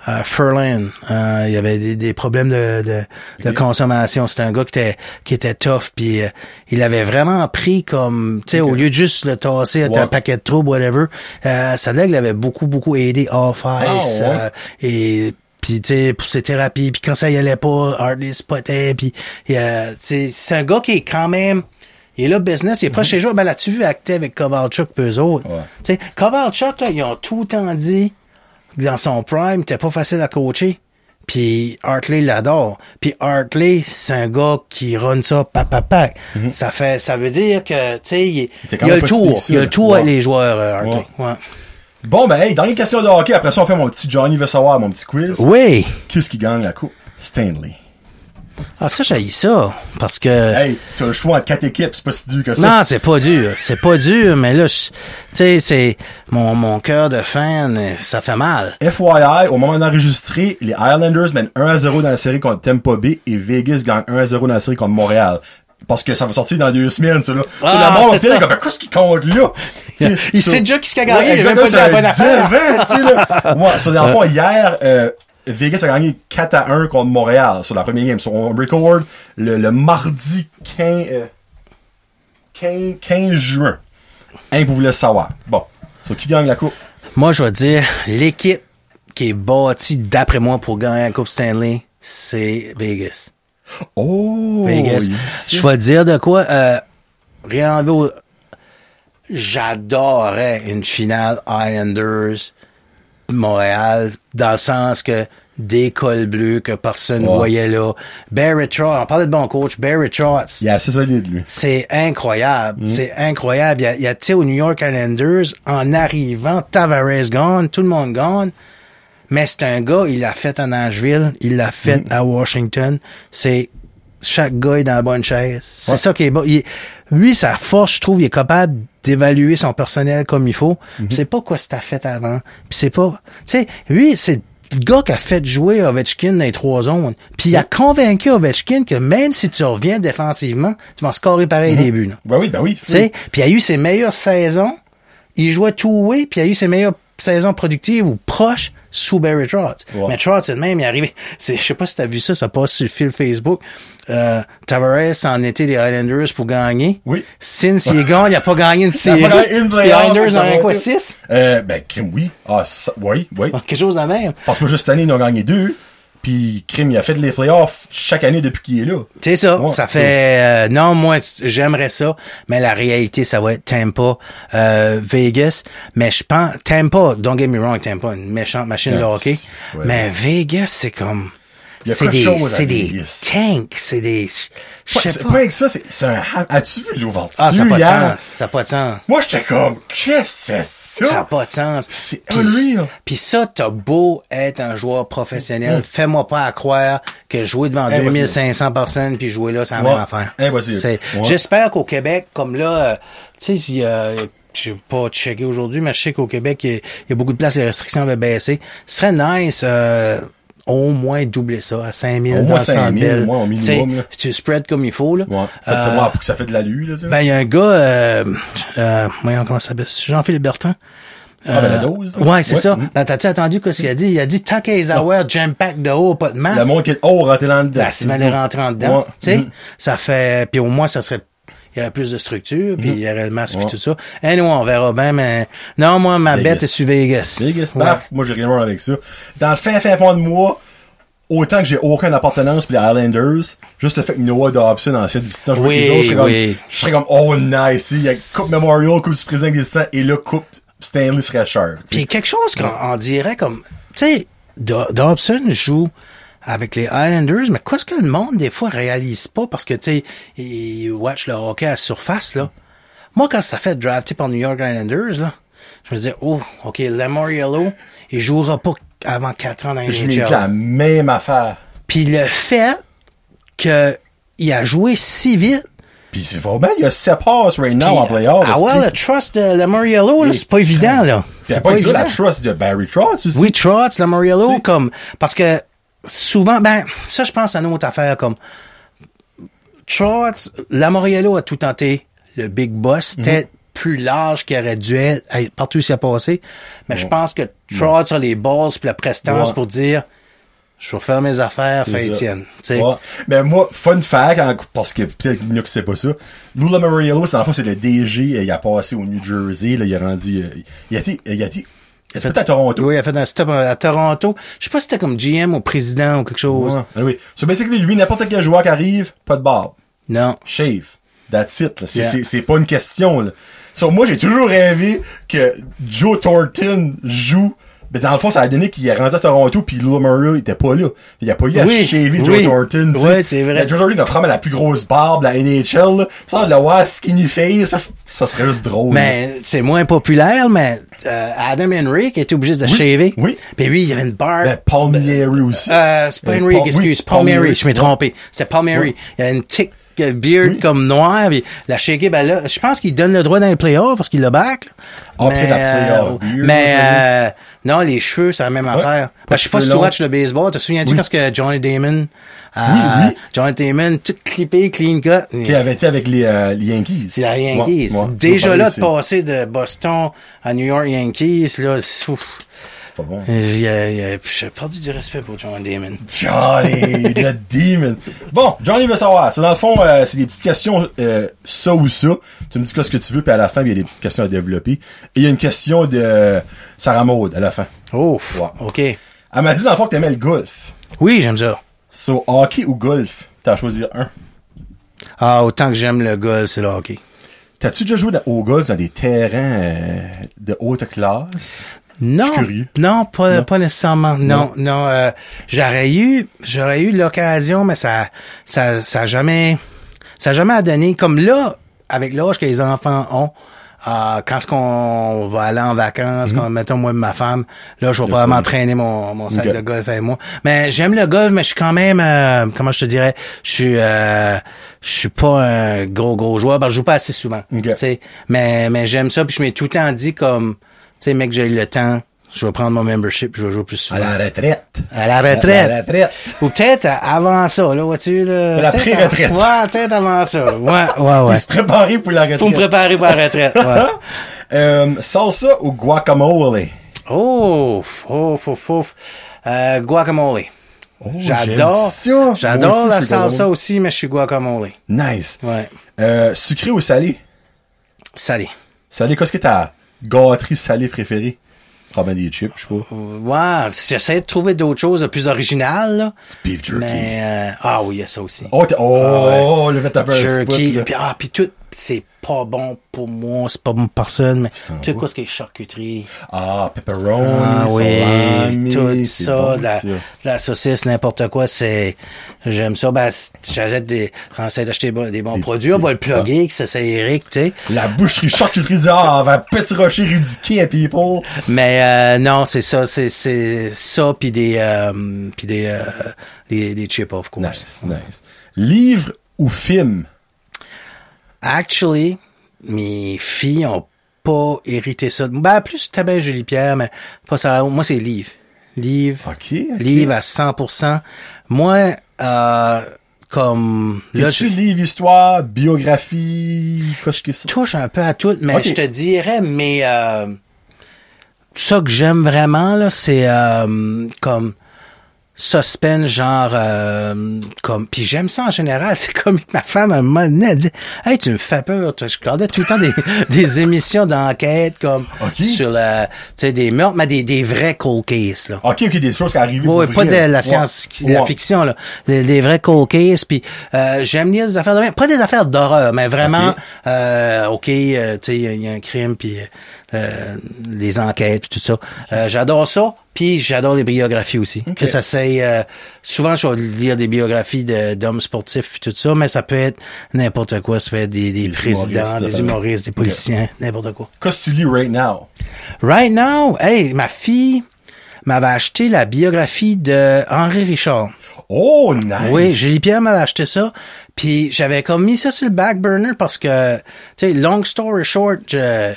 euh, Furlan, euh, il y avait des, des problèmes de, de, de consommation. C'était un gars qui était qui était tough, puis euh, il avait vraiment pris comme, tu sais, au lieu de juste le tasser, être Ouais. un paquet de troubles, whatever, euh, ça là qu'il avait beaucoup beaucoup aidé off ice Ah, ouais? euh, et puis tu sais pour ses thérapies, puis quand ça y allait pas, Hartley spotait, puis euh, c'est un gars qui est quand même il est là business, il est proche chez joueurs. Ben là, tu vu acter avec Kovalchuk peu eux autres. Ouais. Tu sais, Kovalchuk, là, ils ont tout le temps dit dans son prime, c'était pas facile à coacher. Puis Hartley l'adore. Puis Hartley, c'est un gars qui run ça pa pa pa. Ça fait ça veut dire que tu sais il, il a le tour, il a ça, le tour avec les joueurs euh, Hartley. Ouais. Bon, ben, hey, dernière question de hockey. Après ça, on fait mon petit Johnny veut savoir, mon petit quiz. Oui. Qu'est-ce qui gagne la coupe? Stanley. Ah ça j'ai ça parce que Hey, t'as le choix entre quatre équipes, c'est pas si dur que ça. non, c'est pas dur, c'est pas dur, mais là tu sais c'est mon mon cœur de fan, euh, ça fait mal. FYI, au moment d'enregistrer, les Islanders mènent 1 à 0 dans la série contre Tampa Bay et Vegas gagne 1 à 0 dans la série contre Montréal. Parce que ça va sortir dans deux semaines, ça, là. Ah, Tout d'abord, c'est ça. comme, qu'est-ce qui compte, là? Il sait déjà qui qui a gagné, Ouais, il a même pas dit la bonne affaire. là. Ouais, so, dans le fond, hier, euh, Vegas a gagné 4 à 1 contre Montréal sur la première game. So, on record le, le mardi 15, euh, 15, 15 juin. Hein, vous voulez savoir? Bon. So, qui gagne la coupe? Moi, je vais dire, l'équipe qui est bâtie, d'après moi, pour gagner la Coupe Stanley, c'est Vegas. Oh! Vegas. Je vais dire de quoi, euh, rien J'adorerais une finale Islanders Montréal, dans le sens que des cols bleus que personne ne Ouais. voyait là. Barry Trotz, on parlait de bon coach, Barry Trotz. Il est assez solide, lui. C'est incroyable. Mm. C'est incroyable. Il y a, il y a tu sais, au New York Islanders, en arrivant, Tavares gone, tout le monde gone. Mais c'est un gars, il l'a fait à Nashville, il l'a fait Mm. à Washington. C'est chaque gars est dans la bonne chaise. C'est Ouais. ça qui est bon. Il- lui, sa force, je trouve, il est capable d'évaluer son personnel comme il faut. Puis C'est pas quoi c'était fait avant. Puis c'est pas, tu sais, lui, c'est le gars qui a fait jouer Ovechkin dans les trois zones. Puis il a convaincu Ovechkin que même si tu reviens défensivement, tu vas scorer pareil buts. là. Ben oui, ben oui. Tu sais, puis il a eu ses meilleures saisons. Il jouait tout way, puis il a eu ses meilleures saisons productives ou proche sous Barry Trotz. Mais Trotz, c'est le même, il est arrivé. Je sais pas si t'as vu ça, ça passe sur le fil Facebook. Euh, Tavares en été des Highlanders pour gagner. Oui. Since il gagne, il a pas gagné une série. pas gagné une Les Highlanders en ont quoi, Toronto. 6? Euh, ben, oui. Ah, ça- oui, oui. Quelque chose de même. Parce que juste cette année, ils ont gagné deux. Puis, crime, il a fait les playoffs chaque année depuis qu'il est là. C'est ça, Ouais, ça fait... euh, non, moi, j'aimerais ça, mais la réalité, ça va être Tampa, euh, Vegas. Mais je pense... Tampa, don't get me wrong, Tampa, une méchante machine de hockey. ouais. Mais Vegas, c'est comme... Il C'est des, c'est des tanks, c'est des... Je sais c'est pas. pas avec ça, c'est un... As-tu vu l'ouverture Ah, ça n'a pas de sens. Ça n'a pas de sens. Moi, j'étais comme, qu'est-ce que c'est Ça? Ça? n'a pas de sens. C'est unreal. Puis ça, t'as beau être un joueur professionnel, Mm. fais-moi pas à croire que jouer devant Impossible. 2500 personnes puis jouer là, c'est la même affaire. Impossible. C'est- Ouais. J'espère qu'au Québec, comme là, euh, tu sais, s'il y a- j'ai pas checké aujourd'hui, mais je sais qu'au Québec, il y, a, il y a beaucoup de places, les restrictions avaient baissé. Ce serait nice, euh, au moins doubler ça à 5000 Au dans moins 5000, Bell. ouais, au Tu sais, minimum, là. Tu spread comme il faut, là. Ouais. Fait Euh, savoir pour que ça fait de l'allure, là, tu sais. ben, il y a un gars, euh, euh, voyons comment ça s'appelle, Jean-Philippe Bertin. Ah, ben, la Euh, dose, là. Ouais, c'est Ouais. ça. Ben, t'as-tu entendu ce qu'il a dit? Il a dit, avoir jam pack de haut, pas de Le masque. monde qui est oh, rentré dans le dedans. La semaine est rentrée en dedans. Ouais. Tu sais, Mhm. ça fait, puis au moins, ça serait, il y aurait plus de structure, puis il y aurait le masque puis tout ça. Anyway, on verra bien, mais non, moi, ma Vegas. bête est sur Vegas. Vegas, Ouais. paf, moi j'ai rien à voir avec ça. Dans le fin fin fond de moi, autant que j'ai aucune appartenance pour les Highlanders, juste le fait que Noah Dobson, ancien distance, jouait avec Oui, autres, je serais oui. comme, je serais comme, oh nice, il y a Coupe Memorial, Coupe du Président existant, et là, Coupe Stanley serait cher. Puis quelque chose qu'on on dirait comme, tu sais, Do- Dobson joue avec les Islanders, mais qu'est-ce que le monde, des fois, réalise pas? Parce que, tu sais, ils watch le hockey à la surface, là. Moi, quand ça fait drafté par New York Islanders, là, je me disais, oh, OK, Lamoriello, il jouera pas avant 4 ans dans les Je dit la même affaire. Puis le fait que il a joué si vite, Puis c'est vraiment, il y a 7 passes right now en playoff. ah ouais, le trust de Lamoriello, là, c'est pas évident, là. C'est pas, évident. la trust de Barry Trotz aussi. Oui, Trotz, Lamoriello, comme, parce que souvent, ben, ça, je pense à une autre affaire, comme, Trotz, Lamoriello a tout tenté, le big boss, Mhm. peut-être plus large qu'il aurait dû être, partout où il s'est passé, mais je pense que Trotz a les balls puis la prestance Ouais. pour dire, je vais faire mes affaires, C'est ça. Étienne. Ouais. Mais moi, fun fact, parce que peut-être qu'il y a qui sait pas ça, Lou Lamoriello, c'est en fait, c'est le DG, il a passé au New Jersey, là, il a rendu, euh, il a été, il a été, a été à Toronto. Oui, a fait un stop à Toronto. Je sais pas si c'était comme GM ou président ou quelque chose. Ouais. Ah oui. So basically, lui, n'importe quel joueur qui arrive, pas de barbe. Non. Shave. That's it. C'est, Yeah. c'est, c'est pas une question, là. So, moi, j'ai toujours rêvé que Joe Thornton joue mais dans le fond, ça a donné qu'il est rendu à Toronto puis Lou Lamoriello était pas là. Il a pas eu à Oui, shaver oui. Joe Thornton. Ouais, c'est vrai. Mais Joe Thornton a probablement la plus grosse barbe de la NHL. Là. Ça, le voir skinny face, ça, ça serait juste drôle. Mais c'est moins populaire, mais euh, Adam Henry qui était obligé de Oui, shaver. oui. Puis lui, il avait une barbe. Ben, Palmieri aussi. Euh, c'est pas Euh, Henry, Paul- excuse, oui, Palmieri, je m'ai trompé. C'était Palmieri. Oui. Il a une tic euh, beard comme noire, puis la shaker, ben là, je pense qu'il donne le droit dans les playoffs parce qu'il le back, là. Ah, mais, euh, non, les cheveux, c'est la même affaire. Je sais pas si tu watches le baseball, te souviens-tu Oui. que Johnny Damon, euh, Oui, oui. Johnny Damon, tout clippé, clean cut. Qui avait été avec les, euh, les Yankees. C'est la Yankees. Ouais, ouais. Déjà C'est là, de passer de Boston à New York Yankees, là, ouf. Pas bon. J'ai euh, perdu du respect pour John Damon. Johnny, le demon. Bon, Johnny veut savoir. So, dans le fond, euh, c'est des petites questions, euh, ça ou ça. Tu me dis quoi ce que tu veux, puis à la fin, il y a des petites questions à développer. Et il y a une question de Sarah Maud à la fin. Ouf. Ouais. OK. Elle m'a dit dans le fond que t'aimais le golf. Oui, j'aime ça. So, hockey ou golf? T'as à choisir un. Ah, autant que j'aime le golf, c'est le hockey. T'as-tu déjà joué au golf dans des terrains euh, de haute classe? Non. Non, pas, Non. pas nécessairement. Non, non. euh, j'aurais eu, j'aurais eu l'occasion, mais ça, ça, ça a jamais, ça a jamais donné. Comme là, avec l'âge que les enfants ont, euh, quand est-ce qu'on va aller en vacances, quand, mettons moi et ma femme, là, je vais pas m'entraîner mon, mon sac de golf avec moi. Mais j'aime le golf, mais je suis quand même, euh, comment je te dirais, je suis, euh, je suis pas un gros gros joueur, parce que je joue pas assez souvent. Ok. tu sais. Mais, mais j'aime ça, puis je m'ai tout le temps dit comme, sais, mec, j'ai le temps, je vais prendre mon membership, je vais jouer plus À souvent. la retraite. À la À la retraite. retraite. Ou peut-être avant ça, là, vois-tu, là? La pré-retraite. Ouais, peut-être avant ça. là. Ouais, ouais, Pour ouais. se préparer pour la retraite. Pour me préparer pour la retraite. Ouais. Euh, salsa ou guacamole? Oh, ouf, ouf, ouf. Euh, guacamole. Oh, J'adore. J'adore la salsa aussi, mais je suis guacamole. Nice. Ouais. Euh, sucré ou salé? Salé. Salé, qu'est-ce que ta gâterie salée préférée? Probablement des chips, je sais pas. Ouais, j'essaie de trouver d'autres choses plus originales, là. Beef jerky. Mais, euh, ah oui, il y a ça aussi. Oh, oh, le fait taper un Jerky, spot, là. puis ah, puis tout, c'est pas bon pour moi, c'est pas bon pour personne, mais tout quoi ce qui est charcuterie? Ah, pepperoni, Ah oui, tout ça, bon, la, ça. la saucisse, n'importe quoi, c'est, j'aime ça. Ben, j'achète des, j'essaie d'acheter des bons- des produits. On va le plugger, que ça, c'est Eric, tu sais. La boucherie charcuterie du ah, vers Petit Rocher, Quai à People. Mais, euh, non, c'est ça, c'est, c'est ça, puis des, euh, puis des, euh, des, des chips, of course. Nice, nice. Livre ou film? Actually, mes filles ont pas hérité ça. Ben, plus Tabelle Julie Pierre, mais pas ça. Moi, c'est livre. Livre. OK. ok. Livre à 100%. Moi, euh, comme, là, je T'es-tu livre, histoire, biographie, qu'est-ce que c'est? touche un peu à tout, mais Ok. je te dirais, mais, euh, ça que j'aime vraiment, là, c'est, euh, comme, suspense genre euh, comme puis j'aime ça en général c'est comme ma femme à un moment donné elle dit hey tu me fais peur je regardais tout le temps des, des émissions d'enquête comme sur la tu sais des meurtres mais des, des vrais cold cases là OK, OK, des choses qui arrivent. oui, pas de la Ouais. science, la fiction, là. Les, les vrais cold cases, puis euh, j'aime lire des affaires de. Pas des affaires d'horreur, mais vraiment, Ok. euh, OK, euh, tu sais, il y y, a un crime, puis euh, les enquêtes, tout ça. Euh, j'adore ça, puis j'adore les biographies aussi. Que ça c'est euh, souvent, je vais lire des biographies de- d'hommes sportifs, puis tout ça, mais ça peut être n'importe quoi. Ça peut être des, présidents, humoristes, des humoristes, des politiciens, n'importe quoi. Qu'est-ce que tu lis right now? Right now, hey, ma fille m'avait acheté la biographie de Henri Richard. Oh, nice. Oui, Julie Pierre m'avait acheté ça, puis j'avais comme mis ça sur le back burner parce que, tu sais, long story short, je,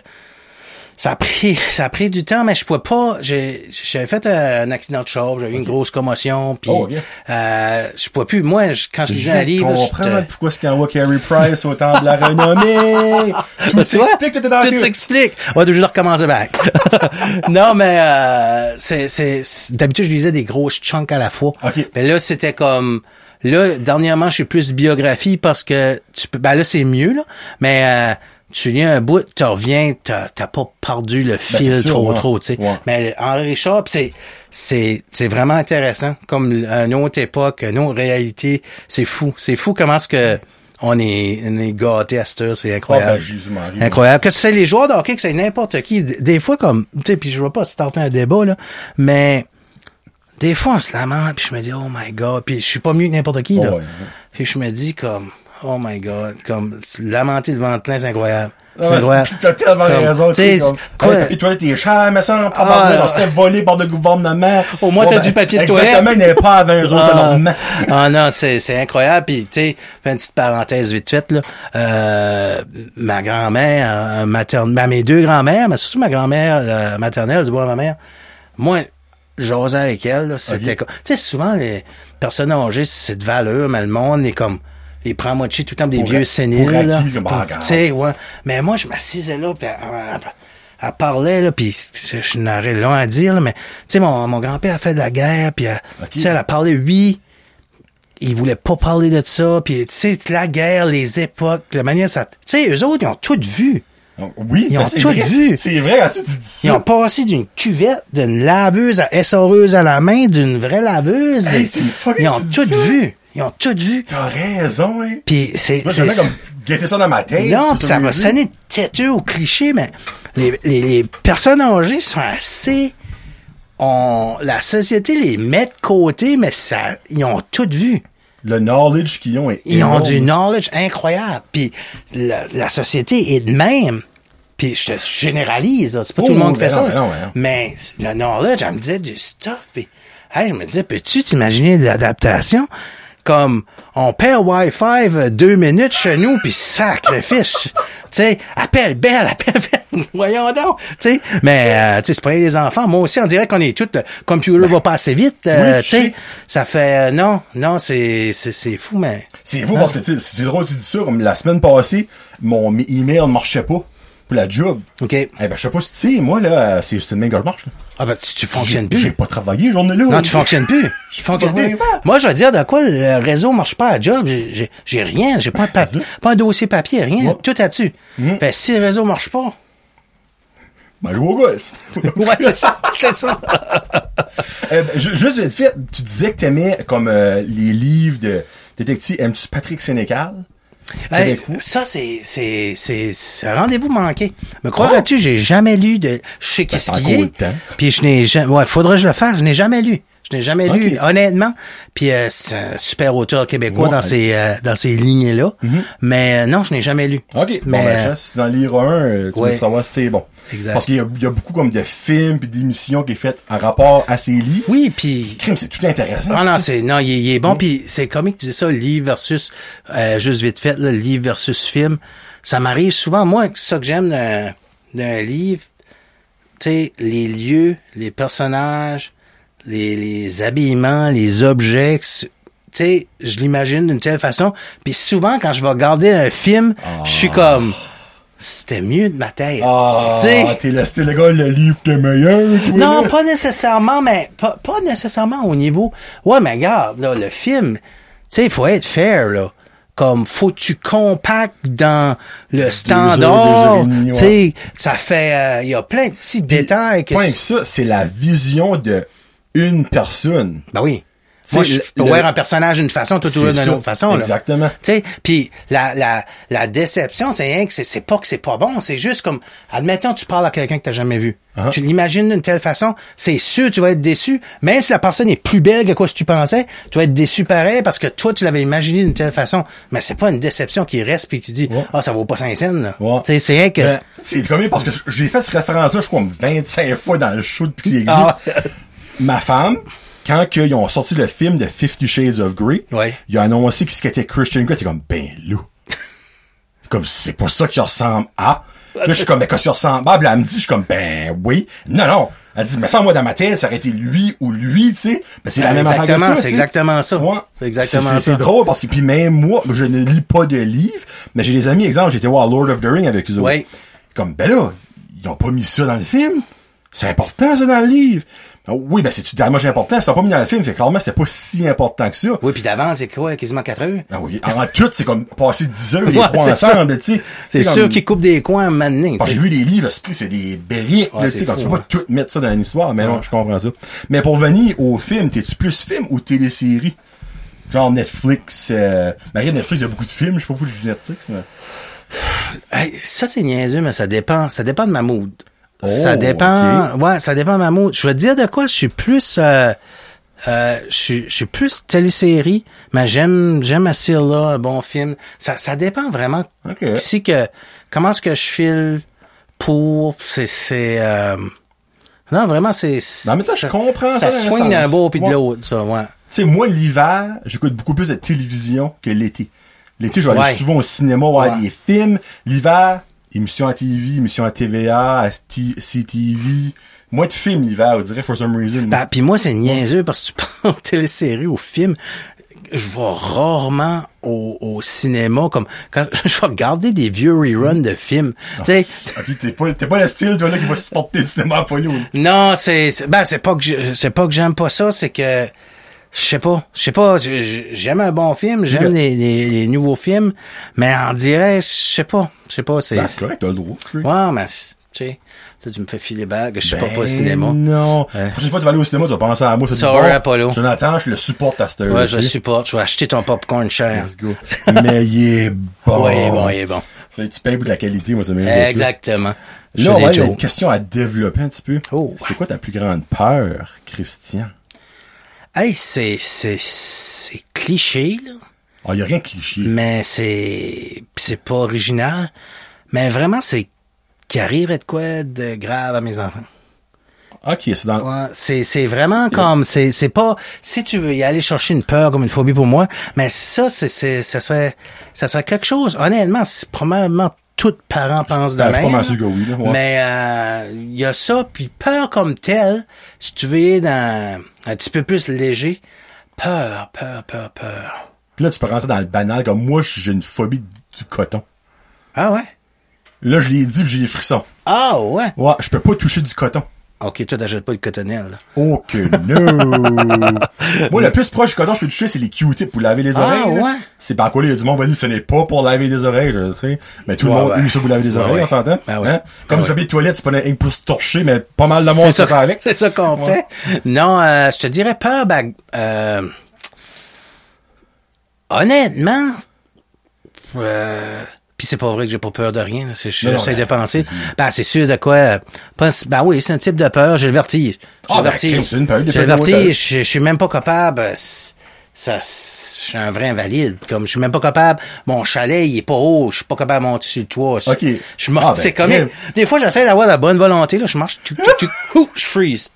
ça a pris, ça a pris du temps, mais je pouvais pas, j'ai, j'avais fait un accident de char, j'avais eu une grosse commotion, puis, Oh, euh, je pouvais plus, moi, je- quand je lisais un livre, je comprendre te- pourquoi qu'on voit Carey Price au temps de la renommée. Tout s'explique, tout est dans tout s'explique. On va toujours recommencer back. non, mais euh, c'est, c'est, c'est- d'habitude, je lisais des gros chunks à la fois. OK. Mais là, c'était comme... Là, dernièrement, je suis plus biographie parce que tu peux... Ben là, c'est mieux, là. Mais euh, tu lis un bout, tu reviens, t'as, t'as pas perdu le fil Ben, sûr, trop, ouais. trop, tu sais. Ouais. Mais Henri Richard, pis c'est, c'est, c'est vraiment intéressant. Comme une autre époque, une autre réalité. C'est fou. C'est fou comment est-ce que on est, on est gâtés à. C'est Oh, incroyable. ben, Jésus-Marie. Incroyable. Que c'est les joueurs de hockey, que c'est n'importe qui. Des fois, comme, tu sais, puis je veux pas starter un débat, là, mais des fois, on se lamente, puis je me dis, oh my God, puis je suis pas mieux que n'importe qui, là. Oh, ouais, ouais. Puis je me dis, comme, oh my God, comme, lamenter devant plein, c'est incroyable. Ah, C'est incroyable. c'est- T'as tellement Comme, raison. tu sais, comme, quoi- Hey, toilette, t'es cher, mais ça, Ah, on s'était volé par le gouvernement. Au moins, t'as du papier de toilette. Exactement, il n'est pas à 20 euros, c'est Ah. normal. Ah non, c'est c'est incroyable. Puis tu sais, fais une petite parenthèse vite faite là. Euh, ma grand-mère euh, maternelle, ben, mes deux grand-mères, mais surtout ma grand-mère euh, maternelle du bois de ma mère. Moi, j'osais avec elle. C'était comme, tu sais, souvent les personnes âgées, c'est de valeur, mais le monde est comme les prend moitié tout le temps des Pour vieux séniles. tu sais, ouais. Mais moi, je m'assisais là, puis elle, parlait, là, puis je n'aurais long à dire, là, mais tu sais, mon, mon grand-père a fait de la guerre, puis tu sais, elle a parlé, oui, il voulait pas parler de ça, puis tu sais, la guerre, les époques, la manière ça... Tu sais, eux autres, ils ont tout vu. Oui, Ils ben, ont c'est tout vrai. vu. C'est vrai, à ça, tu dis Ils ont ça. passé d'une cuvette, d'une laveuse à essoreuse à la main, d'une vraie laveuse. Hey, ils ont tout ça. vu. Ils ont tout vu. T'as raison, hein. Puis c'est... C'est- comme ça dans ma tête. Non, puis ça va sonner têteux ou cliché, mais les, les, les personnes âgées sont assez... On, la société les met de côté, mais ça, ils ont tout vu. Le knowledge qu'ils ont est Ils ont du knowledge incroyable. Puis la, la société est de même. Puis je te généralise, c'est pas Oh, tout le monde qui ben fait non, ça. ben non, ben non. Mais le knowledge, elle me disait du stuff. Puis hey, je me disais, peux-tu t'imaginer l'adaptation? Comme on paie Wi-Fi deux minutes chez nous, puis sacrifice. tu sais, appelle belle, appelle belle. Voyons donc. Tu sais, mais euh, tu sais, c'est pas les enfants. Moi aussi, on dirait qu'on est tous, le computer va pas assez vite. euh, Ben, Oui, tu je sais, sais. ça fait, euh, non, non, c'est, c'est, c'est fou, mais. C'est fou parce que tu sais, c'est drôle que tu dis ça. Comme la semaine passée, mon email ne marchait pas. Pour la job. OK. Eh ben, je sais pas si tu sais, moi, là, c'est c'est une main que je marche, là. Ah ben, tu, tu fonctionnes J'ai- J'ai plus. pas travaillé, journée-là. Non, tu fonctionnes plus. Je fonctionne plus. Moi, je vais dire de quoi le réseau marche pas à job. J'ai- rien. J'ai pas un papier, pas un dossier papier, rien. Ouais. Tout là-dessus. Fait si le réseau marche pas. Ben, je joue au golf. Ouais, c'est ça. C'est ça. Eh ben, ju- juste vite fait, tu disais que t'aimais comme euh, les livres de détective. Aimes-tu Patrick Sénécal? Hey, ça, c'est, c'est, c'est, c'est un rendez-vous manqué. Me croirais-tu, j'ai jamais lu de, je sais Ben, qu'est-ce qu'il est. Puis je n'ai jamais, ouais, faudrait que je le fasse. Je n'ai jamais lu. Je n'ai jamais lu, honnêtement. Puis euh, c'est un super auteur québécois Ouais. dans ces, euh, dans ces lignées-là. Mais euh, non, je n'ai jamais lu. OK. Bon, Mais, ben, euh, chance, si tu en lire un, euh, tu vas savoir si c'est bon. Exact. Parce qu'il y, y a beaucoup comme de films puis d'émissions qui est faites en rapport à ces livres. Oui, puis Crime, c'est tout intéressant. Ah non, c'est non, il, est- il est bon. Puis c'est comique, tu dis ça, livre versus euh, juste vite fait, là, livre versus film. Ça m'arrive souvent. Moi, ça que j'aime d'un livre, tu sais, les lieux, les personnages, les, les habillements, les objets. Tu sais, je l'imagine d'une telle façon. Puis souvent, quand je vais regarder un film, je suis comme, c'était mieux de ma tête. Ah, Tu sais, t'es le style de gars, le livre t'es meilleur, toi, non, là. pas nécessairement, mais pas, pas nécessairement au niveau. Ouais, mais regarde, là, le film, tu sais, il faut être fair, là. Comme, faut que tu compactes dans le standard. Tu sais, ça fait, euh, il y a plein de petits détails que Point tu- que ça, c'est la vision de une personne. Ben oui. Moi, je peux voir un personnage d'une façon, C'est vois d'une autre façon, exactement. Tu sais, puis la, la, la déception, c'est rien que c'est, c'est pas que c'est pas bon, c'est juste comme, admettons, tu parles à quelqu'un que t'as jamais vu. Uh-huh. Tu l'imagines d'une telle façon, c'est sûr tu vas être déçu, même si la personne est plus belle que quoi que tu pensais, tu vas être déçu pareil parce que toi, tu l'avais imaginé d'une telle façon. Mais c'est pas une déception qui reste puis tu dis, ah, Ouais. ça vaut pas 5 cents. Ouais. Tu sais, c'est rien que, Ben, c'est comme parce que j'ai fait cette référence-là, je crois, 25 fois dans le show depuis qu'il existe. Ah. Ma femme, quand que ils ont sorti le film de Fifty Shades of Grey, Ouais. il a annoncé ce qu'était Christian Grey, t'es comme, ben, loup. comme, c'est pas ça qu'il ressemble à. Là, je suis comme, mais quand il ressemble à, elle me dit, je suis comme, ben, oui. Non, non. Elle dit, mais ça, moi, dans ma tête, ça aurait été lui ou lui, tu sais. Ben, c'est la Ben, même affaire que exactement, ça, c'est exactement ça. Ouais. C'est exactement ça. C'est drôle parce que, puis même moi, je ne lis pas de livres, mais j'ai des amis, exemple, j'étais voir Lord of the Ring avec eux. Ouais. Comme, ben là, ils ont pas mis ça dans le film. C'est important, ça, dans le livre. Ah Oui, ben, c'est tellement important, ça pas mis dans le film, fait clairement, c'était pas si important que ça. oui, puis d'avance, c'est quoi, quasiment 4 heures? Ah oui, en tout, c'est comme passer 10 heures, les Ouais, ça. ensemble, tu sais. C'est sûr comme- qu'il coupe des coins maintenant. Quand j'ai vu les livres, c'est des briques, tu sais, quand tu peux pas hein. tout mettre ça dans une histoire, mais non, je comprends ça. Mais pour venir au film, t'es-tu plus film ou télésérie? Genre Netflix, euh... Marie, Netflix, il y a beaucoup de films, je sais pas pourquoi je dis Netflix, mais... Hey, ça, c'est niaiseux, mais ça dépend. Ça dépend de ma mood. Oh, ça dépend. Ouais, ça dépend de ma mood. Je te dire de quoi je suis plus. Euh, euh, je suis, je suis plus télésérie, mais j'aime, j'aime assez là, un bon film. Ça, ça dépend vraiment. Ok. Si que, comment est-ce que je file pour, c'est, c'est, euh, non, vraiment, c'est, Mais en même temps, je comprends ça Ça swing d'un bord puis de l'autre, ça, ouais. Tu sais, moi, l'hiver, j'écoute beaucoup plus de télévision que l'été. L'été, je vais Ouais. aller souvent au cinéma voir Ouais. des films. L'hiver, émissions à TV, émissions à TVA, à CTV. Moins de films l'hiver, on dirait, for some reason. Ben, puis moi, c'est niaiseux parce que tu prends télésérie ou film. Je vais rarement au, au cinéma comme quand je vais regarder des vieux reruns de films. Tu sais, Ok, t'es pas, t'es pas le style, toi, là, qui va supporter le cinéma à non, c'est ben c'est pas que c'est pas que j'aime pas ça, c'est que je sais pas, je sais pas, j'aime un bon film, j'aime les, les, les nouveaux films, mais en dirait, je sais pas, je sais pas, c'est Ben, correct, t'as le droit. ouais, mais tu sais, là tu me fais filer bague, je suis pas Ben pas au cinéma. Non. La prochaine fois que tu vas aller au cinéma, tu vas penser à moi. Sorry, bon, Apollo. Jonathan, je le supporte à cette heure Ouais, je le supporte, je vais acheter ton popcorn cher. Let's go. Mais il est bon. Ouais, il est bon, il est bon. Fait que tu payes pour de la qualité, moi, ça m'aide. Exactement. Là, fais ouais, des il y a jokes. une question à développer un petit peu. Oh. C'est quoi ta plus grande peur, Christian? Hey, c'est, c'est, c'est cliché, là. Ah, il y a rien de cliché. Mais c'est, c'est pas original. Mais vraiment, c'est qu'il arriverait de quoi de grave à mes enfants. Ok, c'est dans... Ouais, c'est, c'est vraiment comme, c'est, c'est pas, si tu veux y aller chercher une peur comme une phobie pour moi, mais ça, c'est, c'est, ça serait, ça serait quelque chose, honnêtement, c'est probablement tout parent pense de Ben, je pas même. mal sûr que oui, là. ouais. Mais euh, il y a ça, puis peur comme telle, si tu veux dans un petit peu plus léger, peur, peur, peur, peur. Puis là, tu peux rentrer dans le banal, comme moi, j'ai une phobie du coton. Ah ouais? Là, je l'ai dit, puis j'ai des frissons. Ah, ouais? Ouais, je peux pas toucher du coton. OK, toi, t'achètes pas le cotonnel. là. Oh que no! Moi, le plus proche du coton je peux toucher, c'est les Q-tips pour laver les Ah, oreilles. là. ouais? C'est pas quoi, il y a du monde qui va dire ce n'est pas pour laver des oreilles, je sais. Mais tout le Ouais, monde ouais. utilise ça pour laver des Ouais, oreilles, ouais. on s'entend? Ben. Hein? Comme Ben du papier de toilette, c'est pas un pour se torcher, mais pas mal de monde se fait avec. c'est ça qu'on Ouais. fait. Non, euh, je te dirais pas, ben, euh, honnêtement, euh, puis c'est pas vrai que j'ai pas peur de rien. J'essaie ben, de penser. c'est- Ben, c'est sûr de quoi. pas- ben oui, c'est un type de peur. J'ai le vertige. J'ai Ah, le ben, vertige. des J'ai le vertige. Je suis même pas capable. euh, Ça, je suis un vrai invalide. Comme je suis même pas capable. Mon chalet, il est pas haut. Je suis pas capable de monter sur le toit. Je m'en- Ah, ben, c'est comme. Des fois, j'essaie d'avoir la bonne volonté. Là, je marche. tchouc, tchouc, ouh, je freeze.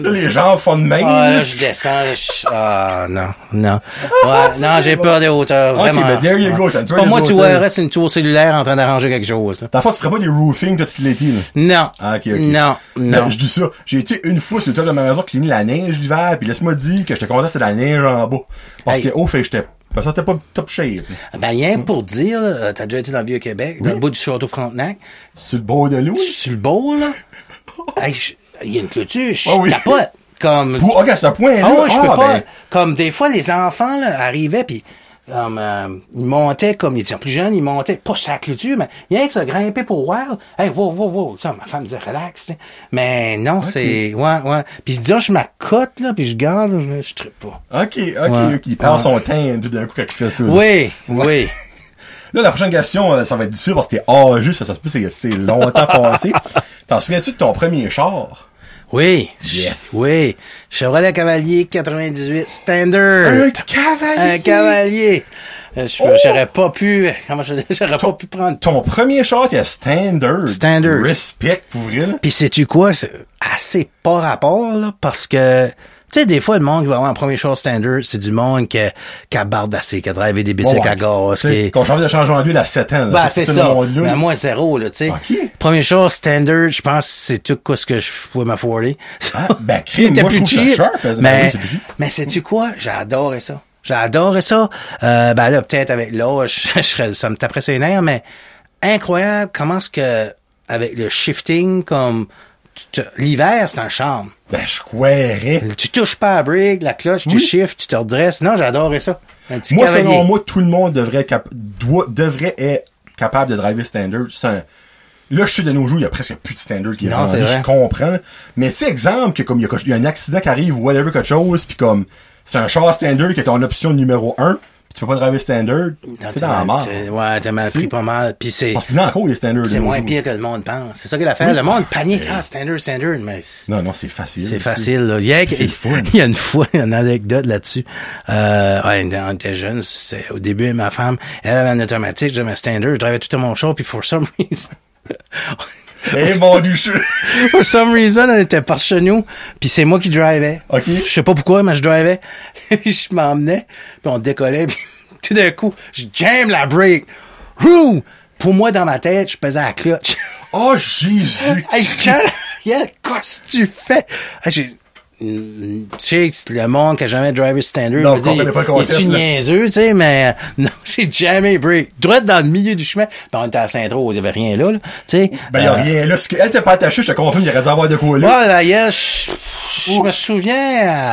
Là, les gens font de même. Ah, là, je descends. je- Ah, non, non. Ouais, non, j'ai peur des hauteurs, Ok, vraiment. ben, there you go, des moi, tu verrais, une tour cellulaire en train d'arranger quelque chose, là. Dans fond, tu ferais pas des roofing tout l'été, là. Non. Ah, ok, ok. Non, Ben, non. je dis ça. J'ai été une fois sur le toit de ma maison cleaner la neige l'hiver, puis laisse-moi dire que j'étais content c'était la neige en bas. Parce Hey. que, oh, fait que j'étais, je me sentais pas top shape. Ben, rien pour dire, t'as déjà été dans le Vieux-Québec, dans le bout du Château Frontenac? Sur le bord de l'eau. Sur le beau, là? Hey, je- il y a une clôture, je Ah oui. capote. Comme, Pour, ok, c'est un point, là. Ah je peux Ah, pas. ben, Comme des fois, les enfants là, arrivaient puis comme, euh, ils montaient comme ils étaient plus jeunes, ils montaient pas sur la clôture, mais rien que ça grimper pour voir. Hey, wow, wow, wow. Ça, ma femme disait relax, tu sais. Mais non, c'est. Ouais, ouais. Puis disons, je m'accote là, puis je garde, je, je pas. ok, ok, Ouais. ok. Il perd Ouais. son teint tout d'un coup quand il fait ça. là. Oui, oui. Là, la prochaine question, euh, ça va être difficile parce que t'es âgé, ça, ça se peut, c'est, c'est longtemps passé. T'en souviens-tu de ton premier char? Oui. Yes. Oui. Chevrolet Cavalier 98 Standard. cavalier! Un cavalier. Euh, Oh! J'aurais pas pu, comment je, j'aurais pas pu prendre Ton premier char, t'es standard. Standard. Respect pour vrai. Puis sais-tu quoi? C'est assez pas rapport, là, parce que, tu sais, des fois, le monde qui va avoir un premier show standard, c'est du monde qui, qui a bardassé, qui a drivé des bicycles Ouais, à gaz, qui... Qu'on change de changement d'huile à 7 ans. Ben, c'est ce ça. Ben, moi, zéro, là, tu sais. Ok. Premier show standard, je pense que c'est tout quoi ce que je pouvais m'afforder. Ah, ben, crime, moi, je plus ça cheap, sharp. Ben, Mais, cheap. mais sais-tu quoi? Adoré ça. Adoré ça. Euh, ben là, peut-être avec l'âge, je ça me taperait ses nerfs, mais incroyable comment est-ce que, avec le shifting, comme, l'hiver, c'est un charme. Ben, je croirais. Tu touches pas à la brique, la cloche, tu Oui. shifts, tu te redresses. Non, j'adorais ça. Un petit Moi, cavalier. selon moi, tout le monde devrait être, cap- doit, devrait être capable de driver standard. Un- Là, je sais de nos jours, il y a presque plus de standard qui est Non, rendu, je comprends. Mais c'est exemple que comme il y, a, il y a un accident qui arrive ou whatever quelque chose, puis comme c'est un char standard qui est ton option numéro un, puis tu peux pas driver standard, t'as dans la mort. Ouais, t'as mal pris pas mal. Puis c'est, Parce qu'il en encore des standards. c'est moins pire que le monde pense. C'est ça qu'il a fait. Oui. Le monde panique. Ah, standard, standard, mais Non, non, c'est facile. c'est facile, là. Il y a, il y a une fois, une anecdote là-dessus. Euh, ouais, on était jeunes, au début, ma femme, elle avait un automatique, j'avais un standard, je drivais tout à mon char, puis for some reason, Eh, mon! For some reason, elle était par chez nous, puis c'est moi qui drivais. Ok. Je sais pas pourquoi, mais je drivais. Puis je m'emmenais, puis on décollait, puis tout d'un coup, je jam la brake. Wouh! Pour moi, dans ma tête, je pesais la clutch. Oh, Jésus! hey, quel, quel qu'est-ce que tu fais? Hey, tu sais, le monde qui a jamais drivé standard, Non, dire, pas le concept, il là. niaiseux, tu sais, mais euh, non, j'ai jamais break. Droit dans le milieu du chemin. Puis on était à Saint-Tro, il y avait rien là, là tu sais. Ben, y a Euh, rien là. Ce qu'elle t'est pas attachée, je te confirme, il aurait dû avoir de quoi là. Ouais, ben, yeah, je, je me souviens,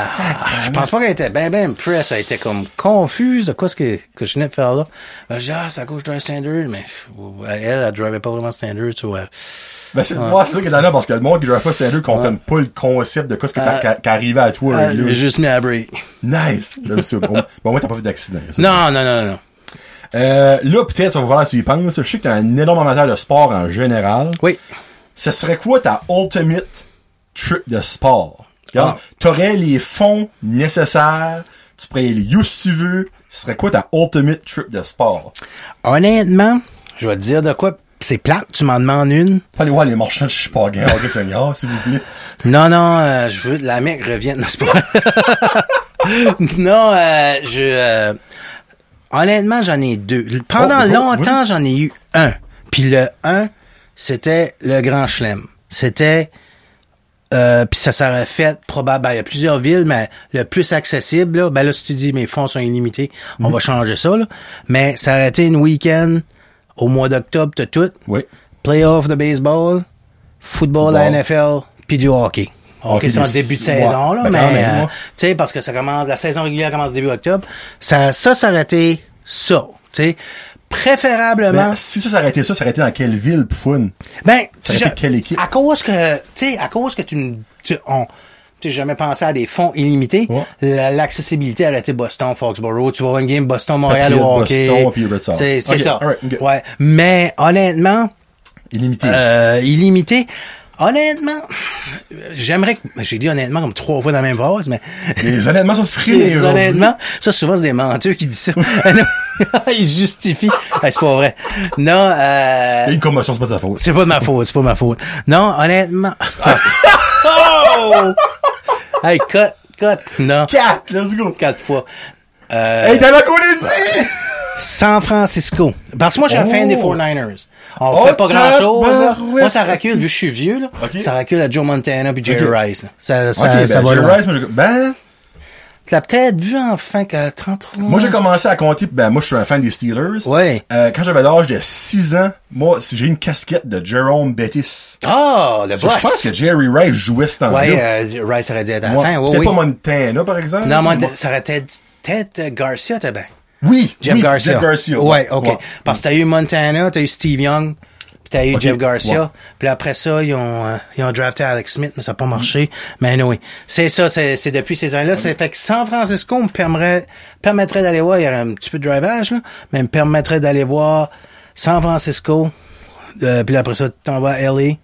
je pense pas qu'elle était ben, ben impressed. Elle était comme confuse de quoi ce que, que je venais de faire là. Ben, je dis, ah, c'est à cause que je drive standard, mais elle, elle, elle drivait pas vraiment standard, tu vois. Ben, c'est, c'est ça qui est là, parce que le monde qui drive pas standard comprenne pas le concept de quoi ce que t'as, Euh, à toi. J'ai juste mis à break. Nice! Bon, bon, moi, t'as pas fait d'accident. Non, non, non, non. Euh, là, peut-être, on va voir si tu y penses. Je sais que t'es un énorme amateur de sport en général. Oui. Ce serait quoi ta ultimate trip de sport? Regarde, Ah. T'aurais les fonds nécessaires, tu pourrais aller où si tu veux. Ce serait quoi ta ultimate trip de sport? Honnêtement, je vais te dire de quoi. C'est plate, tu m'en demandes une? Allez voir les marchands, je suis pas grand, ok, Seigneur, s'il vous plaît. Non, non, euh, je veux la mec revienne. Non, c'est pas non, euh, je... euh, honnêtement, j'en ai deux. Pendant Oh, oh, longtemps, j'en ai eu un. Puis le un, c'était le Grand Chelem. C'était... Euh, puis ça s'aurait fait probablement, ben, il y a plusieurs villes, mais le plus accessible, là, ben là, si tu dis mes fonds sont illimités, on va changer ça, là. Mais ça aurait été une week-end au mois d'octobre, t'as tout. Oui. playoff de baseball, football à. NFL, puis du hockey. Hockey, Hockey, c'est en début de saison, ouais. là, Ben, mais, euh, tu sais, parce que ça commence, la saison régulière commence début octobre. Ça, ça, été ça, tu sais. Préférablement, Ben, si ça s'arrêtait ça, ça été dans quelle ville, Poufoune? ben, Ça tu aurait sais, été quelle équipe? à cause que, tu sais, à cause que tu, tu, on, j'ai jamais pensé à des fonds illimités? Ouais. La- L'accessibilité aurait été Boston, Foxborough. Tu vas voir une game Boston-Montréal Patriots, au hockey. Boston, puis Red Sox. C'est ça. Ouais. Mais, honnêtement, Illimité. euh, illimité. Honnêtement, j'aimerais que, j'ai dit honnêtement comme trois fois dans la même phrase, mais Les honnêtement sont frilés aujourd'hui. honnêtement, ça souvent c'est des menteux qui disent ça. Ils justifient. Hey, c'est pas vrai. Non, euh, une commotion, c'est pas de sa faute. c'est pas de ma faute, c'est pas ma faute. Non, honnêtement. oh! Hey, cut, cut. Non. Quatre, let's go. Quatre fois. Euh, Hey, t'as ma connaissance! San Francisco. Parce que moi, je suis un Oh. fan des 49ers. On Oh, fait pas grand chose, là. tabarouette. Moi, ça recule, vu que je suis vieux, là. Ok. Ça recule à Joe Montana puis Jerry Ok. Rice, là. Ça, ça, ben, ça va Jerry. Rice, moi, je- ben, Tu l'as peut-être vu enfin qu'à 33 moi, j'ai commencé à compter, ben, moi, je suis un fan des Steelers. Ouais. Euh, quand j'avais l'âge de 6 ans, moi, j'ai une casquette de Jerome Bettis. Oh, le Je pense boss. que Jerry Rice jouait ce temps-là. Ouais, euh, Rice aurait dû être à la fin. Oui, pas Montana, par exemple? Non, Moi- ça aurait été peut-être euh, Garcia, t'as bien. Oui, Jeff oui, Garcia. Jeff Garcia. Ouais, ok. Ouais. Parce que t'as eu Montana, t'as eu Steve Young, t'as eu Jeff Garcia. ouais. Puis après ça, ils ont, euh, ils ont drafté Alex Smith, mais ça n'a pas marché. Mais oui, c'est ça, c'est c'est depuis ces années-là. C'est fait que San Francisco me permettrait, permettrait d'aller voir, il y aurait un petit peu de drivage, là, mais me permettrait d'aller voir San Francisco, euh, puis après ça, tu t'en vas à LA,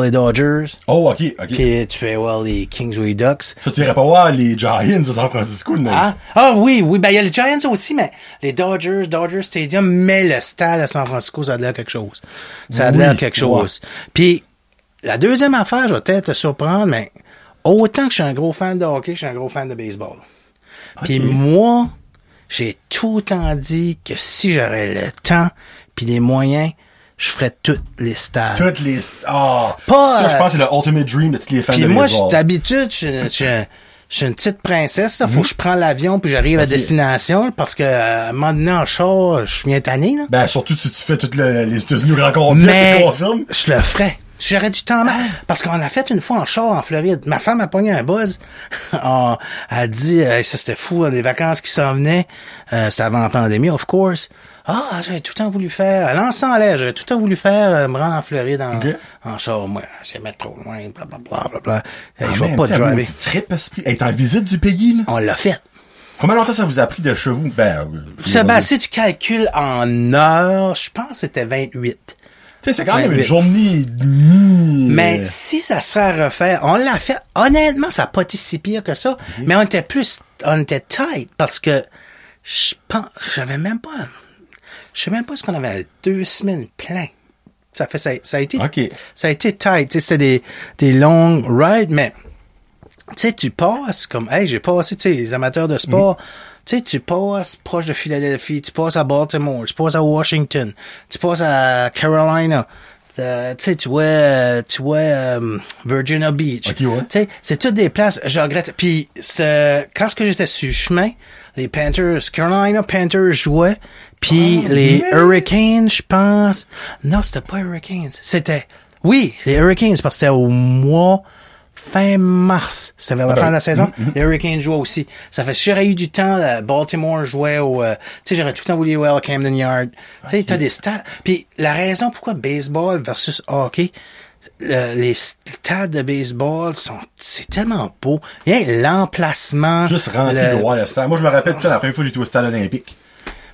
les Dodgers, Oh, ok, ok. puis tu fais voir les Kings ou les Ducks. Ça, tu irais pas voir les Giants de San Francisco, non? Ah, ah oui, oui, ben il y a les Giants aussi, mais les Dodgers, Dodgers Stadium, mais le stade à San Francisco, ça a l'air quelque chose. Ça a Oui, l'air quelque chose. Puis la deuxième affaire, je vais peut-être te surprendre, mais autant que je suis un gros fan de hockey, je suis un gros fan de baseball. Puis moi, j'ai tout le temps dit que si j'aurais le temps puis les moyens, je ferais tous les stades. Toutes les... Ah! Pas, ça, je euh, pense c'est le ultimate dream de tous les fans Puis de moi, d'habitude, je, je, je suis une petite princesse. Là. Faut que je prends l'avion puis j'arrive à destination parce que à un moment donné en char, je viens tanné. Là. Ben, surtout si tu fais toutes le- les États-Unis au grand complet, Mais je le ferais. J'aurais du temps. là. Parce qu'on l'a fait une fois en char en Floride. Ma femme a pogné un buzz. Ah, elle a dit, Hey, ça c'était fou, hein, des vacances qui s'en venaient. Euh, c'était avant la pandémie, of course. Ah, j'aurais tout le temps voulu faire, à l'ensemble, j'aurais tout le temps voulu faire, euh, me rendre en Floride en, Ok. en char. Moi, c'est mettre trop loin, blablabla, blablabla. Hey, En je vais pas driver. trip, esprit. Hey, t'es en visite du pays, là? On l'a fait. Combien longtemps ça vous a pris de chez vous? Ben, euh, Sébastien, tu calcules en heures, je pense que c'était 28. Tu sais, c'est quand même une journée demie. Mais si ça serait à refaire, on l'a fait. Honnêtement, ça n'a pas été si pire que ça. Mhm. Mais on était plus, on était tight parce que je pense, j'avais même pas, je sais même pas ce qu'on avait deux semaines plein. Ça fait, ça, ça a été, ça a été tight. C'était des, des longues rides, mais tu sais, tu passes comme, hey, j'ai passé, tu sais, les amateurs de sport, tu sais, tu passes proche de Philadelphie, tu passes à Baltimore, tu passes à Washington, tu passes à Carolina, euh, tu sais, tu vois, tu vois euh, Virginia Beach. Ok, ouais. Tu sais, c'est toutes des places, je regrette. Puis, quand ce que j'étais sur le chemin, les Panthers, Carolina Panthers jouaient, puis Ah, les mais- Hurricanes, je pense, non, c'était pas Hurricanes, c'était, oui, les Hurricanes, parce que c'était au mois fin mars. C'était vers la fin de la saison. mm, Les Hurricanes jouaient aussi. Ça fait, j'aurais eu du temps, euh, Baltimore jouait au, euh, tu sais, j'aurais tout le temps voulu jouer au Camden Yard. Tu sais, t'as des stades. Puis, la raison pourquoi baseball versus hockey, le- les stades de baseball sont, c'est tellement beau. L'emplacement. Juste rentrer le- voir le stade. Moi, je me rappelle, tu sais, la première fois que j'étais au stade olympique.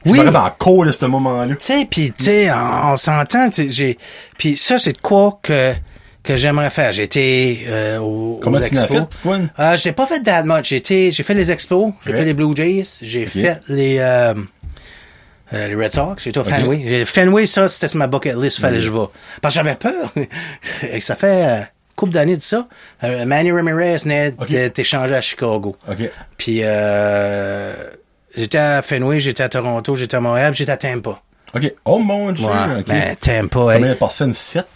Je Oui. me encore de ce moment-là. Tu sais, puis tu sais, on, s'entend, j'ai, puis ça c'est de quoi que que j'aimerais faire. J'ai été euh, au, Comment aux tu expos. fait? Euh, j'ai pas fait that much. J'ai j'ai fait les expos, j'ai fait les Blue Jays, j'ai fait les euh, euh, les Red Sox, j'ai été au Ok. Fenway. Fenway, ça c'était sur ma bucket list, fallait que je vais. Parce que j'avais peur. Et ça fait euh, couple d'années de ça. Euh, Manny Ramirez venait d'être échangé à Chicago. Puis euh, j'étais à Fenway, j'étais à Toronto, j'étais à Montréal, j'étais à Tampa. OK. Oh mon dieu. Ouais, OK. ben, Tampa, hey, Combien de personnes? 7?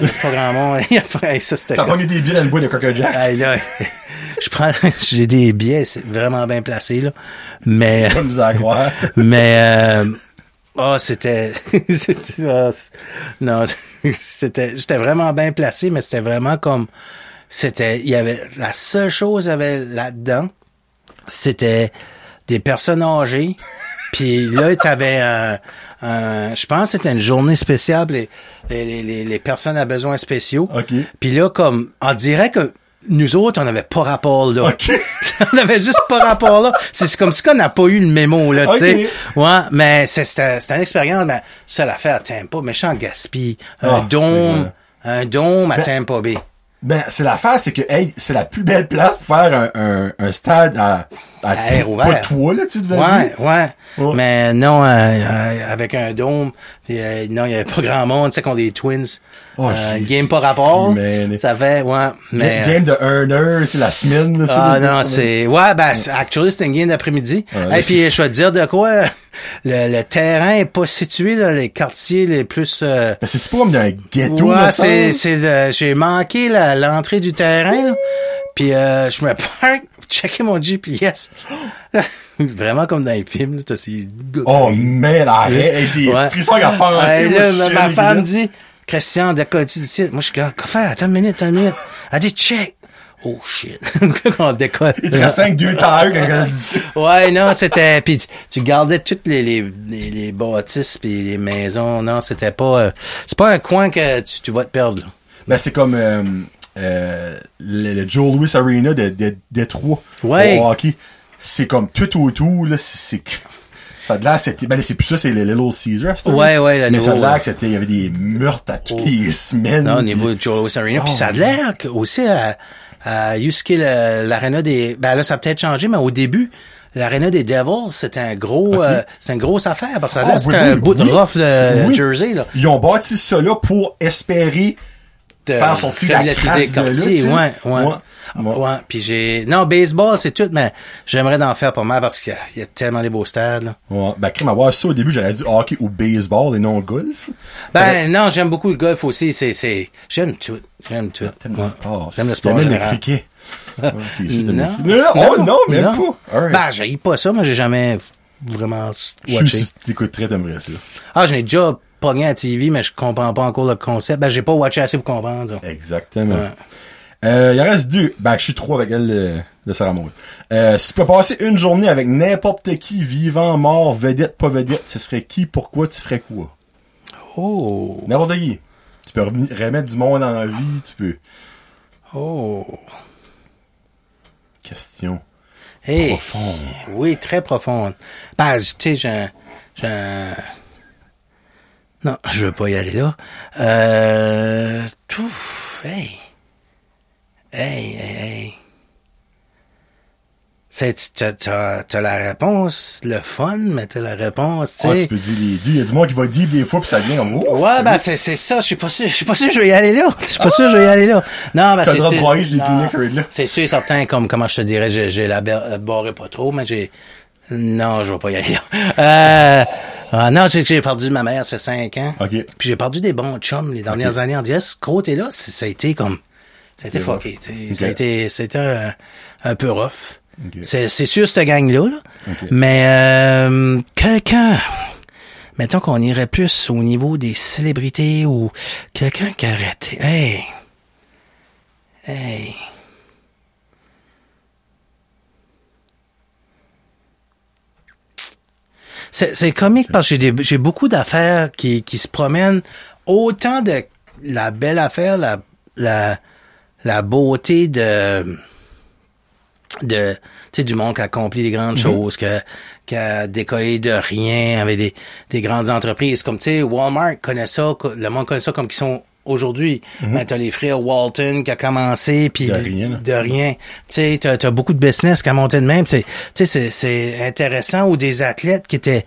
il y a pas grand monde. Hey, ça, c'était T'as pogné des billets dans le bois de Cracker Jack. Hey, là, je prends, j'ai des billets, c'est vraiment bien placé, là. Mais, Comme vous à croire. mais, euh, oh, c'était, c'était, ah, non, c'était, j'étais vraiment bien placé, mais c'était vraiment comme, c'était, il y avait, la seule chose qu'il y avait là-dedans, c'était des personnes âgées. Puis là, t'avais un, un, je pense que c'était une journée spéciale, les, les, les, les personnes à besoins spéciaux. OK. Puis là, comme, on dirait que nous autres, on n'avait pas rapport là. OK. on avait juste pas rapport là. C'est comme si on n'a pas eu le mémo, là, tu sais. Ouais, mais c'est- c'était une expérience, mais ça l'affaire à Tampa, méchant Gaspille, un Ah, dôme, un dôme à Ben, Tampa Bay. Ben, c'est l'affaire, c'est que, hey, c'est la plus belle place pour faire un, un, un stade à, à, À air pas toi, là, tu devais Ouais, dire. ouais, Ouais. Mais non, euh, euh, avec un dôme, puis, euh, non, il y avait pas grand monde, tu sais, qu'on des twins. Oh, euh, game pas rapport. man. Ça fait, ouais, mais. Game de un heure, tu sais, la semaine, là, Ah non, c'est ouais ben c'est- actually c'était une game d'après-midi. Ouais, Et puis c'est- je vais te dire de quoi le, le terrain est pas situé dans les quartiers les plus euh, Ben, c'est-tu pas comme d'un ghetto, ouais, c'est c'est euh, j'ai manqué l'entrée du terrain là. Puis euh, je me parque, checker mon GPS. Vraiment comme dans les films, là, ces Oh, man, arrête. Hey, J'ai Ouais. frissons à penser. Ouais, là, ma, femme dit, Christian, décolle-tu d'ici? Moi, je suis comme, faire? Attends une minute, attends une minute. Elle dit, check. Oh shit. on décolle. Il te reste 5 2 tailleurs quand elle dit ça. Ouais, non, c'était puis tu, tu gardais toutes les les les, les bâtisses puis les maisons. Non, c'était pas euh, c'est pas un coin que tu, tu vas te perdre là. Ben, c'est comme euh, euh, le, le Joe Louis Arena de, de Détroit Ouais. au hockey. C'est comme tout autour, là, c'est... c'est- Ça de l'air, c'était... Ben, c'est plus ça, c'est le Little Caesar, c'était. Ouais, ouais, Mais ça a de l'air c'était... Il y avait des meurtres à toutes Oh. les semaines. Non, au niveau de Joe Louis Arena, puis Oh, ça a l'air aussi à à USK le- l'aréna des ben là ça a peut-être changé mais au début L'aréna des Devils, c'était un gros, euh, c'est une grosse affaire parce que Ah, là, oui, c'était oui, un bout de oui. rough de Oui. Jersey là. Ils ont bâti ça là pour espérer de faire sortir la de là, quartier. ouais, ouais. Ouais. Ouais. Ouais. Puis j'ai, non, baseball, c'est tout, mais j'aimerais d'en faire pas mal parce qu'il y a, il y a tellement des beaux stades, là. Ouais. Ben, crime, avoir ça au début, j'aurais dit hockey ou baseball et non golf. Ben, non, j'aime beaucoup le golf aussi, c'est, c'est, j'aime tout. J'aime tout. T'aimes Ouais. le sport. J'aime le sport T'aimes le cricket. Non. cricket. Oh non, même pas. Alright. Ben, j'ai pas ça, mais j'ai jamais vraiment Je suis watché. si t'écouterais, t'aimerais ça. Ah, j'en ai déjà pogné à la TV, mais je comprends pas encore le concept. Ben, j'ai pas watché assez pour comprendre, ça. Exactement. Ouais. Euh, il en reste deux. Ben, je suis trois avec elle de, de Sarah Maud. Euh, si tu peux passer une journée avec n'importe qui, vivant, mort, vedette, pas vedette, ce serait qui, pourquoi, tu ferais quoi? Oh, N'importe qui. Tu peux remettre du monde en vie, tu peux. oh. Question. Hey. Profonde. Oui, très profonde. Ben, tu sais, j'ai, j'ai un- Non, je veux pas y aller là. Euh... Tout... Hey. Hey, hey, hey. T'as, la réponse, le fun, mais t'as la réponse, tu Ah, tu peux dire les deux. Il y a du monde qui va dire des fois pis ça devient comme, oh, Ouais, ben c'est c'est ça, je suis pas sûr, je suis pas sûr que je vais y aller là. Je suis pas sûr que je vais y aller là. Non, ben c'est le droit de sûr-. C'est sûr et certain comme comment je te dirais, j'ai j'ai la barré pas trop, mais j'ai non, je vais pas y aller. Euh, ah, non, j'ai j'ai perdu ma mère, ça fait cinq ans. Puis j'ai perdu des bons chums les dernières années. On dirait ce côté-là, ça a été comme ça a été fucké. Ça a été c'était un, un peu rough. C'est sûr cette gang là. Mais euh, quelqu'un mettons qu'on irait plus au niveau des célébrités ou quelqu'un qui arrête. Hey. Hey. C'est, c'est comique parce que j'ai, des- j'ai beaucoup d'affaires qui, qui se promènent autant de la belle affaire, la, la, la beauté de, de, tu sais, du monde qui accomplit des grandes choses, qui a, qui a décollé de rien avec des, des grandes entreprises. Comme, tu sais, Walmart connaît ça, le monde connaît ça comme qu'ils sont aujourd'hui. Mais t'as les frères Walton qui a commencé, puis De rien, de rien. Tu sais, t'as, t'as beaucoup de business qui a monté de même. C'est, tu sais, c'est, c'est intéressant. Ou des athlètes qui étaient,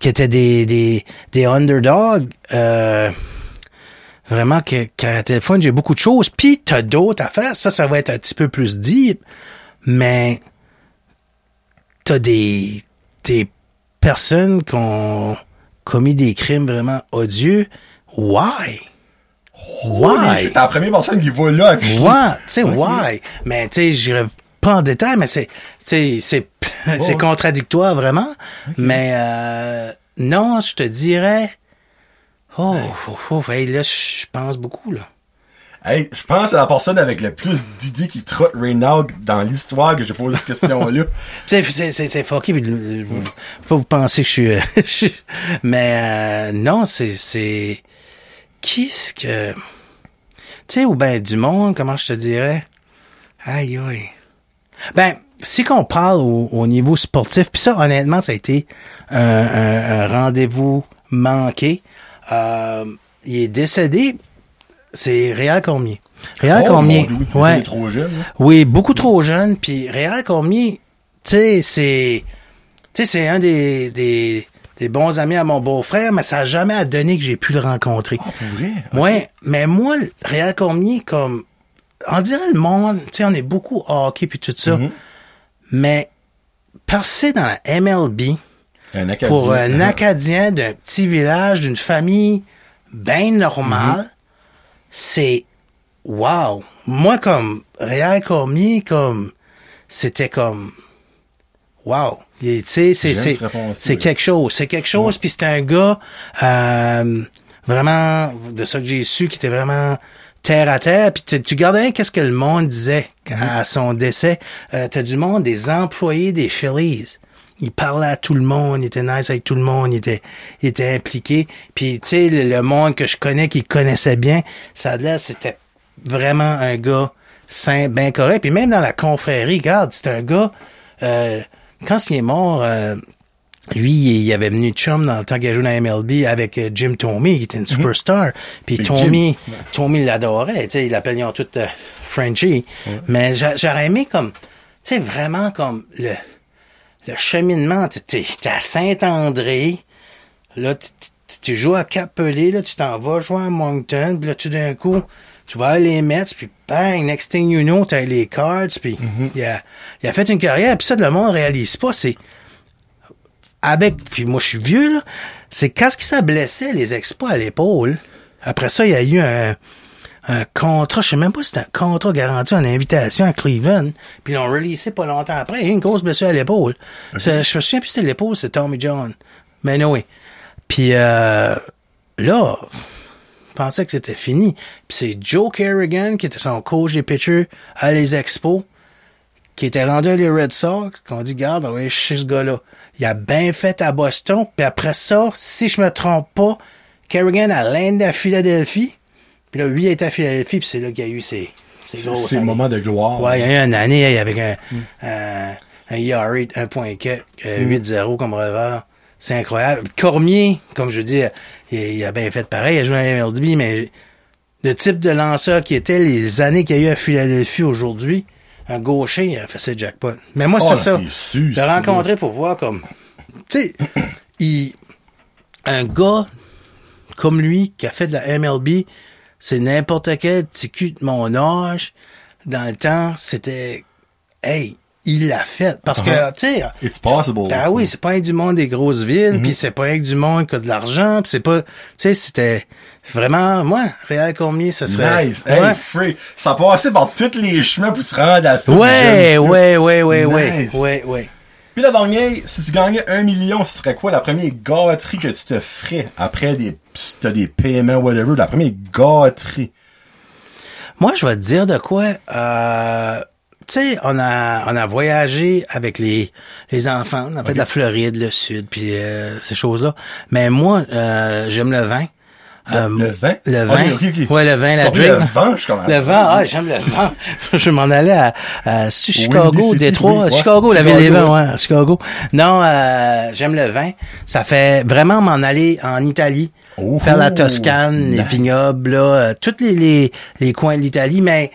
qui étaient des, des, des underdogs, euh, vraiment que, qu'à téléphone, j'ai beaucoup de choses. Puis t'as d'autres affaires. Ça, ça va être un petit peu plus deep. Mais t'as des, des personnes qui ont commis des crimes vraiment odieux. Why? Why? T'es la première personne qui va là. Ouais, tu sais, why? Mais tu sais, j'irai pas en détail, mais c'est, c'est, c'est, c'est Ouais. contradictoire vraiment. Mais euh, non, je te dirais, Oh, oh, oh, hey, là, je pense beaucoup, là. Hey, je pense à la personne avec le plus d'idées qui trotte now dans l'histoire que j'ai posé cette question-là. c'est, c'est, c'est, c'est fucké, puis, euh, vous, vous penser que je suis, euh, je suis- mais, euh, non, c'est, c'est, qu'est-ce que, tu sais, ou ben, du monde, comment je te dirais? Aïe, aïe. Ben, si qu'on parle au, au niveau sportif, puis ça, honnêtement, ça a été un, un- un rendez-vous manqué. Euh, il est décédé, c'est Réal Cormier. Réal Oh, Cormier, ouais. trop jeune. hein. Oui, beaucoup trop jeune. Puis Réal Cormier, tu sais, c'est, tu sais, c'est un des, des, des bons amis à mon beau-frère, mais ça a jamais donné que j'ai pu le rencontrer. Ah, pour vrai? Ouais, mais moi, Réal Cormier, comme, on dirait le monde, tu sais, on est beaucoup hockey puis tout ça, Mhm. mais percer dans la MLB Un Acadien. pour un Acadien d'un petit village, d'une famille bien normale, c'est wow. Moi, comme Réal Cormier, comme c'était comme wow. Il- Tu sais, c'est quelque chose, c'est quelque chose. Puis c'est un gars euh, vraiment de ça que j'ai su qui était vraiment terre à terre. Puis tu, tu gardais qu'est-ce que le monde disait à son décès. Euh, T'as du monde, des employés des Phillies. Il parlait à tout le monde, il était nice avec tout le monde, il était, il était impliqué. Puis tu sais, le, le monde que je connais, qu'il connaissait bien, ça là, c'était vraiment un gars sain, bien correct. Puis même dans la confrérie, regarde, c'est un gars. euh, quand il est mort, euh, lui, il avait venu chum dans le temps qu'il a joué dans la MLB avec euh, Jim Tomey, qui était une superstar. Puis Tommy, Tommy l'adorait, tu sais, il l'appelait tout euh, Frenchie. Mais j'a- j'aurais aimé comme, tu sais, vraiment comme le, le cheminement. Tu t'es t'es à Saint-André, là, tu joues à Capelé, là, tu t'en vas jouer à Moncton, puis là, tout d'un coup, tu vas les Mets, puis bang, next thing you know, t'as les Cards, puis il, a, il a fait une carrière, puis ça, le monde réalise pas, c'est avec, puis moi je suis vieux, là, c'est quand ce qui s'est blessé les expos à l'épaule, après ça, il y a eu un, un contrat, je sais même pas si c'était un contrat garanti en invitation à Cleveland, puis ils l'ont releasé pas longtemps après, il y a eu une grosse blessure à l'épaule. Je me souviens plus si c'était l'épaule, c'est Tommy John. Mais non, oui. Puis euh, là, pensais que c'était fini. Puis c'est Joe Kerrigan, qui était son coach des pitchers à les expos, qui était rendu à les Red Sox, qu'on dit, garde, on va chez ce gars-là. Il a bien fait à Boston, puis après ça, si je me trompe pas, Kerrigan a l'Inde à Philadelphie, puis là, lui, il était à Philadelphie, puis c'est là qu'il y a eu ses, ses C'est grosses c'est le années. moment de gloire. Ouais, il y a eu une année avec un, un, un ERA de 1.4, euh, 8-0 comme revers. C'est incroyable. Cormier, comme je dis, il, il a bien fait pareil, il a joué à MLB, mais le type de lanceur qui était les années qu'il y a eu à Philadelphie aujourd'hui, un gaucher, il a fait ses jackpot. Mais moi, Oh, c'est ça. c'est sûr, Je l'ai rencontré pour voir comme, tu sais, il, un gars comme lui qui a fait de la MLB, c'est n'importe quel petit cul de mon âge. Dans le temps, c'était, hey, il l'a fait. Parce Uh-huh. que, tu sais, It's possible. ben oui, c'est pas avec du monde des grosses villes, Mm-hmm. puis c'est pas avec du monde qui a de l'argent, puis c'est pas, tu sais, c'était vraiment, moi, Réal Cormier, ça serait... Nice. Hey, Ouais. free. Ça passait par tous les chemins pour se rendre à ça. Ouais, ouais, ouais, ouais, ouais, Nice. ouais, ouais. Puis la dernière, si tu gagnais un million, ce serait quoi la première gâterie que tu te ferais après des, si t'as des paiements, whatever, la première gâterie? Moi, je vais te dire de quoi. Euh, tu sais, on a on a voyagé avec les les enfants, on a fait de la Floride, le Sud, puis euh, ces choses-là. Mais moi, euh, j'aime le vin. Euh, le vin? Le vin. ok, ok. Ouais, le vin, la drink. le vin, je commence. Le vin, ah, j'aime le vin. je m'en allais à, à Chicago, Détroit, oui. Chicago, la ville des vins, ouais. Chicago. Non, euh, j'aime le vin. Ça fait vraiment m'en aller en Italie, Oh, faire la Toscane, les nice. vignobles, là, euh, tous les, les, les coins de l'Italie, mais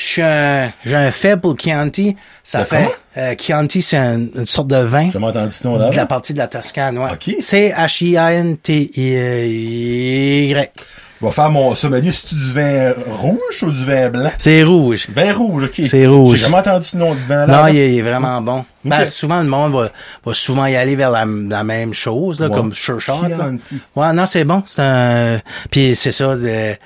je suis un, j'ai un faible pour Chianti. Ça fait, euh, Chianti, c'est un- une sorte de vin J'ai jamais entendu ce nom-là. de la partie de la Toscane, ouais. Ok. C'est H-I-A-N-T-Y. Je vais faire mon sommelier. C'est-tu du vin rouge ou du vin blanc? C'est rouge. Vin rouge, ok. C'est rouge. J'ai jamais entendu ce nom de. Non, là. il est, il est vraiment bon. Ben, Ok. souvent, le monde va, va souvent y aller vers la, la même chose, là, Ouais. comme Sure Shot. Ouais, non, c'est bon. C'est un... Puis c'est ça, de,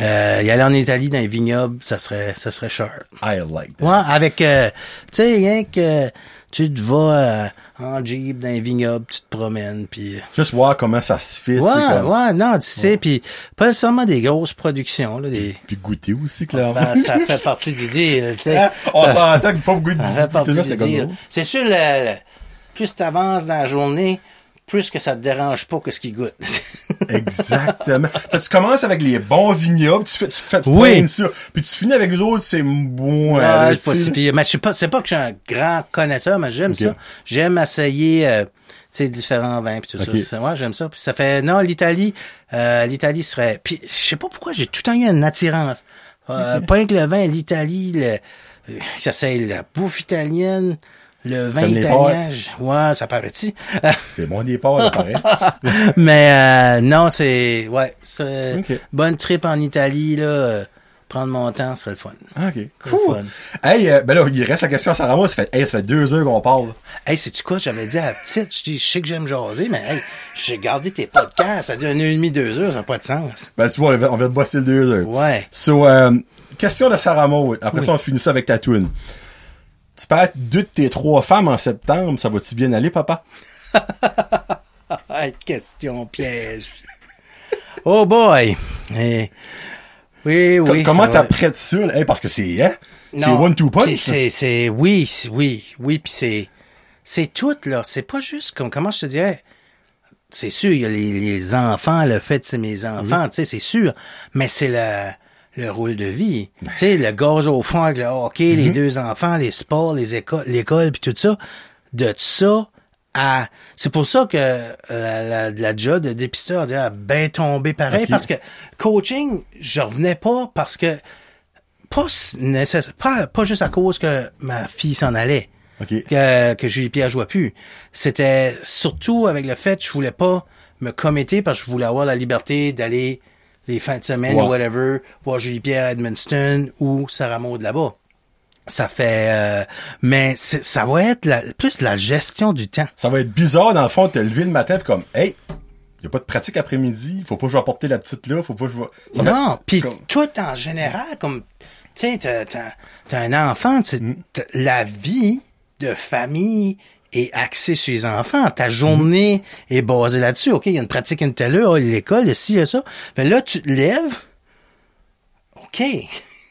Euh, y aller en Italie dans les vignobles, ça serait, ça serait cher. I like that. Ouais, avec, euh, tu sais, rien que tu te vas euh, en Jeep dans les vignobles, tu te promènes, puis... Juste voir comment ça se fait. Ouais, comme- ouais, non, tu sais, puis pas seulement des grosses productions, là, des... Puis goûter aussi, clairement. Ben, ça fait partie du deal, tu sais. On Ça- s'entend que pas beaucoup de ça fait partie du deal. C'est sûr, le, le- plus tu avances dans la journée, plus que ça te dérange pas que ce qui goûte. Exactement. fait que tu commences avec les bons vignobles, tu fais, tu fais Oui. ça. Puis tu finis avec les autres, c'est bon. Ouais, euh, c'est pas tu sais. si pire. Mais je sais pas, c'est pas que je suis un grand connaisseur, mais j'aime ça. J'aime essayer, euh, tu sais, différents vins puis tout ça. Moi, j'aime ça. Puis ça fait, non, l'Italie, euh, l'Italie serait, puis je sais pas pourquoi j'ai tout le temps eu une attirance. Euh, Pas que le vin, l'Italie, le, ça c'est la bouffe italienne, le vin je- Ouais, ça paraît-tu. C'est bon des porcs, là, pareil. mais euh, non, c'est, ouais, c'est bonne trip en Italie là. prendre mon temps, ce serait le fun. Ah, ok. Cool. fun. Hey, euh, ben là, il reste la question à Sarah Maud. Ça fait, hey, ça fait deux heures qu'on parle. Hey, sais-tu quoi? J'avais dit à la petite, je dis, je sais que j'aime jaser, mais hey, j'ai gardé tes podcasts, ça dure une heure et demie, deux heures, ça n'a pas de sens. Ben, tu vois, on va te bosser le deux heures. Ouais. So, euh, question de Sarah Maud. Après Oui. ça, on finit ça avec ta tune. Tu peux être deux de tes trois femmes en septembre. Ça va-tu bien aller, papa? Question piège. oh boy. Eh, oui, oui. Comment t'apprêtes ça? Hey, parce que c'est, hein? C'est Non, one two puis punch. C'est, oui, oui, oui, puis c'est, c'est tout, là. C'est pas juste comme, comment je te dirais, c'est sûr, il y a les, les enfants, le fait de c'est mes enfants, tu sais, c'est sûr. Mais c'est le, le rôle de vie. Ben. Tu sais, le gaz au fond avec le hockey, Mm-hmm. les deux enfants, les sports, les écoles, l'école, puis tout ça. De ça à, c'est pour ça que la, la, la job de dépisteur, a bien tombé pareil, parce que coaching, je revenais pas parce que pas nécessaire, pas, pas juste à cause que ma fille s'en allait, que, que Julie Pierre jouait plus. C'était surtout avec le fait que je voulais pas me commettre parce que je voulais avoir la liberté d'aller les fins de semaine Ouais. ou whatever, voir Julie Pierre à Edmundston ou Sarah Maud là-bas. Ça fait, euh, mais ça va être la- plus la gestion du temps. Ça va être bizarre, dans le fond, te lever le matin pis comme, hey, y a pas de pratique après-midi, faut pas que je vais apporter la petite là, faut pas que je vais... Non, puis comme- tout en général, comme, tu sais, t'as, un enfant, Mm. t'as- la vie de famille est axée sur les enfants. Ta journée est basée là-dessus. OK, il y a une pratique, une telle heure, l'école, ci, a ça. Mais là, tu te lèves. OK,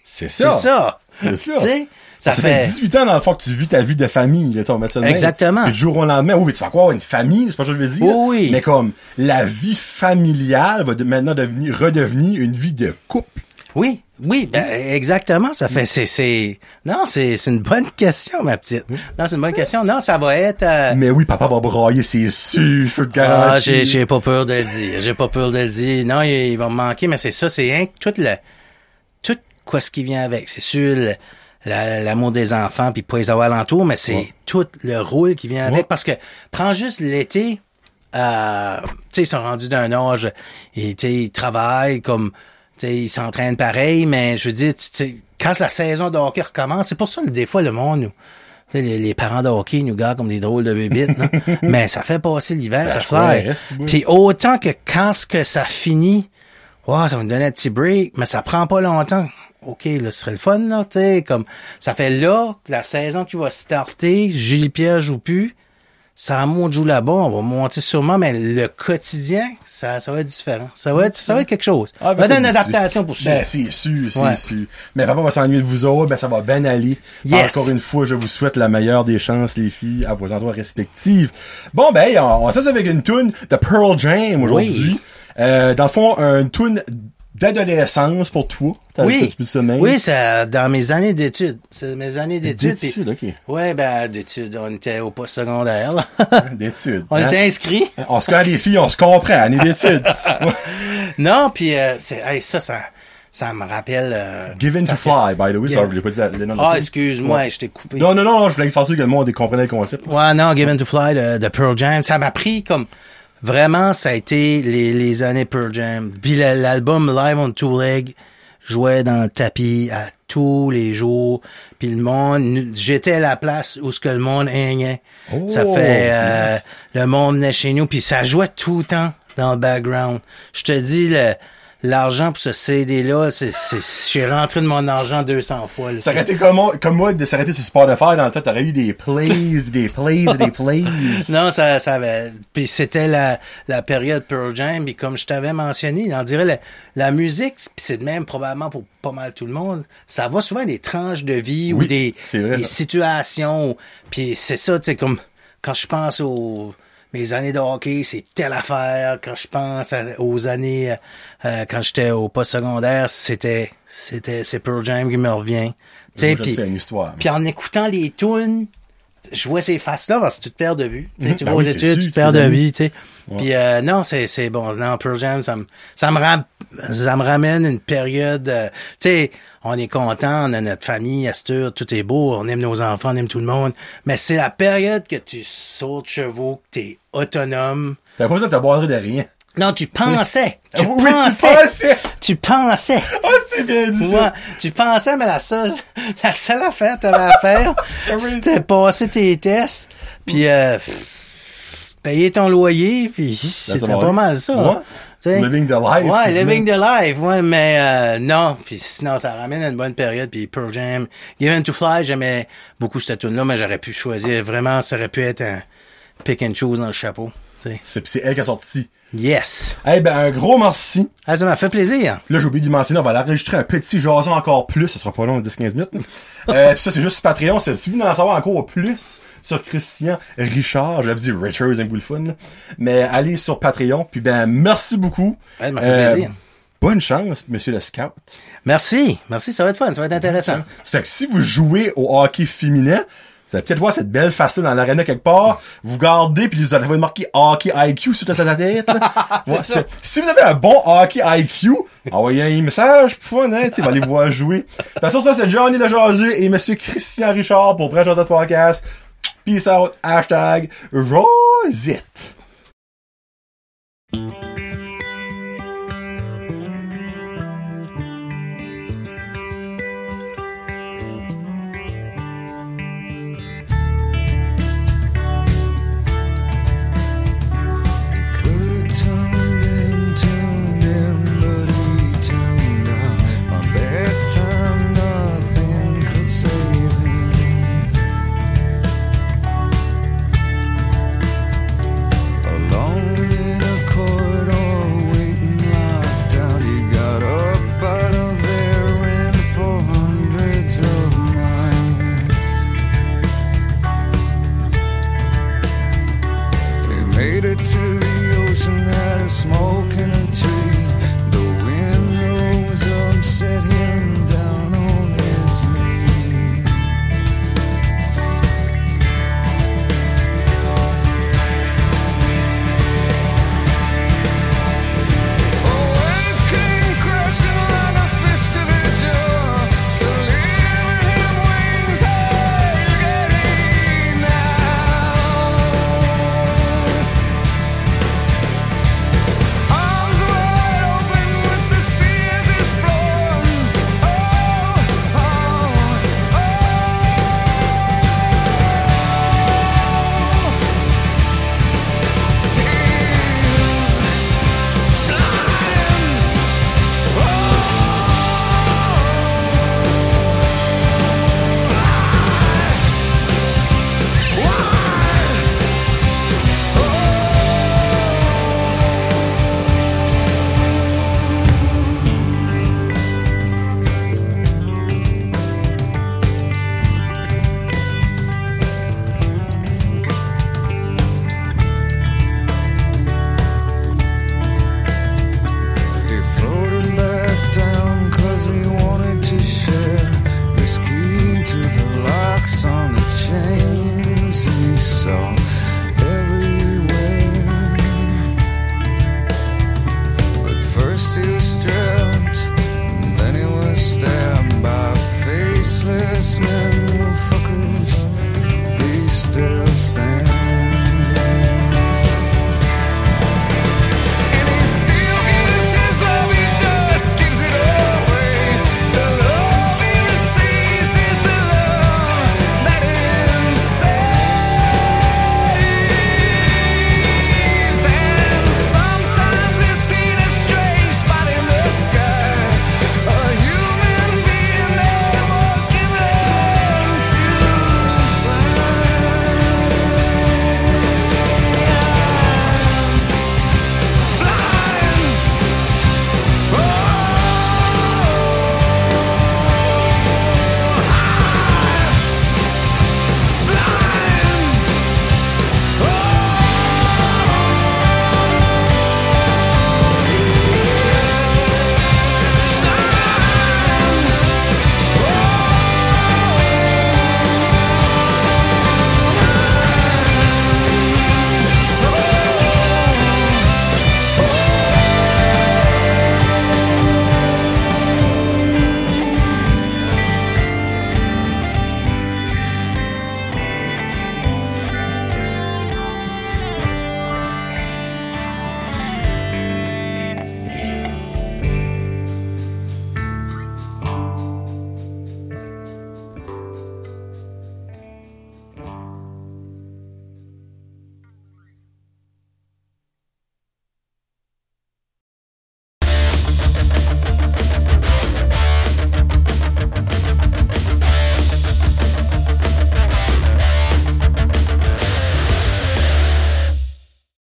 C'est c'est ça. C'est ça. sais, ça, Ça, fait... fait 18 ans, dans le fond, que tu vis ta vie de famille, là, tu sais, on va mettre ça de même. Exactement. Puis du jour au lendemain, oui, mais tu vas quoi, une famille, c'est pas ça que je veux dire. Oui, oui. Mais comme, la vie familiale va de- maintenant devenir, redevenir une vie de couple. Oui, oui, ben, exactement. Ça fait, c'est, c'est, non, c'est, c'est une bonne question, ma petite. Non, c'est une bonne question. Non, ça va être, euh, Mais oui, papa va brailler, c'est sûr, je peux te Ah, j'ai, j'ai pas peur de le dire. J'ai pas peur de le dire. Non, il, il va me manquer, mais c'est ça, c'est tout le, tout quoi ce qui vient avec. C'est sûr, l'amour des enfants puis pas les avoir alentour, mais c'est Ouais. tout le rôle qui vient Ouais. avec. Parce que, prends juste l'été, euh, tu sais, ils sont rendus d'un âge, et tu sais, ils travaillent comme, tu sais, ils s'entraînent pareil, mais je veux dire, quand la saison de hockey recommence, c'est pour ça que des fois, le monde, nous, les, les parents de hockey nous gardent comme des drôles de bébites, mais ça fait passer l'hiver, Ben, ça fait. Puis autant que quand ce que ça finit, wow, ça va nous donner un petit break, mais ça prend pas longtemps. OK, là, ce serait le fun, là, tu comme, ça fait là, que la saison qui va starter, Julie Pierre joue plus, Sarah Maud joue là-bas, on va monter sûrement, mais le quotidien, ça, ça va être différent. Ça va être, ça va être quelque chose. Ah, ça va être ben, une c'est- adaptation pour ça. Ben, c'est sûr, c'est Ouais. sûr. Mais papa va s'ennuyer de vous autres, ben, ça va bien aller. Yes. Encore une fois, je vous souhaite la meilleure des chances, les filles, à vos endroits respectifs. Bon, ben, on, on avec une tune de Pearl Jam aujourd'hui. Oui. Euh, dans le fond, une tune d'adolescence pour toi. Oui, ça oui, c'est dans mes années d'études. C'est mes années d'études. ok. Ouais, ben, d'études, on était au post secondaire, là. D'études. on hein? était inscrits. On se connaît les filles, on se comprend, année d'études. Non, puis euh, c'est hey, ça, ça, ça me rappelle. euh, Given to Fly, by the way, sorry, j'ai pas dit le nom Ah, excuse-moi, Ouais. je t'ai coupé. Non, non, non, je voulais faire sûr que le monde comprenait le concept. Ouais, non, Given to Fly de, de Pearl Jam, ça m'a pris comme vraiment, ça a été les, les années Pearl Jam. Puis la- l'album Live on Two Leg jouait dans le tapis à tous les jours. Puis le monde, j'étais à la place où ce que le monde haignait. Oh, ça fait euh, nice. le monde venait chez nous, puis ça jouait tout le temps dans le background. Je te dis le l'argent pour ce CD-là, c'est, c'est, j'ai rentré de mon argent 200 fois. là. Ça aurait été comme moi, comme moi de s'arrêter sur Spotify dans le temps, t'aurais eu des plays, des plays, des plays. Non, ça, ça avait. Puis c'était la, la période Pearl Jam. Puis comme je t'avais mentionné, on dirait la, la musique, c'est de même probablement pour pas mal tout le monde. Ça va souvent des tranches de vie ou des, vrai, des situations. Puis c'est ça, tu sais, comme quand je pense aux mes années de hockey, c'est telle affaire. Quand je pense aux années euh, euh, quand j'étais au post-secondaire, c'était c'était c'est Pearl Jam qui me revient. Tu puis sais une histoire. puis en écoutant les tunes, je vois ces faces-là parce que tu te perds de vue. Tu tu Ben vas aux oui, études, sûr, tu te perds de vue, tu sais. Puis euh, non, c'est c'est bon. Non, Pearl Jam, ça me ça me ram- ça me ramène une période. euh, tu sais, on est content, on a notre famille, Astur, tout est beau, on aime nos enfants, on aime tout le monde. Mais c'est la période que tu sautes chevaux, que t'es autonome. T'as pas besoin de te boirer de rien. Non, tu pensais, tu oui, tu pensais, pensais. tu pensais. Ah, c'est bien dit Ouais, ça. tu pensais, mais la seule, la seule affaire que t'avais à faire, c'était passer tes tests, puis euh, payer ton loyer, puis c'était pas mal ça. Ouais. Sais. Living the life. Ouais, living the life, ouais, mais euh, non, puis sinon ça ramène à une bonne période, puis Pearl Jam, Given to Fly, j'aimais beaucoup cette tune là mais j'aurais pu choisir vraiment, ça aurait pu être un pick and choose dans le chapeau. C'est elle qui a sorti. Yes. Eh ben, un gros merci. Ah, ça m'a fait plaisir. Là, j'ai oublié de mentionner, on va l'enregistrer un petit jason encore plus. Ça sera pas long, 10-15 minutes. euh, puis ça, c'est juste sur Patreon. Si vous voulez en savoir encore plus sur Christian Richard, j'avais dit Richard, c'est le fun. Mais allez sur Patreon. Puis ben, merci beaucoup. Euh, Ouais, ça m'a fait plaisir. Bonne chance, monsieur le scout. Merci, merci, ça va être fun, ça va être intéressant. Ça fait que si vous jouez au hockey féminin, vous allez peut-être voir cette belle face-là dans l'arena quelque part. Vous gardez, puis vous allez marqué hockey IQ sur ta tête. Ouais, ça. Si vous avez un bon hockey IQ, envoyez un message pour fun, hein, va aller voir jouer. De toute façon, ça, c'est Johnny Le Jaseux et monsieur Christian Richard pour Brèche dans podcast. Peace out, hashtag Rosette.